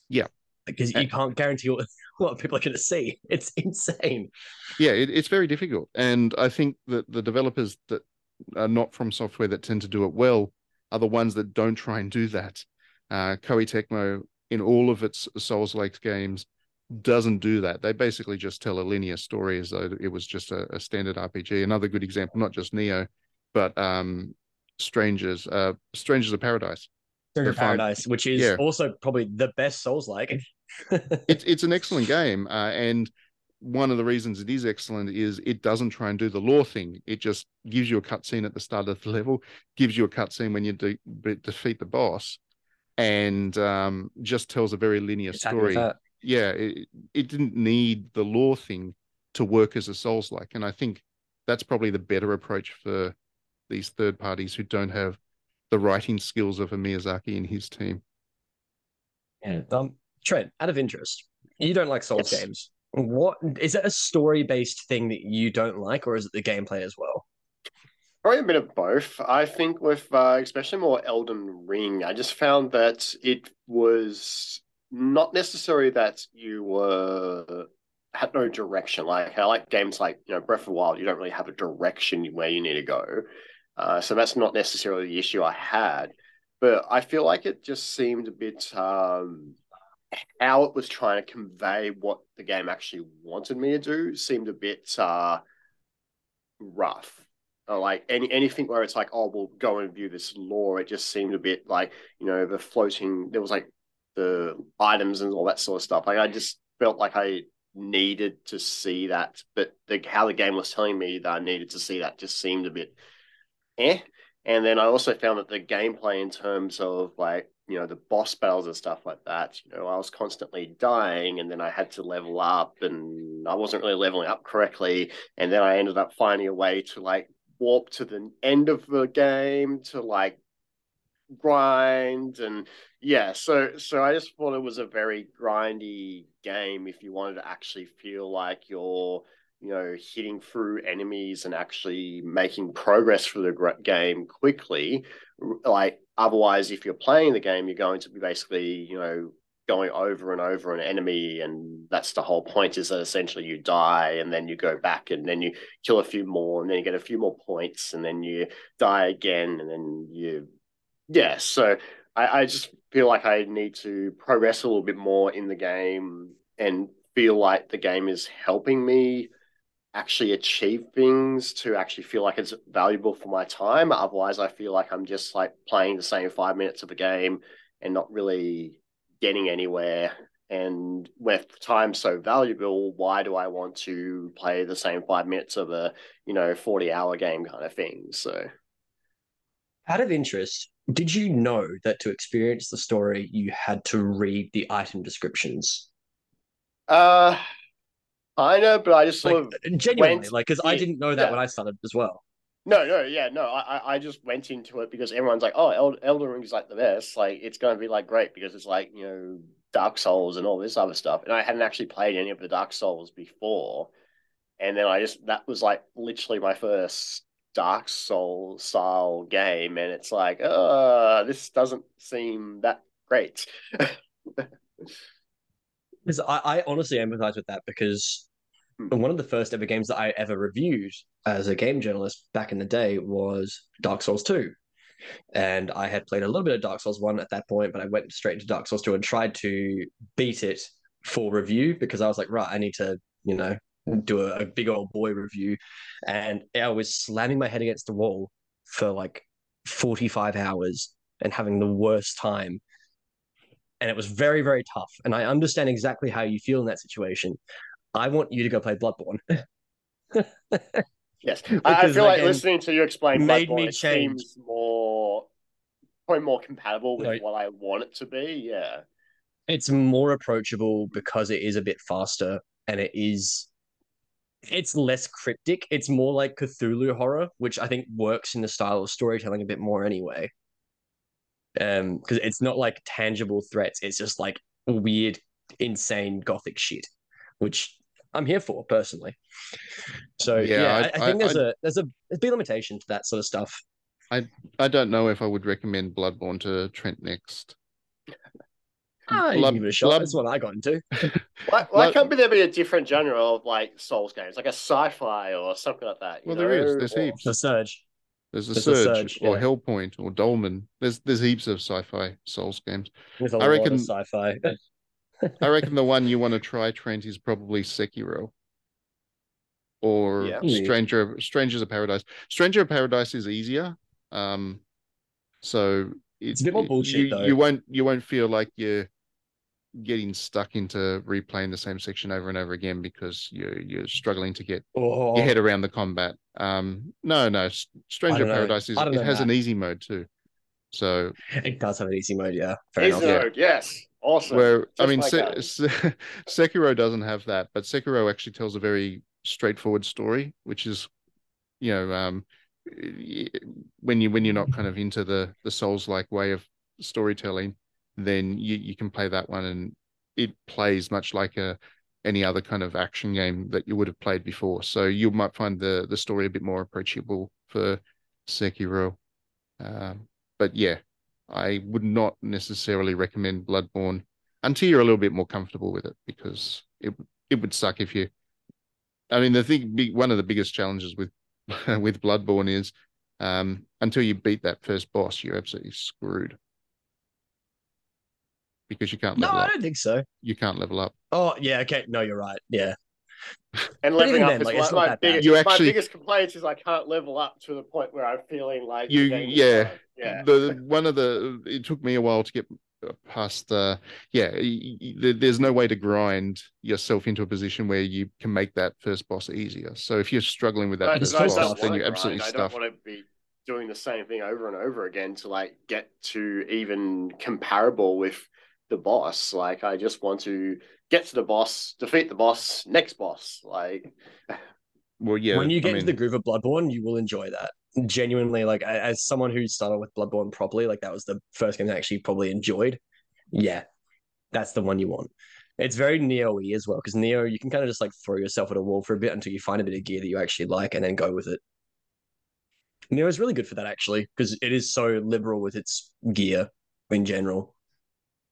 Yeah. Because you can't guarantee what, [laughs] what people are going to see. It's insane. yeah it, it's very difficult and i think that the developers that are not from software that tend to do it well are the ones that don't try and do that uh koei tecmo in all of its souls like games doesn't do that they basically just tell a linear story as though it was just a, a standard rpg another good example not just Nioh but um strangers uh strangers of paradise Stranger. Paradise, which is Yeah. also probably the best Souls like. [laughs] it's it's an excellent game, uh, and one of the reasons it is excellent is it doesn't try and do the lore thing. It just gives you a cutscene at the start of the level, gives you a cutscene when you de- defeat the boss, and um, just tells a very linear It's story. That. Yeah, it, it didn't need the lore thing to work as a Souls like, and I think that's probably the better approach for these third parties who don't have the writing skills of a Miyazaki and his team. Yeah. Um, Trent, out of interest, you don't like Souls Yes. games. What is it a story based thing that you don't like, or is it the gameplay as well? Probably a bit of both. I think with uh, especially more Elden Ring, I just found that it was not necessarily that you were had no direction. Like I like games like you know Breath of the Wild, you don't really have a direction where you need to go. Uh, so that's not necessarily the issue I had, but I feel like it just seemed a bit um, how it was trying to convey what the game actually wanted me to do seemed a bit uh, rough. Like any anything where it's like, oh, we'll go and view this lore. It just seemed a bit like you know the floating. There was like the items and all that sort of stuff. Like I just felt like I needed to see that, but the how the game was telling me that I needed to see that just seemed a bit eh. And then I also found that the gameplay in terms of like you know the boss battles and stuff like that, you know, I was constantly dying, and then I had to level up, and I wasn't really leveling up correctly, and then I ended up finding a way to like warp to the end of the game to like grind and yeah so so i just thought it was a very grindy game if you wanted to actually feel like you're you know hitting through enemies and actually making progress through the game quickly. Like otherwise if you're playing the game you're going to be basically you know going over and over an enemy and that's the whole point is that essentially you die and then you go back and then you kill a few more and then you get a few more points and then you die again and then you yeah so I, I just feel like i need to progress a little bit more in the game and feel like the game is helping me actually achieve things to actually feel like it's valuable for my time otherwise i feel like i'm just like playing the same five minutes of a game and not really getting anywhere. And with time so valuable, why do I want to play the same five minutes of a you know forty hour game kind of thing? So, Out of interest, did you know that to experience the story, you had to read the item descriptions? uh, I know, but I just sort Like of genuinely, went like because I didn't know that yeah. when I started as well. no, no, yeah, no. I I- just went into it because everyone's like, oh, El- Elden Ring is like the best. Like it's going to be like great because it's like you know Dark Souls and all this other stuff. And I hadn't actually played any of the Dark Souls before, and then I just that was like literally my first Dark Soul style game, and it's like, uh, this doesn't seem that great. [laughs] Because I, I honestly empathize with that because Hmm. one of the first ever games that I ever reviewed as a game journalist back in the day was Dark Souls 2. And I had played a little bit of Dark Souls 1 at that point, but I went straight into Dark Souls 2 and tried to beat it for review because I was like, right, I need to, you know, do a, a big old boy review. And I was slamming my head against the wall for like 45 hours and having the worst time. And it was very, very tough. And I understand exactly how you feel in that situation. I want you to go play Bloodborne. [laughs] Yes, I, feel like listening to you explain made Bloodborne, me change. seems more probably more compatible with Like- what I want it to be. Yeah. it's more approachable because it is a bit faster and it is it's less cryptic. It's more like Cthulhu horror, which I think works in the style of storytelling a bit more anyway. Um, because it's not like tangible threats, it's just like weird, insane gothic shit, which I'm here for personally. So Yeah, yeah, I- I, I think I- there's a there's a there's a big limitation to that sort of stuff. I I don't know if I would recommend Bloodborne to Trent next. You Blood- can give it a shot. Blood- That's what I got into. [laughs] Why, why Like- can't there be a different genre of like Souls games, like a sci-fi or something like that? you Well, there is. know? There's Or- heaps. The surge. There's a There's a Surge, Surge, or yeah. Hellpoint or Dolmen. There's there's heaps of sci-fi Souls games. With a I lot reckon- of sci-fi. I [laughs] reckon the one you want to try, Trent, is probably Sekiro. Or Yeah. Stranger Strangers of Paradise. Stranger of Paradise is easier. Um so it- It's a bit more bullshit, you, though. you won't you won't feel like you're getting stuck into replaying the same section over and over again because you're you're struggling to get Oh, your head around the combat. Um no, no, Stranger of don't know. Paradise is it know has an easy mode too. So it does have an easy mode, yeah. Fair Easy enough. Yeah. mode, yes, awesome. where I mean, like Se- Se- [laughs] Sekiro doesn't have that, but Sekiro actually tells a very straightforward story, which is, you know, um, when you when you're not kind of into the the Souls like way of storytelling, then you you can play that one and it plays much like a any other kind of action game that you would have played before. So you might find the the story a bit more approachable for Sekiro. Um, but yeah, I would not necessarily recommend Bloodborne until you're a little bit more comfortable with it because it it would suck if you. I mean, the thing, one of the biggest challenges with [laughs] with Bloodborne is um, until you beat that first boss, you're absolutely screwed because you can't No, level I up. don't think so. You can't level up. Oh yeah, okay. No, you're right. Yeah. [laughs] And But leveling up then, is like, my, it's not my that bad. biggest, You my biggest complaint is I can't level up to the point where I'm feeling like You- yeah. yeah. The one of the it took me a while to get past. the yeah, y- y- there- there's no way to grind yourself into a position where you can make that first boss easier. So if you're struggling with that But first I boss, then you're absolutely grind. I stuffed. don't want to be doing the same thing over and over again to like get to even comparable with the boss. Like I just want to get to the boss, defeat the boss, next boss. Like Well, yeah. when you I get mean, into the groove of Bloodborne, you will enjoy that. Genuinely, like as someone who started with Bloodborne properly, like that was the first game that I actually probably enjoyed. Yeah, that's the one you want. It's very Nioh-y as well, because Nioh, you can kind of just like throw yourself at a wall for a bit until you find a bit of gear that you actually like and then go with it. Nioh is really good for that actually, because it is so liberal with its gear in general.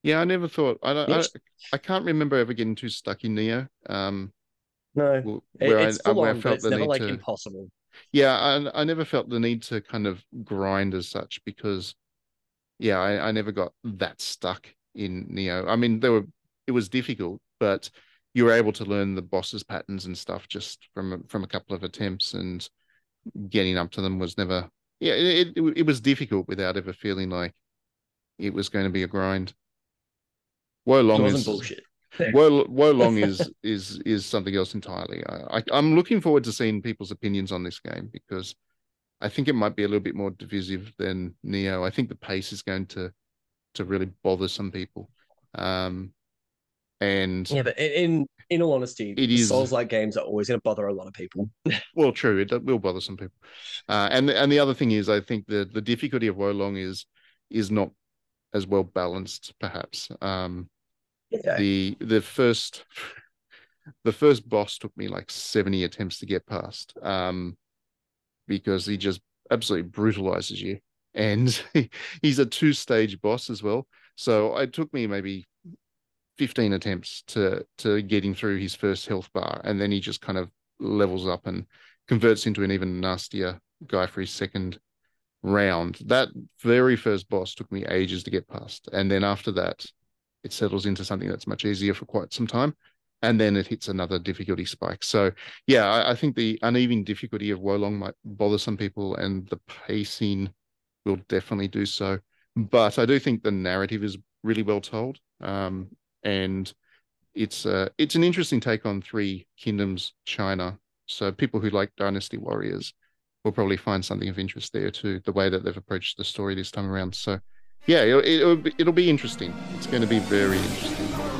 Yeah, I never thought. I don't. I, Yes. I can't remember ever getting too stuck in Nioh. Um, No, where it's I, full where on, but felt it's the never need like to. impossible. Yeah, I, I never felt the need to kind of grind as such because, yeah, I, I never got that stuck in Nioh. I mean, there were it was difficult, but you were able to learn the boss's patterns and stuff just from a- from a couple of attempts, and getting up to them was never. Yeah, it it, it was difficult without ever feeling like it was going to be a grind. Wo It Long wasn't is bullshit. [laughs] Wo, Wo Long is is is something else entirely. I, I I'm looking forward to seeing people's opinions on this game because I think it might be a little bit more divisive than Nioh. I think the pace is going to to really bother some people. Um, and Yeah, but in in, in all honesty, It is- Souls like games are always going to bother a lot of people. [laughs] well, true, it will bother some people. Uh, and and the other thing is, I think the the difficulty of Wo Long is is not as well balanced, perhaps. Um, Yeah. the the first the first boss took me like 70 attempts to get past um because he just absolutely brutalizes you. And [laughs] he's a two stage boss as well. So it took me maybe 15 attempts to to get him through his first health bar. And then he just kind of levels up and converts into an even nastier guy for his second round. That very first boss took me ages to get past. And then after that it settles into something that's much easier for quite some time and then it hits another difficulty spike. So yeah i, I think the uneven difficulty of Wo Long might bother some people and the pacing will definitely do so. But i do think the narrative is really well told um, and it's uh, it's an interesting take on three kingdoms china. So people who like dynasty warriors will probably find something of interest there too the way that they've approached the story this time around. So yeah, it'll, it'll, be, it'll be interesting. It's going to be very interesting.